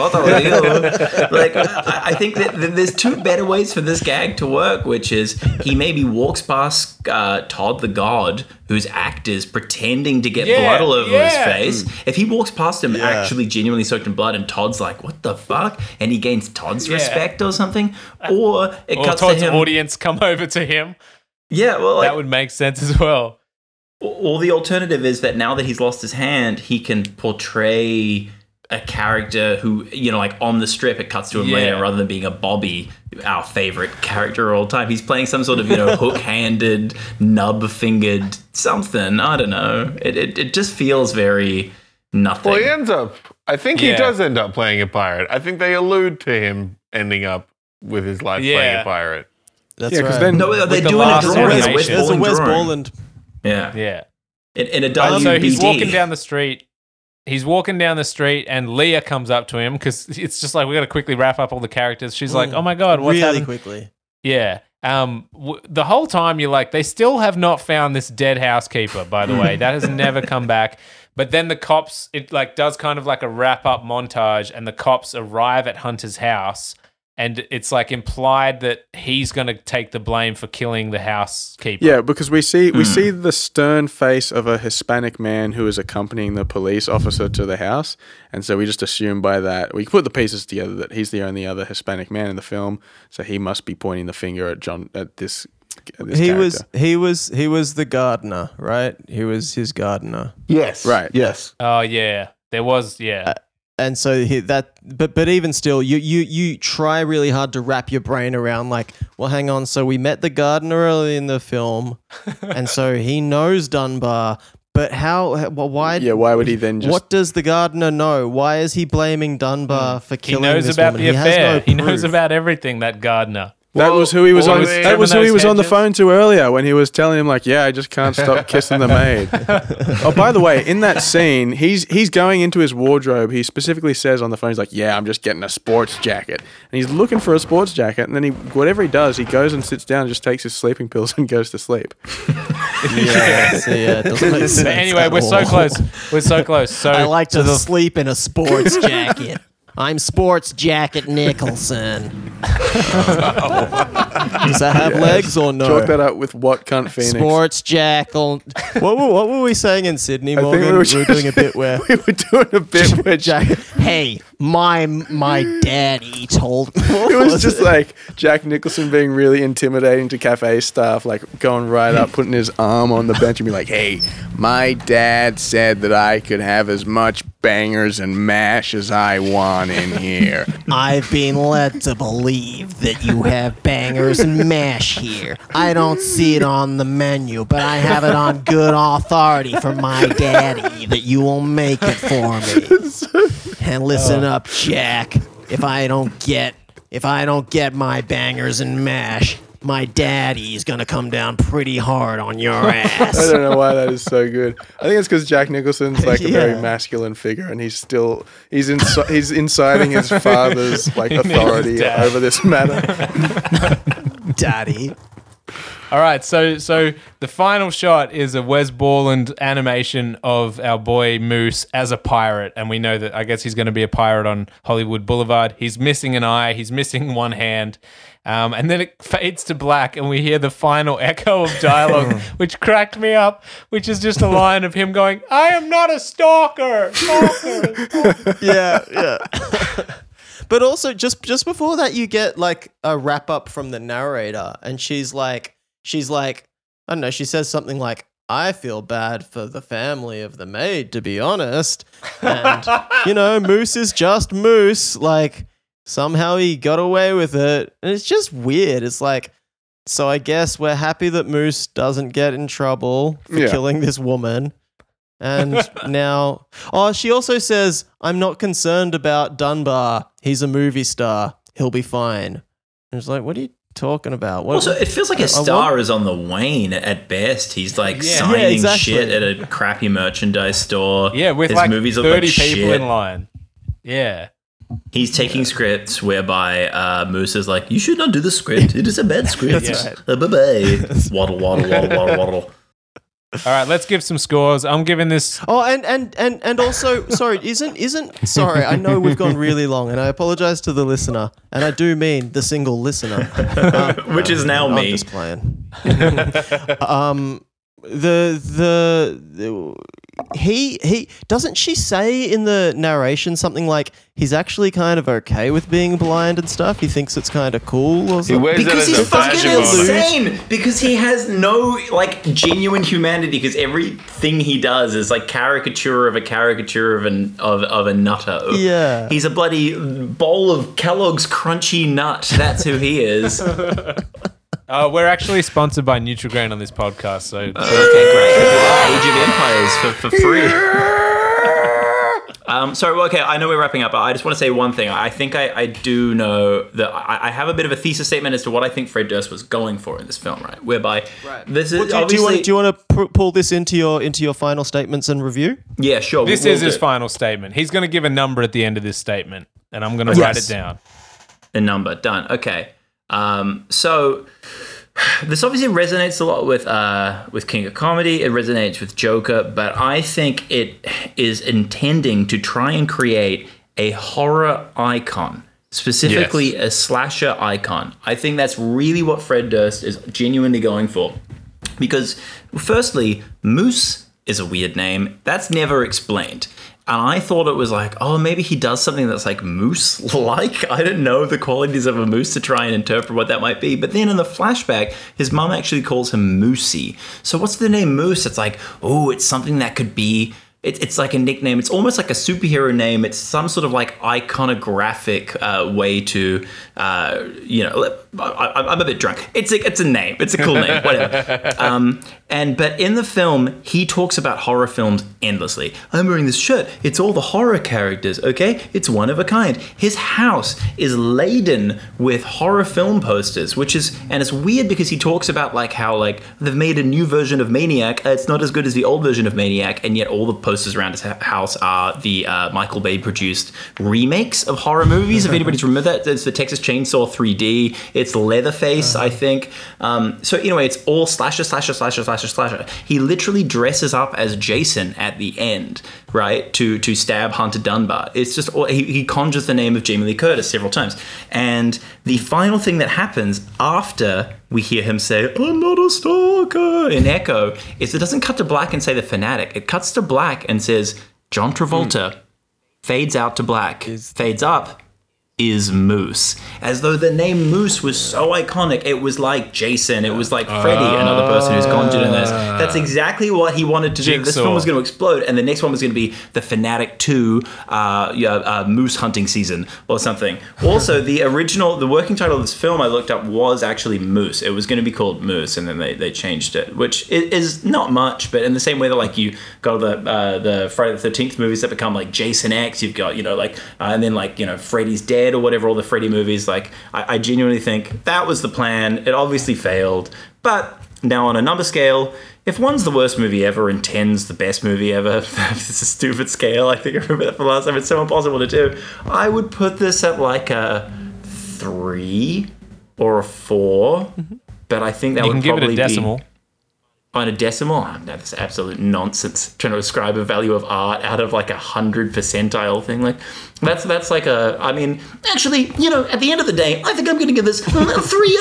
Like, I, I think that th- there's two better ways for this gag to work, which is he maybe walks past uh, Todd the God, whose act is pretending to get
Yeah,
blood all over
yeah.
his face. If he walks past him actually genuinely soaked in blood, and Todd's like, "What the fuck?" and he gains Todd's
Yeah.
respect or something, or it
Or
cuts
Todd's
to him.
audience come over to him.
Yeah, well, like,
that would make sense as well.
or the alternative is that now that he's lost his hand, he can portray a character who, you know, like on the strip, it cuts to him
Yeah.
later rather than being a Bobby, our favorite character of all time. He's playing some sort of, you know, hook handed, nub fingered something. I don't know. It, it, it just feels very nothing.
Well, he ends up. I think he does end up playing a pirate. I think they allude to him ending up with his life playing a pirate.
That's
Yeah, 'cause
right.
then-
no, they're
the
doing a
last
drawing. It's a
animation.
Wes
There's a
Borland
Wes. Borland.
Yeah.
Yeah.
In, in a
And
WBD.
so he's walking down the street. He's walking down the street, and Leah comes up to him because it's just like we got to quickly wrap up all the characters. She's like,
Mm.
"Oh my god, what's
really
happening?"
quickly.
Yeah. Um. W- the whole time you're like, they still have not found this dead housekeeper. By the way, that has never come back. But then the cops, it like does kind of like a wrap up montage, and the cops arrive at Hunter's house, and it's like implied that he's going to take the blame for killing the housekeeper.
Yeah, because we see
Hmm.
we see the stern face of a Hispanic man who is accompanying the police officer to the house, and so we just assume by that we put the pieces together that he's the only other Hispanic man in the film, so he must be pointing the finger at John at this. At this
He
character.
was he was he was the gardener, right? He was his gardener.
Yes.
Right.
Yes.
Oh yeah. There was yeah.
And so he, that but but even still you you you try really hard to wrap your brain around like well hang on so we met the gardener early in the film and so he knows dunbar But how? Well, why?
Yeah, why would he then just?
what does the gardener know? Why is he blaming Dunbar hmm. for
He knows
this
about
woman?
the
has
affair.
no
he knows about everything. That gardener.
That was who he was on.
was
That was who he was
those
on the phone to earlier when he was telling him like, "Yeah, I just can't stop kissing the maid." oh, by the way, in that scene, he's he's going into his wardrobe. He specifically says on the phone, "He's like, yeah, I'm just getting a sports jacket," and he's looking for a sports jacket. And then he, whatever he does, he goes and sits down, and just takes his sleeping pills, and goes to sleep.
Yeah, so yeah, it doesn't make sense
anyway, we're so close. We're so close. So
I like to
so the-
sleep in a sports jacket. I'm Sports Jacket Nicholson. Does that have legs or no?
Chalk that up with what cunt Phoenix.
Sports Jackal. What were, what were we saying in Sydney,
I think
Morgan?
we
We
were
were,
just-
doing a bit where.
we were doing a bit where
Jack, hey, my my daddy told me.
It was just like Jack Nicholson being really intimidating to cafe staff, like going right up, putting his arm on the bench and be like, "Hey, my dad said that I could have as much bangers and mash as I want in here."
I've been led to believe that you have bangers and mash here. I don't see it on the menu, but I have it on good authority from my daddy that you will make it for me. And listen up, Jack. If I don't get if I don't get my bangers and mash, my daddy's gonna come down pretty hard on your ass.
I don't know why that is so good. I think it's because Jack Nicholson's like a
Yeah.
very masculine figure, and he's still he's inci- he's inciting his father's like authority over this matter.
Daddy.
All right, so so the final shot is a Wes Borland animation of our boy Moose as a pirate, and we know that I guess he's going to be a pirate on Hollywood Boulevard. He's missing an eye, he's missing one hand, um, and then it fades to black, and we hear the final echo of dialogue, which cracked me up, which is just a line of him going, "I am not a stalker." stalker."
yeah, yeah. but also, just just before that, you get like a wrap up from the narrator, and she's like, she's like, I don't know. She says something like, "I feel bad for the family of the maid, to be honest," and you know, Moose is just Moose. Like somehow he got away with it, and it's just weird. It's like. So I guess we're happy that Moose doesn't get in trouble for
Yeah.
killing this woman. And now, oh, she also says, I'm not concerned about Dunbar. He's a movie star. He'll be fine. And it's like, what are you talking about? What,
Also, it feels like
I- I
his star is on the wane at best. He's like
Yeah.
signing
Yeah, exactly.
shit at a crappy merchandise store.
yeah, with
his
like
movies look
thirty
like
people
shit.
in line. Yeah.
He's taking scripts whereby uh, Moose is like, "You should not do the script. It is a bad script."
That's
right.
Uh, bye bye. Waddle, waddle, waddle, waddle, waddle.
All right, let's give some scores. I'm giving this
Oh, and and and and also, sorry, isn't isn't sorry. I know we've gone really long, and I apologize to the listener, and I do mean the single listener, Um,
Which is now
I'm
me.
just playing. um, the, the the he he doesn't she say in the narration something like he's actually kind of okay with being blind and stuff. He thinks it's kind of cool or
He
something.
wears it
Because
as a
he's fucking
fashion moment.
insane. Because he has no like genuine humanity. Because everything he does is like caricature of a caricature of an of, of a nutter.
Yeah.
he's a bloody bowl of Kellogg's crunchy nut. That's who he is. okay,
Uh, we're actually sponsored by Nutrigrain on this podcast, so
great. Age of Empires for, for free. Um, sorry, well, okay, I know we're wrapping up, but I just want to say one thing. I think I, I do know that I, I have a bit of a thesis statement as to what I think Fred Durst was going for in this film, right? Whereby right. this is
Well, do, do you
obviously
want do you want to pu- pull this into your into your final statements and review?
yeah, sure.
this
we'll
is his final statement. He's going to give a number at the end of this statement, and I'm going to write it down.
a number. Done. Okay. Um, so this obviously resonates a lot with uh, with King of Comedy. It resonates with Joker, but I think it is intending to try and create a horror icon, specifically a slasher icon. I think that's really what Fred Durst is genuinely going for, because firstly, Moose is a weird name. That's never explained. And I thought it was like, oh, maybe he does something that's like moose like. I didn't know the qualities of a moose to try and interpret what that might be. But then in the flashback, his mom actually calls him Moosey. So what's the name Moose? It's like, oh, it's something that could be it, it's like a nickname. It's almost like a superhero name. It's some sort of like iconographic uh, way to, uh, you know, I, I'm a bit drunk. It's a, it's a name. It's a cool name. Whatever. Um, and but in the film, he talks about horror films endlessly. I'm wearing this shirt. It's all the horror characters. Okay, it's one of a kind. His house is laden with horror film posters, which is and it's weird because he talks about like how like they've made a new version of Maniac. Uh, it's not as good as the old version of Maniac, and yet all the posters around his house are the uh, Michael Bay produced remakes of horror movies. if anybody's remember that, it's the Texas Chainsaw 3D. It's Leatherface, I think. Um, so anyway, it's all slasher, slasher, slasher, slasher, slasher. He literally dresses up as Jason at the end, right, to to stab Hunter Dunbar. It's just he, he conjures the name of Jamie Lee Curtis several times, and the final thing that happens after we hear him say "I'm not a stalker" in Echo is it doesn't cut to black and say the fanatic. It cuts to black and says John Travolta. Hmm. Fades out to black. fades up is Moose. As though the name Moose was so iconic. It was like Jason. It was like Freddy, another person who's conjured in this. That's exactly what he wanted to do. This film was going to explode, and the next one was going to be the Fanatic 2 uh, yeah, uh, Moose Hunting Season or something. Also, the original, the working title of this film I looked up was actually Moose. It was going to be called Moose, and then they, they changed it, which is not much, but in the same way that like you got the uh, the Friday the 13th movies that become like Jason X, you've got, you know, like, uh, and then like, you know, Freddy's Dead or whatever, all the Freddy movies, like, I, I genuinely think that was the plan. It obviously failed, but now on a number scale, if one's the worst movie ever and ten's the best movie ever, it's a stupid scale. I think I remember that from the last time. It's so impossible to do. I would put this at like a three or a 4 mm-hmm. but I think that
You
would
can give it
probably
a decimal.
be on a decimal. Oh, that's absolute nonsense. Trying to ascribe a value of art out of like a hundred percentile thing, like that's that's like a. I mean, actually, you know, at the end of the day, I think I'm going to give this three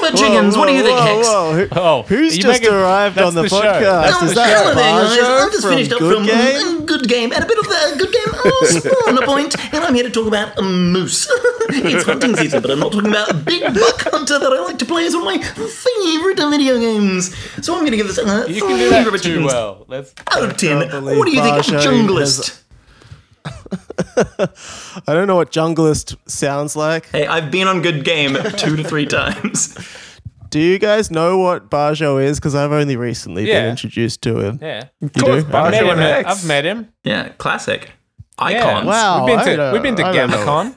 rubber chickens. what do you think, Hex?
Who-
Oh,
Who's
you
just
make it-
arrived on the,
the show.
podcast?
That's
Is
the
that
show.
Hello there, guys. I've just finished up from
Game?
uh, Good Game and a bit of the Good Game uh, Spawn Point, and I'm here to talk about a moose. it's hunting season, but I'm not talking about Big Buck Hunter that I like to play as one of my favorite video games. So I'm going to give this uh,
You
three
can do that
rubber
too
chickens
well. Let's,
out of ten. What do you think of
Bajo
Junglist?
I don't know what Junglist sounds like.
Hey, I've been on Good Game two to three times.
Do you guys know what Bajo is? Because I've only recently
Yeah.
been introduced to him.
yeah.
You
course,
do?
Bajo
I've met him.
and X.
I've met him.
Yeah, classic.
Yeah.
Icons.
Wow.
we've been to
don't-
we've been to
I don't know.
GammaCon.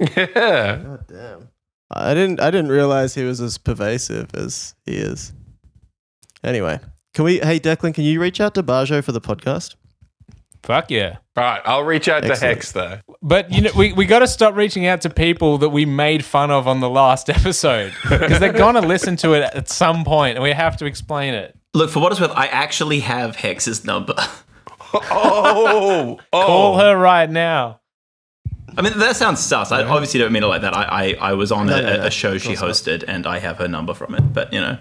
Yeah.
Damn. I didn't. I didn't realize he was as pervasive as he is. Anyway, can we? Hey, Declan, can you reach out to Bajo for the podcast?
Fuck yeah.
All right, I'll reach out to Hex though.
But you know, we, we got to stop reaching out to people that we made fun of on the last episode because they're gonna listen to it at some point, and we have to explain it.
Look, for what it's worth, I actually have Hex's number.
Oh, oh.
Call her right now.
I mean, that sounds sus. I obviously don't mean it like that. I, I, I was on
No,
a,
no, no,
a show she
course not.
hosted, and I have her number from it. But you know,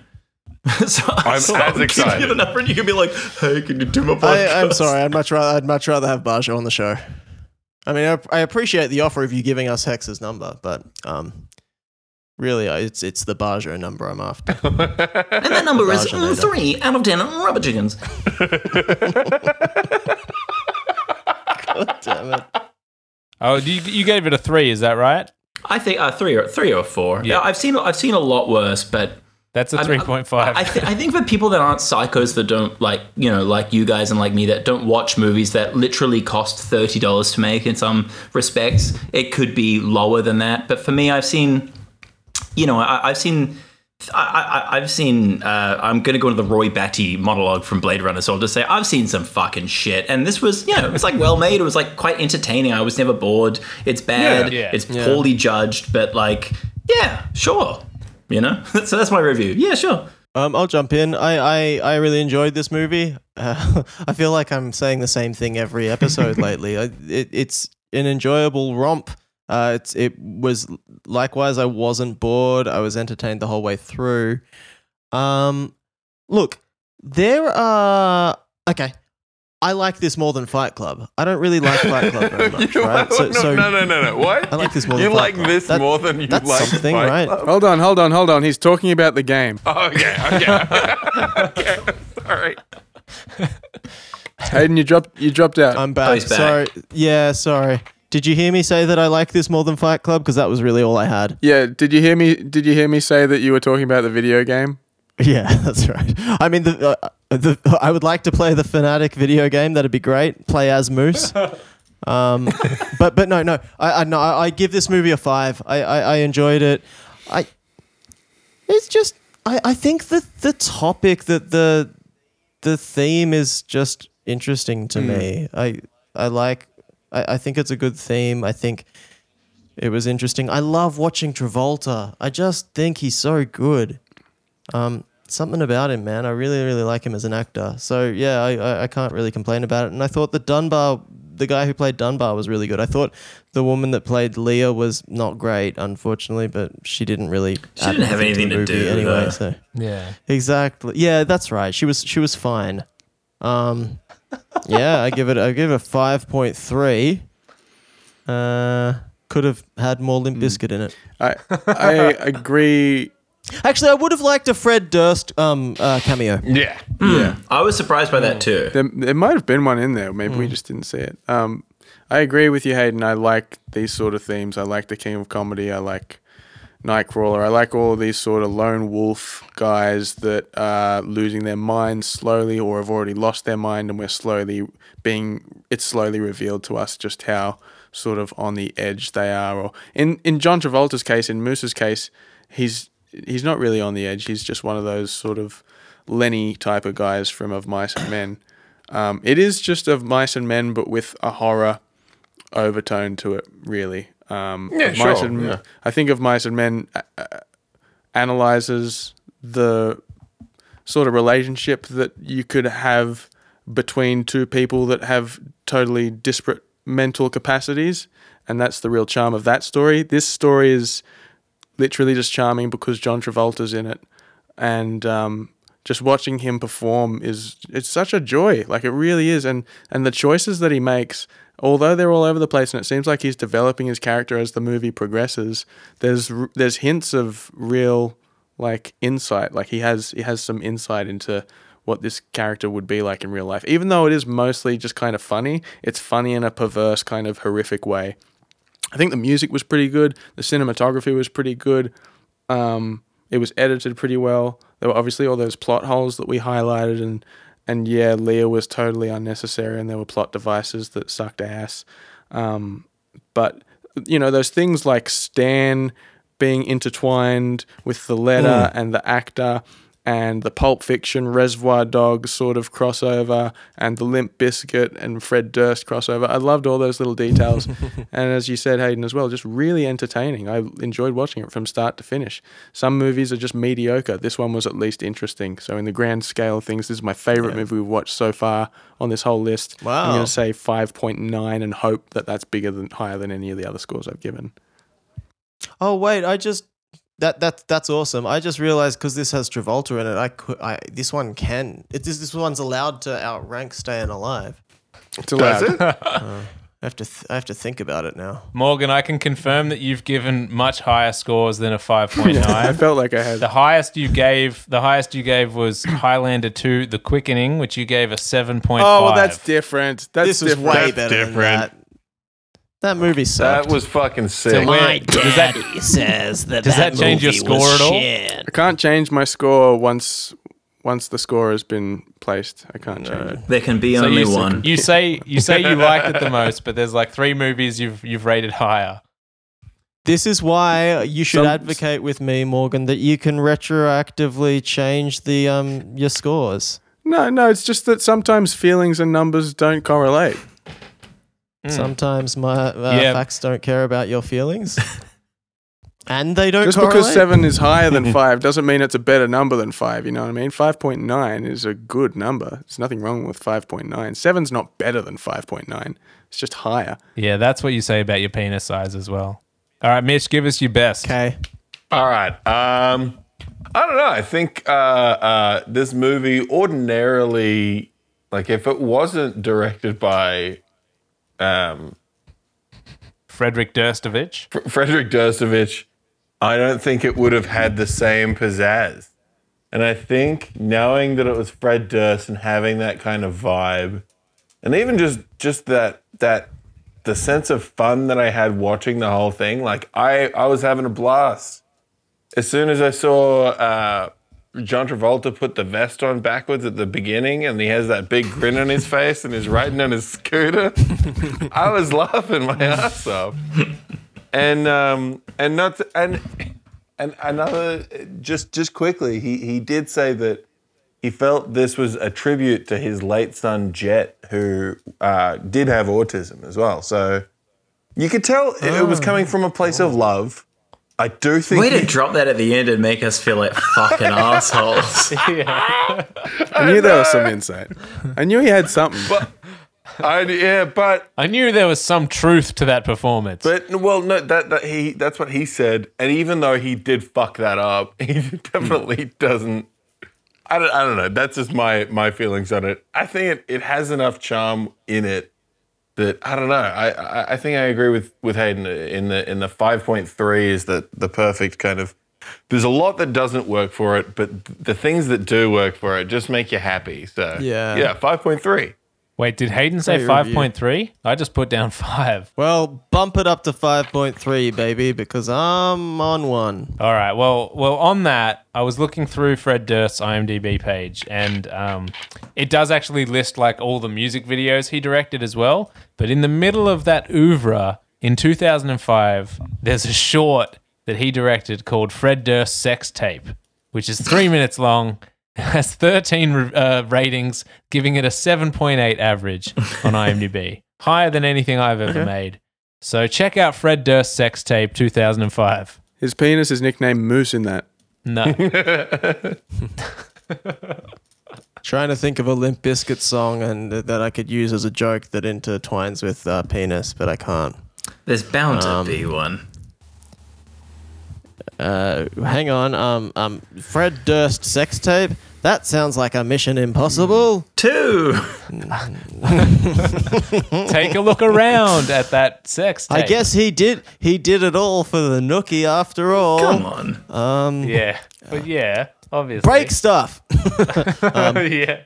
so
I'm
so
as
I'll give you
excited.
the number, and you can be like, "Hey, can you do my podcast?"
I, I'm sorry. I'd much rather. I'd much rather have Bajo on the show. I mean, I, I appreciate the offer of you giving us Hex's number, but um, really, it's it's the Bajo number I'm after.
And that number is mm, three out of ten rubber chickens.
God Damn it.
Oh, you, you gave it a three, is that right?
I think uh, three or three or four. Yeah, I've seen I've seen a lot worse, but
That's a
I'm-
three point five.
I, th- I think for people that aren't psychos that don't like you know like you guys and like me that don't watch movies that literally cost thirty dollars to make in some respects, it could be lower than that. But for me, I've seen, you know, I, I've seen. I, I, I've seen. Uh, I'm going to go into the Roy Batty monologue from Blade Runner, so I'll just say I've seen some fucking shit, and this was, you know, it was like well made. It was like quite entertaining. I was never bored. It's bad.
Yeah. Yeah.
It's poorly judged, but like, yeah, sure. You know, so that's my review. Yeah, sure.
Um, I'll jump in. I, I, I really enjoyed this movie. Uh, I feel like I'm saying the same thing every episode lately. I, it, it's an enjoyable romp. Uh, it's, it was likewise. I wasn't bored. I was entertained the whole way through. Um, look, there are okay. I like this more than Fight Club. I don't really like Fight Club very much,
You-
right? So,
no,
so
no, no, no, no. What?
I like this more
You
than Fight
like
Club.
this
That-
more than you
that's
like
something,
Fight
right?
Club?
Hold on, hold on, hold on. He's talking about the game.
Oh, okay, okay, okay. Sorry.
Hayden, you dropped you dropped out.
I'm back.
he's back.
Sorry. Yeah, sorry. Did you hear me say that I like this more than Fight Club? Because that was really all I had.
yeah, did you hear me? Did you hear me say that you were talking about the video game?
Yeah, that's right. I mean, the, uh, the I would like to play the Fanatic video game. That'd be great. Play as Moose. Um, but but no no I I, no, I I give this movie a five. I, I, I enjoyed it. I it's just I, I think that the topic that the the theme is just interesting to me. I I like I, I think it's a good theme. I think it was interesting. I love watching Travolta. I just think he's so good. Um, something about him, man. I really, really like him as an actor. So yeah, I, I, I can't really complain about it. And I thought that Dunbar, the guy who played Dunbar, was really good. I thought the woman that played Leah was not great, unfortunately, but she didn't really.
She didn't have anything to do
anyway.
her.
So
Yeah.
exactly, yeah, that's right. She was she was fine. Um, yeah, I give it I give it a five point three. Uh, could have had more
Hmm.
Limp Bizkit in it.
I I agree.
Actually, I would have liked a Fred Durst um uh, cameo.
Yeah.
Yeah,
I was surprised by that too.
there, there might have been one in there. Maybe we just didn't see it. Um, I agree with you, Hayden. I like these sort of themes. I like the King of Comedy. I like Nightcrawler. I like all of these sort of lone wolf guys that are losing their minds slowly or have already lost their mind, and we're slowly being. It's slowly revealed to us just how sort of on the edge they are. Or in in John Travolta's case, in Moose's case, he's he's not really on the edge. He's just one of those sort of Lenny type of guys from Of Mice and Men. Um, it is just of mice and men, but with a horror overtone to it, really. Um,
Yeah, sure,
and-
yeah.
I think of Mice and Men uh, uh, analyzes the sort of relationship that you could have between two people that have totally disparate mental capacities, and that's the real charm of that story. This story is literally just charming because John Travolta's in it, and um, just watching him perform is it's such a joy. Like it really is, and and the choices that he makes, although they're all over the place, and it seems like he's developing his character as the movie progresses. There's there's hints of real like insight. Like he has he has some insight into what this character would be like in real life. Even though it is mostly just kind of funny, it's funny in a perverse kind of horrific way. I think the music was pretty good. The cinematography was pretty good. Um, it was edited pretty well. There were obviously all those plot holes that we highlighted, and and yeah, Leah was totally unnecessary, and there were plot devices that sucked ass. Um, but you know those things like Stan being intertwined with the letter and the actor and the Pulp Fiction Reservoir Dogs sort of crossover and the Limp Bizkit and Fred Durst crossover. I loved all those little details. and as you said, Hayden, as well, just really entertaining. I enjoyed watching it from start to finish. Some movies are just mediocre. This one was at least interesting. So, in the grand scale of things, this is my favorite movie we've watched so far on this whole list. I'm going to say 5.9 and hope that that's bigger than higher than any of the other scores I've given.
Oh wait, I just that that that's awesome. I just realized because this has Travolta in it, I could I this one can it, this this one's allowed to outrank Staying Alive.
It's allowed.
Does it?
Uh, I have to th- I have to think about it now.
Morgan, I can confirm that you've given much higher scores than a 5.9.
I felt like I had.
The highest you gave, the highest you gave was Highlander 2: The Quickening, which you gave a 7.5.
Oh, well, that's different. That's
this was way
That's
better than
different.
That. That movie sucked.
That was fucking sick.
So where, does that
says that
Does that change your
movie was
score at all?
shit.
I can't change my score once once the score has been placed. I can't change it.
There can be
so
only
you,
one.
you say you say you liked it the most, but there's like three movies you've you've rated higher.
This is why you should
Some-
advocate with me, Morgan, that you can retroactively change the um your scores.
No, no, it's just that sometimes feelings and numbers don't correlate.
Sometimes my uh,
Yeah.
facts don't care about your feelings, and they don't.
Just
correlate.
because seven is higher than five doesn't mean it's a better number than five. You know what I mean? Five point nine is a good number. There's nothing wrong with five point nine. Seven's not better than five point nine. It's just higher.
Yeah, that's what you say about your penis size as well. All right, Mitch, give us your best.
Okay.
All right. Um, I don't know. I think uh, uh, this movie ordinarily, like, if it wasn't directed by um,
Frederick Durstovich.
Fr- Frederick Durstovich, I don't think it would have had the same pizzazz. And I think knowing that it was Fred Durst and having that kind of vibe and even just just that that the sense of fun that I had watching the whole thing. Like I I was having a blast. As soon as I saw uh, John Travolta put the vest on backwards at the beginning, and he has that big grin on his face, and he's riding on his scooter, I was laughing my ass off. And um and not to- and and another just just quickly, he he did say that he felt this was a tribute to his late son Jet, who uh, did have autism as well. So you could tell it, it was coming from a place of love. I do think
Way to
he-
drop that at the end and make us feel like fucking assholes.
I knew there was some insight. I knew he had something.
I, yeah, but
I knew there was some truth to that performance.
but well, no, that that he that's what he said. And even though he did fuck that up, he definitely doesn't. I don't, I don't know. That's just my my feelings on it. I think it, it has enough charm in it that I don't know. I, I think I agree with with Hayden in the in the five point three is that the perfect kind of. There's a lot that doesn't work for it, but the things that do work for it just make you happy. So
Yeah.
yeah, five point three.
Wait, did Hayden say
Great
five
review.
point three? I just put down five.
Well, bump it up to 5.3, baby, because I'm on one.
All right. Well, well, on that, I was looking through Fred Durst's IMDb page, and um, it does actually list like all the music videos he directed as well. But in the middle of that oeuvre, in 2005, there's a short that he directed called Fred Durst Sex Tape, which is three minutes long. Has 13 uh, ratings, giving it a 7.8 average on IMDb, higher than anything I've ever made. So check out Fred Durst Sex Tape 2005.
His penis is nicknamed Moose in that.
No.
Trying to think of a Limp Bizkit song and that I could use as a joke that intertwines with uh, penis, but I can't.
There's bound to
Um,
be one.
Uh, hang on. Um, um, Fred Durst sex tape. That sounds like a Mission Impossible.
Two.
Take a look around at that sex tape.
I guess he did. He did it all for the nookie after all.
Come on.
Um,
Yeah. But yeah, obviously.
break stuff.
yeah.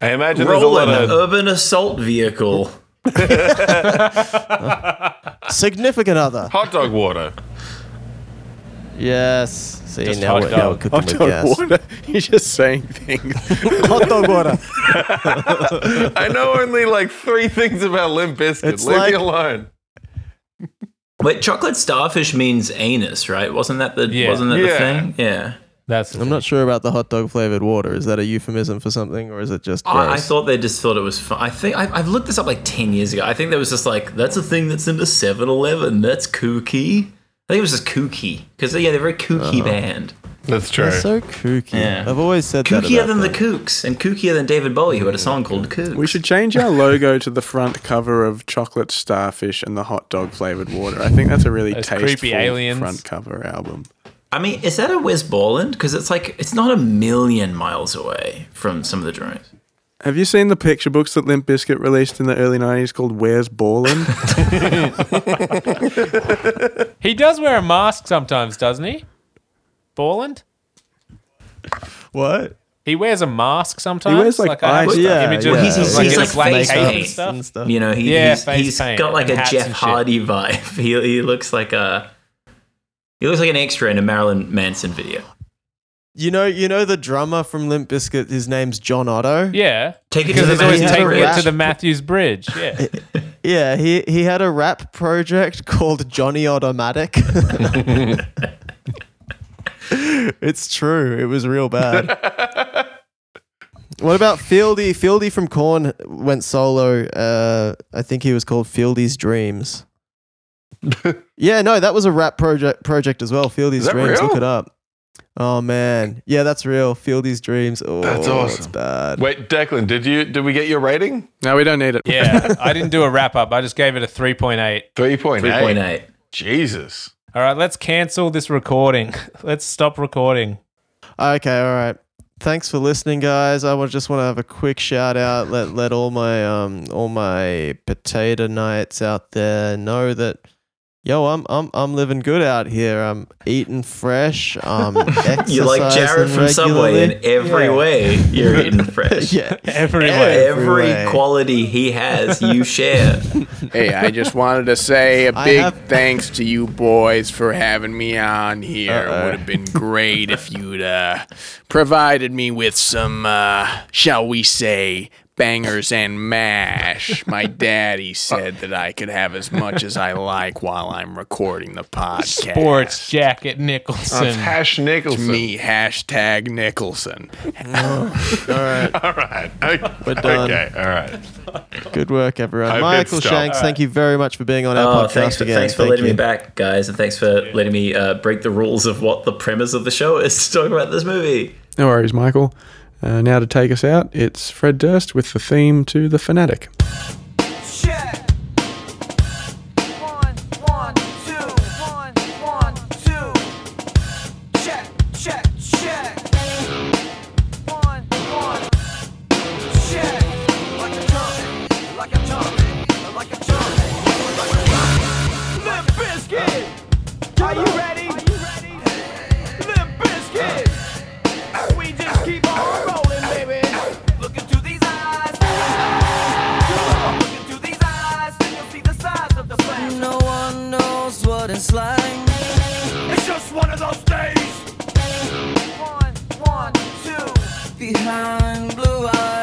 I imagine there's a lot
an
of
urban assault vehicle.
Significant other.
hot dog water.
Yes. See
Just
now
hot
we're,
dog.
now we're cooking
Hot
with
dog
gas.
water. He's just saying things.
Hot dog water.
I know only like three things about Limp Bizkit.
It's
Leave
like-
me alone.
Wait, chocolate starfish means anus, right? Wasn't that the
Yeah.
wasn't that the
Yeah.
thing? Yeah.
That's
I'm not sure about the hot dog flavored water. Is that a euphemism for something, or is it just gross?
I, I thought they just thought it was fun. I think I, I've looked this up like 10 years ago. I think there was just like, that's a thing that's in the 7 Eleven. That's kooky. I think it was just kooky. Because, yeah, they're a very kooky uh-huh. band.
That's true.
They're so kooky.
Yeah.
I've always said that.
Kookier
about
than the. Kooks, and kookier than David Bowie, who had a song called Kooks.
We should change our logo to the front cover of chocolate starfish and the hot dog flavored water. I think that's a really
Those
tasteful
creepy aliens.
front cover album.
I mean, is that a Wes Borland? Because it's like, it's not a million miles away from some of the drawings.
Have you seen the picture books that Limp Bizkit released in the early 90s called Where's Borland?
He does wear a mask sometimes, doesn't he? Borland?
What?
He wears a mask sometimes.
He wears, like,
I have
eye
stuff-
Yeah,
images
yeah.
of
He's- he's-
like,
he's
in a
like
black
face
cape and
paint.
stuff.
and stuff.
You know, he,
Yeah,
he's,
face
he's
paint
got like
and
a
hats
Jeff
and shit.
Hardy vibe. He, he looks like a he looks like an extra in a Marilyn Manson video.
You know, you know the drummer from Limp Bizkit. His name's John Otto.
Yeah.
Take it
Because
to
he's
the
always
Matthews
taking it to the Matthews Bridge. Yeah.
Yeah, he he had a rap project called Johnny Automatic. it's true. It was real bad. what about Fieldy? Fieldy from Korn went solo. Uh, I think he was called Fieldy's Dreams. yeah, no, that was a rap project project as well. Fieldy's Dreams.
real?
Look it up. Oh man, yeah, that's real. Fieldy's Dreams. Oh,
That's
That's
awesome.
bad.
Wait, Declan, did you did we get your rating?
no, we don't need it.
Yeah. I didn't do a wrap up. I just gave it a 3.8.
Three point
Three point
eight.
eight.
Jesus.
All right, let's cancel this recording. Let's stop recording.
Okay, all right. Thanks for listening, guys. I just want to have a quick shout out. Let let all my um all my potato knights out there know that Yo, I'm I'm I'm living good out here. I'm eating fresh. Um,
You're like Jared
exercising
from Subway in every
Yeah.
way. You're eating fresh.
Yeah,
Everywhere.
Every
Every
way.
quality he has, you share.
Hey, I just wanted to say a big
have-
thanks to you boys for having me on here. It
Uh-oh.
would have been great if you'd uh, provided me with some, uh, shall we say, bangers and mash. My daddy said that I could have as much as I like while I'm recording the podcast.
Sports jacket
Uh,
Nicholson.
Hash Nicholson.
Me, hashtag Nicholson.
All right,
All right. Okay.
We're done.
Okay. All right.
good work, everyone.
I've
Michael
stop.
Shanks, thank you very much for being on our
Oh,
podcast
thanks for,
again.
thanks for
Thank
letting
you.
me back, guys, and thanks for letting me uh, break the rules of what the premise of the show is to talk about this movie.
No worries, Michael. Uh, now to take us out, it's Fred Durst with the theme to The Fanatic.
It's like.
It's just one of those days. One, one, two.
behind blue eyes.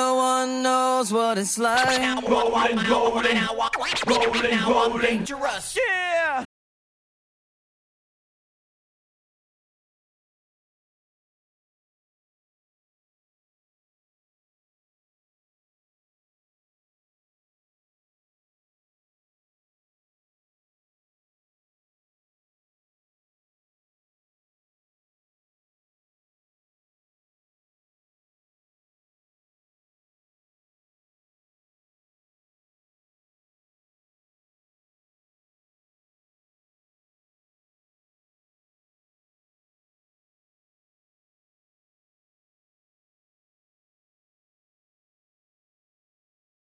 No one knows what it's like
Rolling, rolling, rolling, rolling, rolling. Dangerous. Yeah.